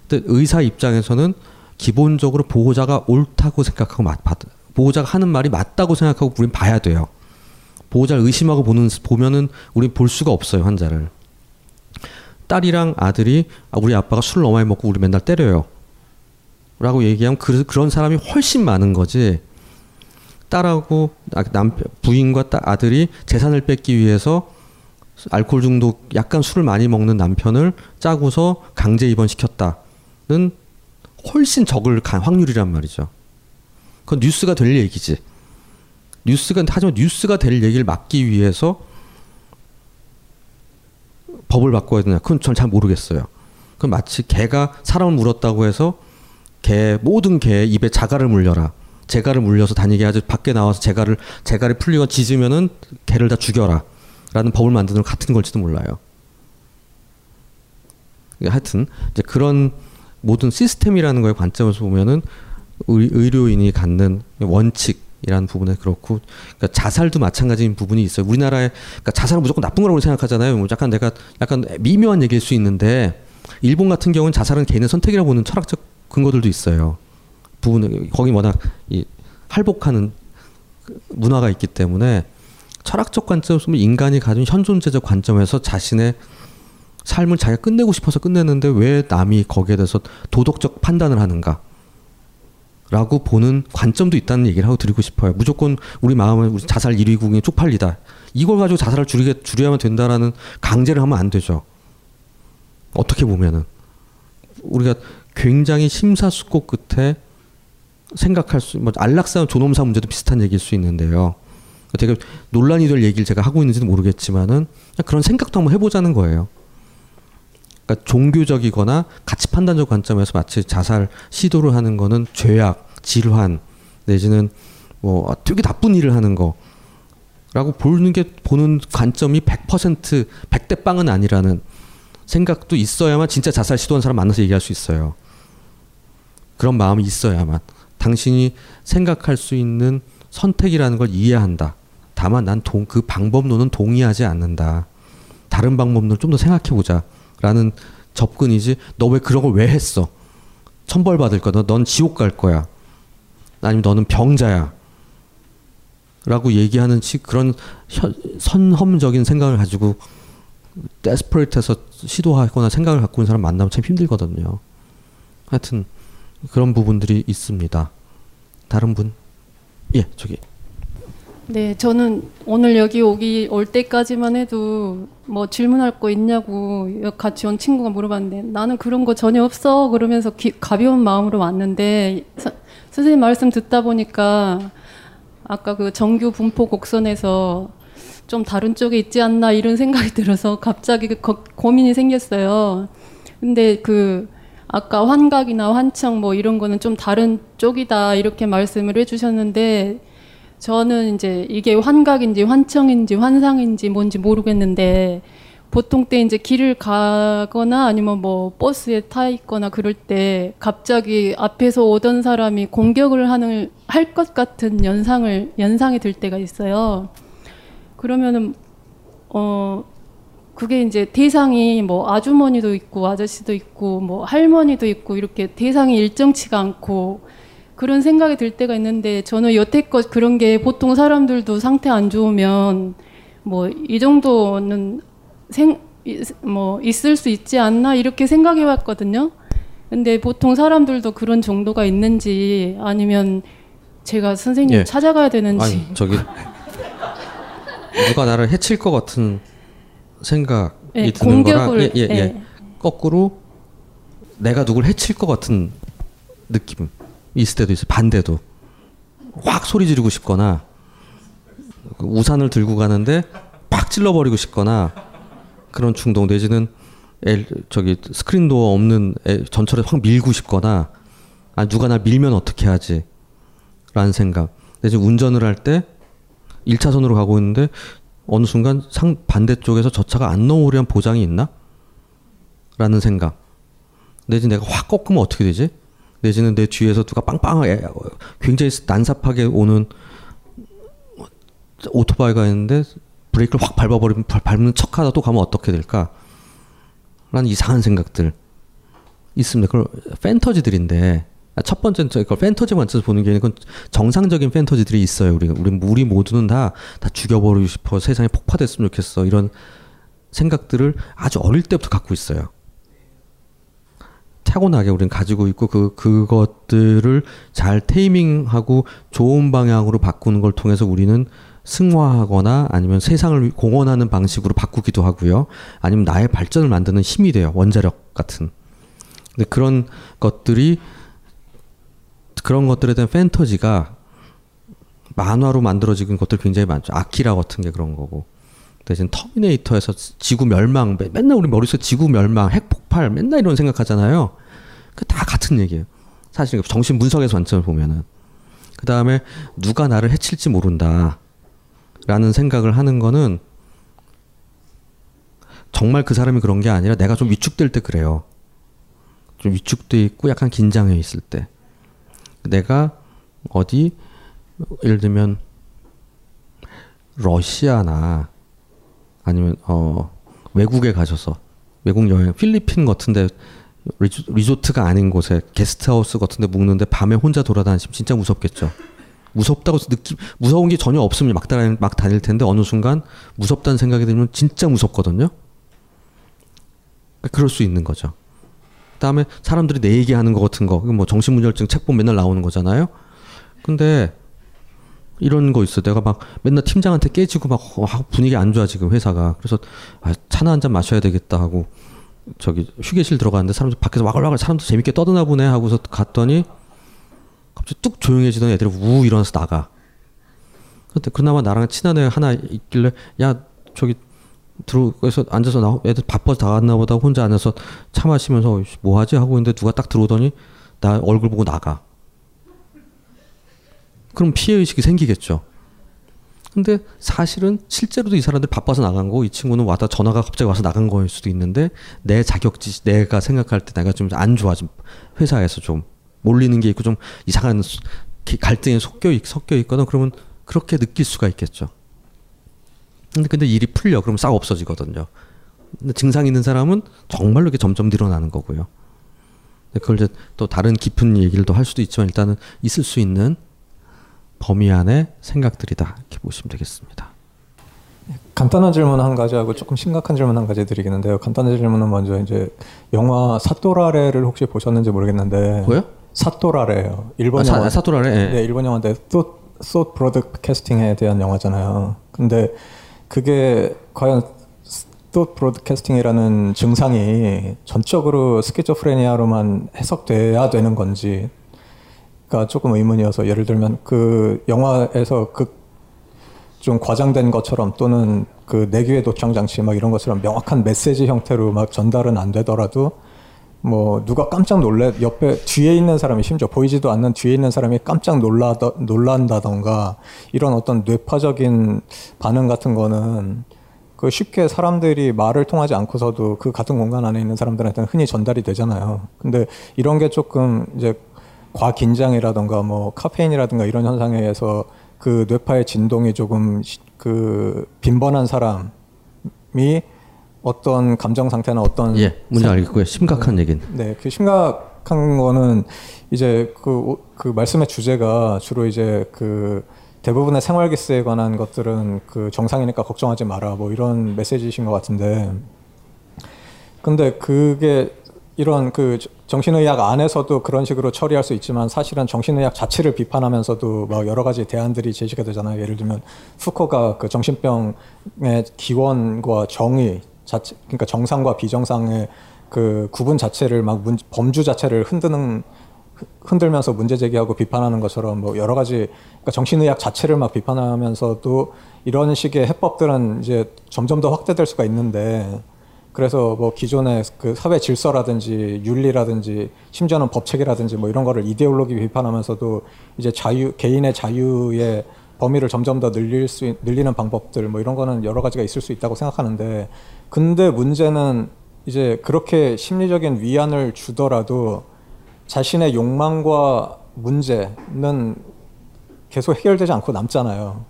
근데 의사 입장에서는 기본적으로 보호자가 옳다고 생각하고 맞, 받, 보호자가 하는 말이 맞다고 생각하고 우린 봐야 돼요. 보호자를 의심하고 보는 보면은 우린 볼 수가 없어요 환자를. 딸이랑 아들이 아, 우리 아빠가 술 너무 많이 먹고 우리 맨날 때려요. 라고 얘기하면 그, 그런 사람이 훨씬 많은 거지. 딸하고 아, 남편 부인과 딸, 아들이 재산을 뺏기 위해서 알코올 중독 약간 술을 많이 먹는 남편을 짜고서 강제 입원시켰다는 훨씬 적을 가- 확률이란 말이죠. 그건 뉴스가 될 얘기지. 뉴스가 하지만 뉴스가 될 얘기를 막기 위해서 법을 바꿔야 되냐? 그건 전 잘 모르겠어요. 그건 마치 개가 사람을 물었다고 해서 개 모든 개의 입에 자갈을 물려라. 재갈을 물려서 다니게 하지 밖에 나와서 재갈을 재갈이 풀리거나 짖으면은 개를 다 죽여라 라는 법을 만드는 같은 걸지도 몰라요. 하여튼 이제 그런 모든 시스템이라는 거에 관점에서 보면은 의, 료인이 갖는 원칙 이라는 부분에 그렇고 그러니까 자살도 마찬가지인 부분이 있어요. 우리나라에 그러니까 자살은 무조건 나쁜 거라고 생각하잖아요. 뭐 약간 내가 약간 미묘한 얘기일 수 있는데 일본 같은 경우는 자살은 개인의 선택이라고 보는 철학적 근거들도 있어요. 부분 거기 워낙 이 할복하는 문화가 있기 때문에 철학적 관점에서 인간이 가진 현존재적 관점에서 자신의 삶을 자기가 끝내고 싶어서 끝내는데 왜 남이 거기에 대해서 도덕적 판단을 하는가? 라고 보는 관점도 있다는 얘기를 하고 드리고 싶어요. 무조건 우리 마음은 자살 1위 국에 쪽팔리다. 이걸 가지고 자살을 줄이게 줄여야만 된다라는 강제를 하면 안 되죠. 어떻게 보면은 우리가 굉장히 심사숙고 끝에 생각할 수, 뭐 안락사 존엄사 문제도 비슷한 얘기일 수 있는데요. 되게 논란이 될 얘기를 제가 하고 있는지는 모르겠지만은 그런 생각도 한번 해보자는 거예요. 그러니까 종교적이거나 가치 판단적 관점에서 마치 자살 시도를 하는 거는 죄악, 질환 내지는 뭐 되게 나쁜 일을 하는 거 라고 보는 게 보는 관점이 100% 100대 빵은 아니라는 생각도 있어야만 진짜 자살 시도한 사람 만나서 얘기할 수 있어요. 그런 마음이 있어야만 당신이 생각할 수 있는 선택이라는 걸 이해한다. 다만 난 그 방법론은 동의하지 않는다. 다른 방법론을 좀 더 생각해 보자. 라는 접근이지 너 왜 그런 걸 왜 했어? 천벌 받을 거다. 넌 지옥 갈 거야. 아니면 너는 병자야. 라고 얘기하는 시, 그런 현, 선험적인 생각을 가지고 데스퍼레이트해서 시도하거나 생각을 갖고 있는 사람 만나면 참 힘들거든요. 하여튼 그런 부분들이 있습니다. 다른 분? 예, 저기. 네, 저는 오늘 여기 오기 올 때까지만 해도 뭐 질문할 거 있냐고 같이 온 친구가 물어봤는데 나는 그런 거 전혀 없어 그러면서 기, 가벼운 마음으로 왔는데 서, 선생님 말씀 듣다 보니까 아까 그 정규 분포 곡선에서 좀 다른 쪽에 있지 않나 이런 생각이 들어서 갑자기 그 거, 고민이 생겼어요. 근데 그 아까 환각이나 환청 뭐 이런 거는 좀 다른 쪽이다 이렇게 말씀을 해주셨는데 저는 이제 이게 환각인지 환청인지 환상인지 뭔지 모르겠는데 보통 때 이제 길을 가거나 아니면 뭐 버스에 타 있거나 그럴 때 갑자기 앞에서 오던 사람이 공격을 하는 할 것 같은 연상을 연상이 들 때가 있어요. 그러면은 어 그게 이제 대상이 뭐 아주머니도 있고 아저씨도 있고 뭐 할머니도 있고 이렇게 대상이 일정치가 않고 그런 생각이 들 때가 있는데 저는 여태껏 그런 게 보통 사람들도 상태 안 좋으면 뭐 이 정도는 생, 뭐 있을 수 있지 않나 이렇게 생각해 왔거든요. 근데 보통 사람들도 그런 정도가 있는지 아니면 제가 선생님 예. 찾아가야 되는지. 아니, 저기 누가 나를 해칠 것 같은 생각이 예, 드는 거랑 예, 예, 예. 예. 거꾸로 내가 누굴 해칠 것 같은 느낌. 있을 때도 있어요. 반대도. 확 소리 지르고 싶거나 그 우산을 들고 가는데 팍 찔러버리고 싶거나 그런 충동 내지는 엘, 저기 스크린 도어 없는 애, 전철에 확 밀고 싶거나 아 누가 날 밀면 어떻게 하지 라는 생각 내지 운전을 할 때 1차선으로 가고 있는데 어느 순간 상 반대쪽에서 저 차가 안 넘어오려는 보장이 있나? 라는 생각 내지 내가 확 꺾으면 어떻게 되지? 내지는 내 뒤에서 누가 빵빵하게 굉장히 난삽하게 오는 오토바이가 있는데 브레이크를 확 밟아버리면 밟는 척하다 또 가면 어떻게 될까? 라는 이상한 생각들 있습니다. 그걸 팬터지들인데 첫 번째는 이걸 팬터지 관점에서 보는 게 아니고 정상적인 팬터지들이 있어요. 우리 우리 우리 모두는 다 다 죽여버리고 싶어 세상이 폭파됐으면 좋겠어 이런 생각들을 아주 어릴 때부터 갖고 있어요. 타고나게 우리는 가지고 있고 그 그것들을 잘 테이밍하고 좋은 방향으로 바꾸는 걸 통해서 우리는 승화하거나 아니면 세상을 공헌하는 방식으로 바꾸기도 하고요. 아니면 나의 발전을 만드는 힘이 돼요. 원자력 같은. 근데 그런 것들이 그런 것들에 대한 팬터지가 만화로 만들어진 것들 굉장히 많죠. 아키라 같은 게 그런 거고. 대신 터미네이터에서 지구 멸망 맨날 우리 머릿속에 지구 멸망 핵 폭발 맨날 이런 생각하잖아요. 그 다 같은 얘기예요. 사실 정신 분석에서 관점을 보면은 그 다음에 누가 나를 해칠지 모른다. 라는 생각을 하는 거는 정말 그 사람이 그런 게 아니라 내가 좀 위축될 때 그래요. 좀 위축돼 있고 약간 긴장해 있을 때. 내가 어디 예를 들면 러시아나 아니면 어 외국에 가셔서 외국 여행 필리핀 같은데 리조, 트가 아닌 곳에 게스트하우스 같은데 묵는데 밤에 혼자 돌아다니시면 진짜 무섭겠죠. 무섭다고 느낌 무서운 게 전혀 없으면 막 다닐, 막 다닐 텐데 어느 순간 무섭다는 생각이 들면 진짜 무섭거든요. 그럴 수 있는 거죠. 그다음에 사람들이 내 얘기하는 거 같은 거, 뭐 정신분열증 책 보면 맨날 나오는 거잖아요. 근데 이런 거 있어. 내가 막 맨날 팀장한테 깨지고 막 분위기 안 좋아 지금 회사가. 그래서 아, 차나 한 잔 마셔야 되겠다 하고 저기 휴게실 들어갔는데 사람들 밖에서 와글와글 사람들 재밌게 떠드나 보네 하고서 갔더니 갑자기 뚝 조용해지던 애들이 우 일어나서 나가. 근데 그나마 나랑 친한 애 하나 있길래 야 저기 들어서 앉아서 나 애들 바빠서 다 갔나 보다 혼자 앉아서 차 마시면서 뭐 하지 하고 있는데 누가 딱 들어오더니 나 얼굴 보고 나가. 그럼 피해 의식이 생기겠죠. 근데 사실은 실제로도 이 사람들 바빠서 나간 거고 이 친구는 와다 전화가 갑자기 와서 나간 거일 수도 있는데 내 자격지 내가 생각할 때 내가 좀 안 좋아 좀 회사에서 좀 몰리는 게 있고 좀 이상한 갈등이 섞여 있, 섞여 있거든 그러면 그렇게 느낄 수가 있겠죠. 근데 근데 일이 풀려 그럼 싹 없어지거든요. 근데 증상 있는 사람은 정말로 이게 점점 늘어나는 거고요. 그걸 이제 또 다른 깊은 얘기를 또 할 수도 있지만 일단은 있을 수 있는 범위 안의 생각들이다 이렇게 보시면 되겠습니다. 간단한 질문 한 가지 하고 조금 심각한 질문 한 가지 드리겠는데요. 간단한 질문은 먼저 이제 영화 사토라레를 혹시 보셨는지 모르겠는데 뭐요? 사토라레요. 일본 아, 사- 영화. 사토라레, 예. 네, 일본 영화인데 소소 브로드캐스팅에 대한 영화잖아요. 근데 그게 과연 또 브로드캐스팅이라는 증상이 전적으로 스키조프레니아로만 해석돼야 되는 건지 가 조금 의문이어서 예를 들면 그 영화에서 그 좀 과장된 것처럼 또는 그 내귀의 도청 장치 막 이런 것처럼 명확한 메시지 형태로 막 전달은 안 되더라도 뭐 누가 깜짝 놀래 옆에 뒤에 있는 사람이 심지어 보이지도 않는 뒤에 있는 사람이 깜짝 놀라 놀란다던가 이런 어떤 뇌파적인 반응 같은 거는 그 쉽게 사람들이 말을 통하지 않고서도 그 같은 공간 안에 있는 사람들한테는 흔히 전달이 되잖아요. 근데 이런 게 조금 이제 과긴장이라던가 뭐 카페인이라든가 이런 현상에 의해서 그 뇌파의 진동이 조금 시- 그 빈번한 사람이 어떤 감정 상태나 어떤 예, 문제 상- 알겠고요. 심각한 얘기는. 네, 그 심각한 거는 이제 그, 그 말씀의 주제가 주로 이제 그 대부분의 생활기스에 관한 것들은 그 정상이니까 걱정하지 마라 뭐 이런 메시지이신 것 같은데 근데 그게 이런 그 정신의학 안에서도 그런 식으로 처리할 수 있지만 사실은 정신의학 자체를 비판하면서도 막 여러 가지 대안들이 제시가 되잖아요. 예를 들면 푸코가 그 정신병의 기원과 정의 자체 그러니까 정상과 비정상의 그 구분 자체를 막 문, 범주 자체를 흔드는 흔들면서 문제 제기하고 비판하는 것처럼 뭐 여러 가지 그러니까 정신의학 자체를 막 비판하면서도 이런 식의 해법들은 이제 점점 더 확대될 수가 있는데 그래서 뭐 기존의 그 사회 질서라든지 윤리라든지 심지어는 법체계라든지 뭐 이런 거를 이데올로기 비판하면서도 이제 자유 개인의 자유의 범위를 점점 더 늘릴 수 있- 늘리는 방법들 뭐 이런 거는 여러 가지가 있을 수 있다고 생각하는데 근데 문제는 이제 그렇게 심리적인 위안을 주더라도 자신의 욕망과 문제는 계속 해결되지 않고 남잖아요.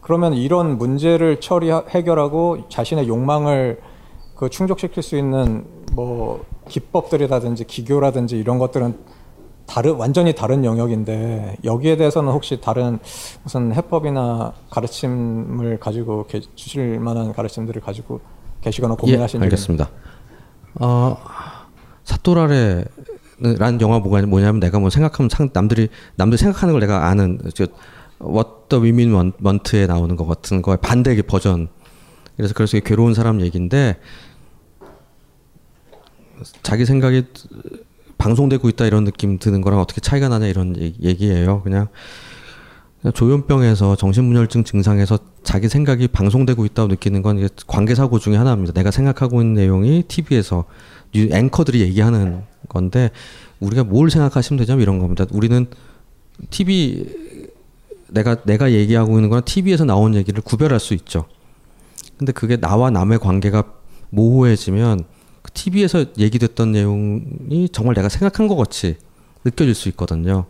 그러면 이런 문제를 처리 해결하고 자신의 욕망을 그 충족시킬 수 있는 뭐 기법들이라든지 기교라든지 이런 것들은 다른 완전히 다른 영역인데 여기에 대해서는 혹시 다른 무슨 해법이나 가르침을 가지고 계, 주실 만한 가르침들을 가지고 계시거나 고민하신 예, 알겠습니다. 어, 사토라레 라는 영화 뭐가 뭐냐면 내가 뭐 생각하면 상, 남들이 남들 생각하는 걸 내가 아는 저 What the Women Want- Want에 나오는 것 같은 거의 반대의 버전. 그래서 그래서 괴로운 사람 얘기인데 자기 생각이 방송되고 있다 이런 느낌 드는 거랑 어떻게 차이가 나냐 이런 얘기- 얘기예요. 그냥 조현병에서 정신분열증 증상에서 자기 생각이 방송되고 있다고 느끼는 건 관계사고 중에 하나입니다. 내가 생각하고 있는 내용이 TV에서 앵커들이 얘기하는 건데 우리가 뭘 생각하시면 되냐면 이런 겁니다. 우리는 TV 내가 내가 얘기하고 있는 거랑 TV에서 나온 얘기를 구별할 수 있죠. 근데 그게 나와 남의 관계가 모호해지면 그 TV에서 얘기됐던 내용이 정말 내가 생각한 것 같이 느껴질 수 있거든요.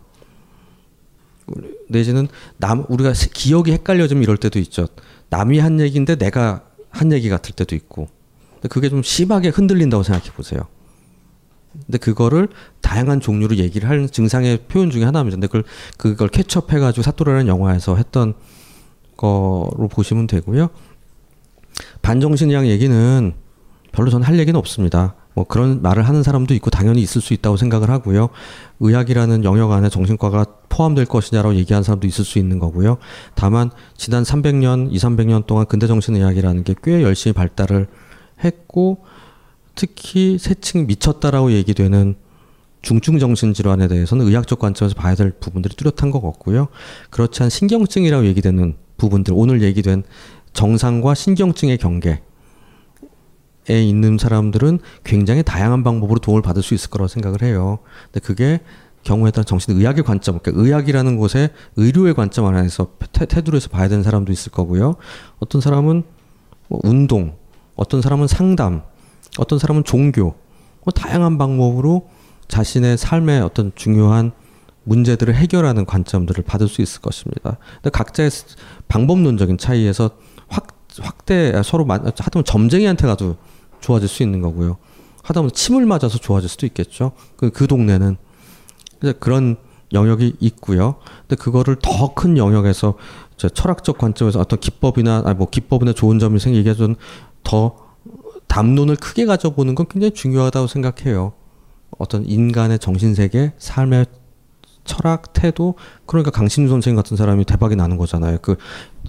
내지는 남 우리가 세- 기억이 헷갈려지면 이럴 때도 있죠. 남이 한 얘기인데 내가 한 얘기 같을 때도 있고. 근데 그게 좀 심하게 흔들린다고 생각해 보세요. 근데 그거를 다양한 종류로 얘기를 하는 증상의 표현 중에 하나입니다. 근데 그걸 그걸 캐치업해가지고 사토라는 영화에서 했던 거로 보시면 되고요. 반정신이양 얘기는 별로 저는 할 얘기는 없습니다. 뭐 그런 말을 하는 사람도 있고 당연히 있을 수 있다고 생각을 하고요. 의학이라는 영역 안에 정신과가 포함될 것이냐라고 얘기하는 사람도 있을 수 있는 거고요. 다만 지난 300년, 2, 300년 동안 근대 정신의학이라는 게 꽤 열심히 발달을 했고 특히 세층 미쳤다라고 얘기되는 중증 정신 질환에 대해서는 의학적 관점에서 봐야 될 부분들이 뚜렷한 것 같고요. 그렇지 않은 신경증이라고 얘기되는 부분들 오늘 얘기된 정상과 신경증의 경계에 있는 사람들은 굉장히 다양한 방법으로 도움을 받을 수 있을 거라고 생각을 해요. 근데 그게 경우에 따라 정신의학의 관점, 그러니까 의학이라는 곳에 의료의 관점 안에서 태, 태도로 해서 봐야 되는 사람도 있을 거고요. 어떤 사람은 뭐 운동, 어떤 사람은 상담, 어떤 사람은 종교, 뭐 다양한 방법으로 자신의 삶의 어떤 중요한 문제들을 해결하는 관점들을 받을 수 있을 것입니다. 근데 각자의 스- 방법론적인 차이에서 확 확대 아, 서로 마- 하다보면 점쟁이한테 가도 좋아질 수 있는 거고요. 하다보면 침을 맞아서 좋아질 수도 있겠죠. 그, 그 동네는 그런 영역이 있고요. 근데 그거를 더 큰 영역에서 저 철학적 관점에서 어떤 기법이나 아니 뭐 기법이나 좋은 점이 생기 얘기해서 더 담론을 크게 가져보는 건 굉장히 중요하다고 생각해요. 어떤 인간의 정신 세계, 삶의 철학, 태도, 그러니까 강신주 선생님 같은 사람이 대박이 나는 거잖아요. 그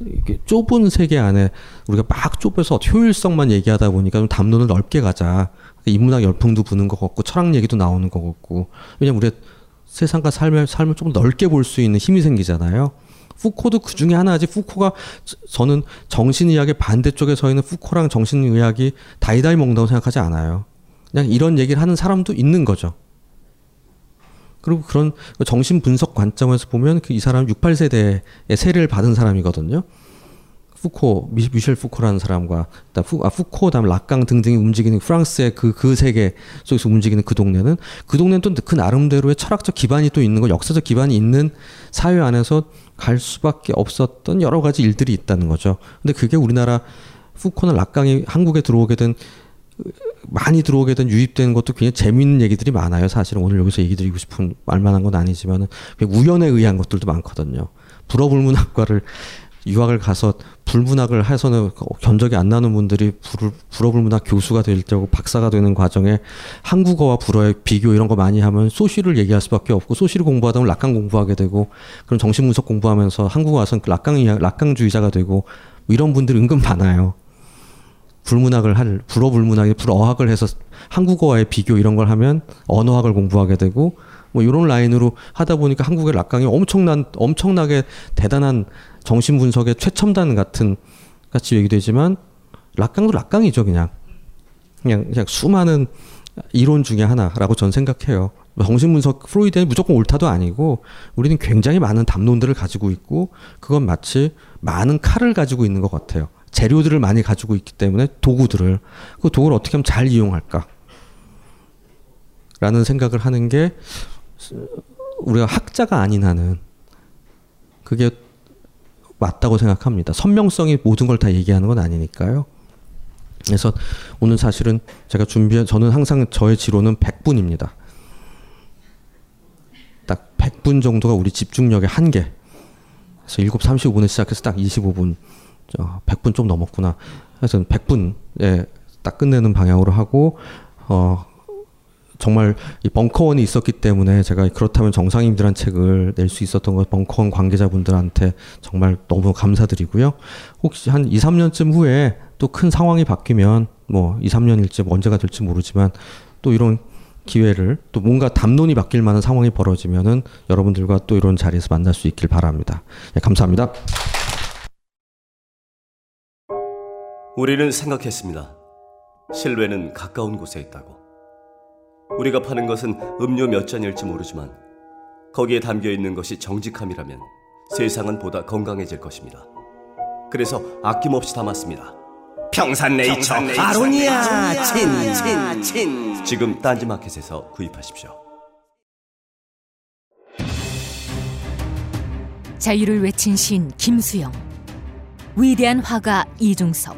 이게 좁은 세계 안에 우리가 막 좁아서 효율성만 얘기하다 보니까 좀 담론을 넓게 가자. 인문학 열풍도 부는 것 같고 철학 얘기도 나오는 것 같고 왜냐면 우리 세상과 삶을 삶을 좀 넓게 볼 수 있는 힘이 생기잖아요. 푸코도 그 중에 하나지. 푸코가 저- 저는 정신의학의 반대쪽에 서 있는 푸코랑 정신의학이 다이다이 먹는다고 생각하지 않아요. 그냥 이런 얘기를 하는 사람도 있는 거죠. 그리고 그런 정신 분석 관점에서 보면 그 이 사람 68세대의 세례를 받은 사람이거든요. 푸코, 미, 미셸 푸코라는 사람과 푸, 아, 푸코, 다음 락강 등등이 움직이는 프랑스의 그, 그 세계 속에서 움직이는 그 동네는 그 동네는 또 그 나름대로의 철학적 기반이 또 있는 거, 역사적 기반이 있는 사회 안에서 갈 수밖에 없었던 여러 가지 일들이 있다는 거죠. 근데 그게 우리나라 푸코나 락강이 한국에 들어오게 된 많이 들어오게 된 유입된 것도 굉장히 재미있는 얘기들이 많아요. 사실은 오늘 여기서 얘기 드리고 싶은 말만한 건 아니지만 우연에 의한 것들도 많거든요. 불어불문학과를 유학을 가서 불문학을 해서는 견적이 안 나는 분들이 불, 불어불문학 교수가 될 때고 박사가 되는 과정에 한국어와 불어의 비교 이런 거 많이 하면 소시를 얘기할 수밖에 없고 소시를 공부하다 보면 락강 공부하게 되고 그럼 정신분석 공부하면서 한국어 와서 락강 락강주의자가 되고 뭐 이런 분들이 은근 많아요. 불문학을 할 불어 불문학이 불어학을 해서 한국어와의 비교 이런 걸 하면 언어학을 공부하게 되고 뭐 이런 라인으로 하다 보니까 한국의 락강이 엄청난 엄청나게 대단한 정신 분석의 최첨단 같은 같이 얘기되지만 락강도 락강이죠 그냥 그냥 그냥 수많은 이론 중에 하나라고 전 생각해요. 정신 분석 프로이드는 무조건 옳다도 아니고 우리는 굉장히 많은 담론들을 가지고 있고 그건 마치 많은 칼을 가지고 있는 것 같아요. 재료들을 많이 가지고 있기 때문에 도구들을 그 도구를 어떻게 하면 잘 이용할까? 라는 생각을 하는 게 우리가 학자가 아닌 한은 그게 맞다고 생각합니다. 선명성이 모든 걸 다 얘기하는 건 아니니까요. 그래서 오늘 사실은 제가 준비한 저는 항상 저의 지로는 100분입니다. 딱 100분 정도가 우리 집중력의 한계. 그래서 7시 35분에 시작해서 딱 25분, 저 100분 좀 넘었구나. 그래서 100분에 딱 끝내는 방향으로 하고 어 정말 이 벙커원이 있었기 때문에 제가 그렇다면 정상인들한 책을 낼 수 있었던 것 벙커원 관계자분들한테 정말 너무 감사드리고요. 혹시 한 2, 3년쯤 후에 또 큰 상황이 바뀌면 뭐 2, 3년일지 언제가 될지 모르지만 또 이런 기회를 또 뭔가 담론이 바뀔 만한 상황이 벌어지면은 여러분들과 또 이런 자리에서 만날 수 있길 바랍니다. 네, 감사합니다. 우리는 생각했습니다. 실외는 가까운 곳에 있다고. 우리가 파는 것은 음료 몇 잔일지 모르지만 거기에 담겨 있는 것이 정직함이라면 세상은 보다 건강해질 것입니다. 그래서 아낌없이 담았습니다. 평산네이처, 아로니아 친, 친, 친. 지금 딴지마켓에서 구입하십시오. 자유를 외친 시인 김수영, 위대한 화가 이중섭,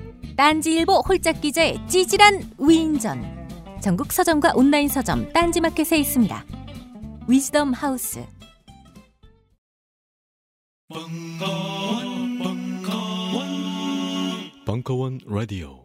딴지일보 홀짝 기자의 찌질한 위인전. 전국 서점과 온라인 서점 딴지마켓에 있습니다. 위즈덤 하우스. 벙커원, 벙커원, 벙커원 라디오.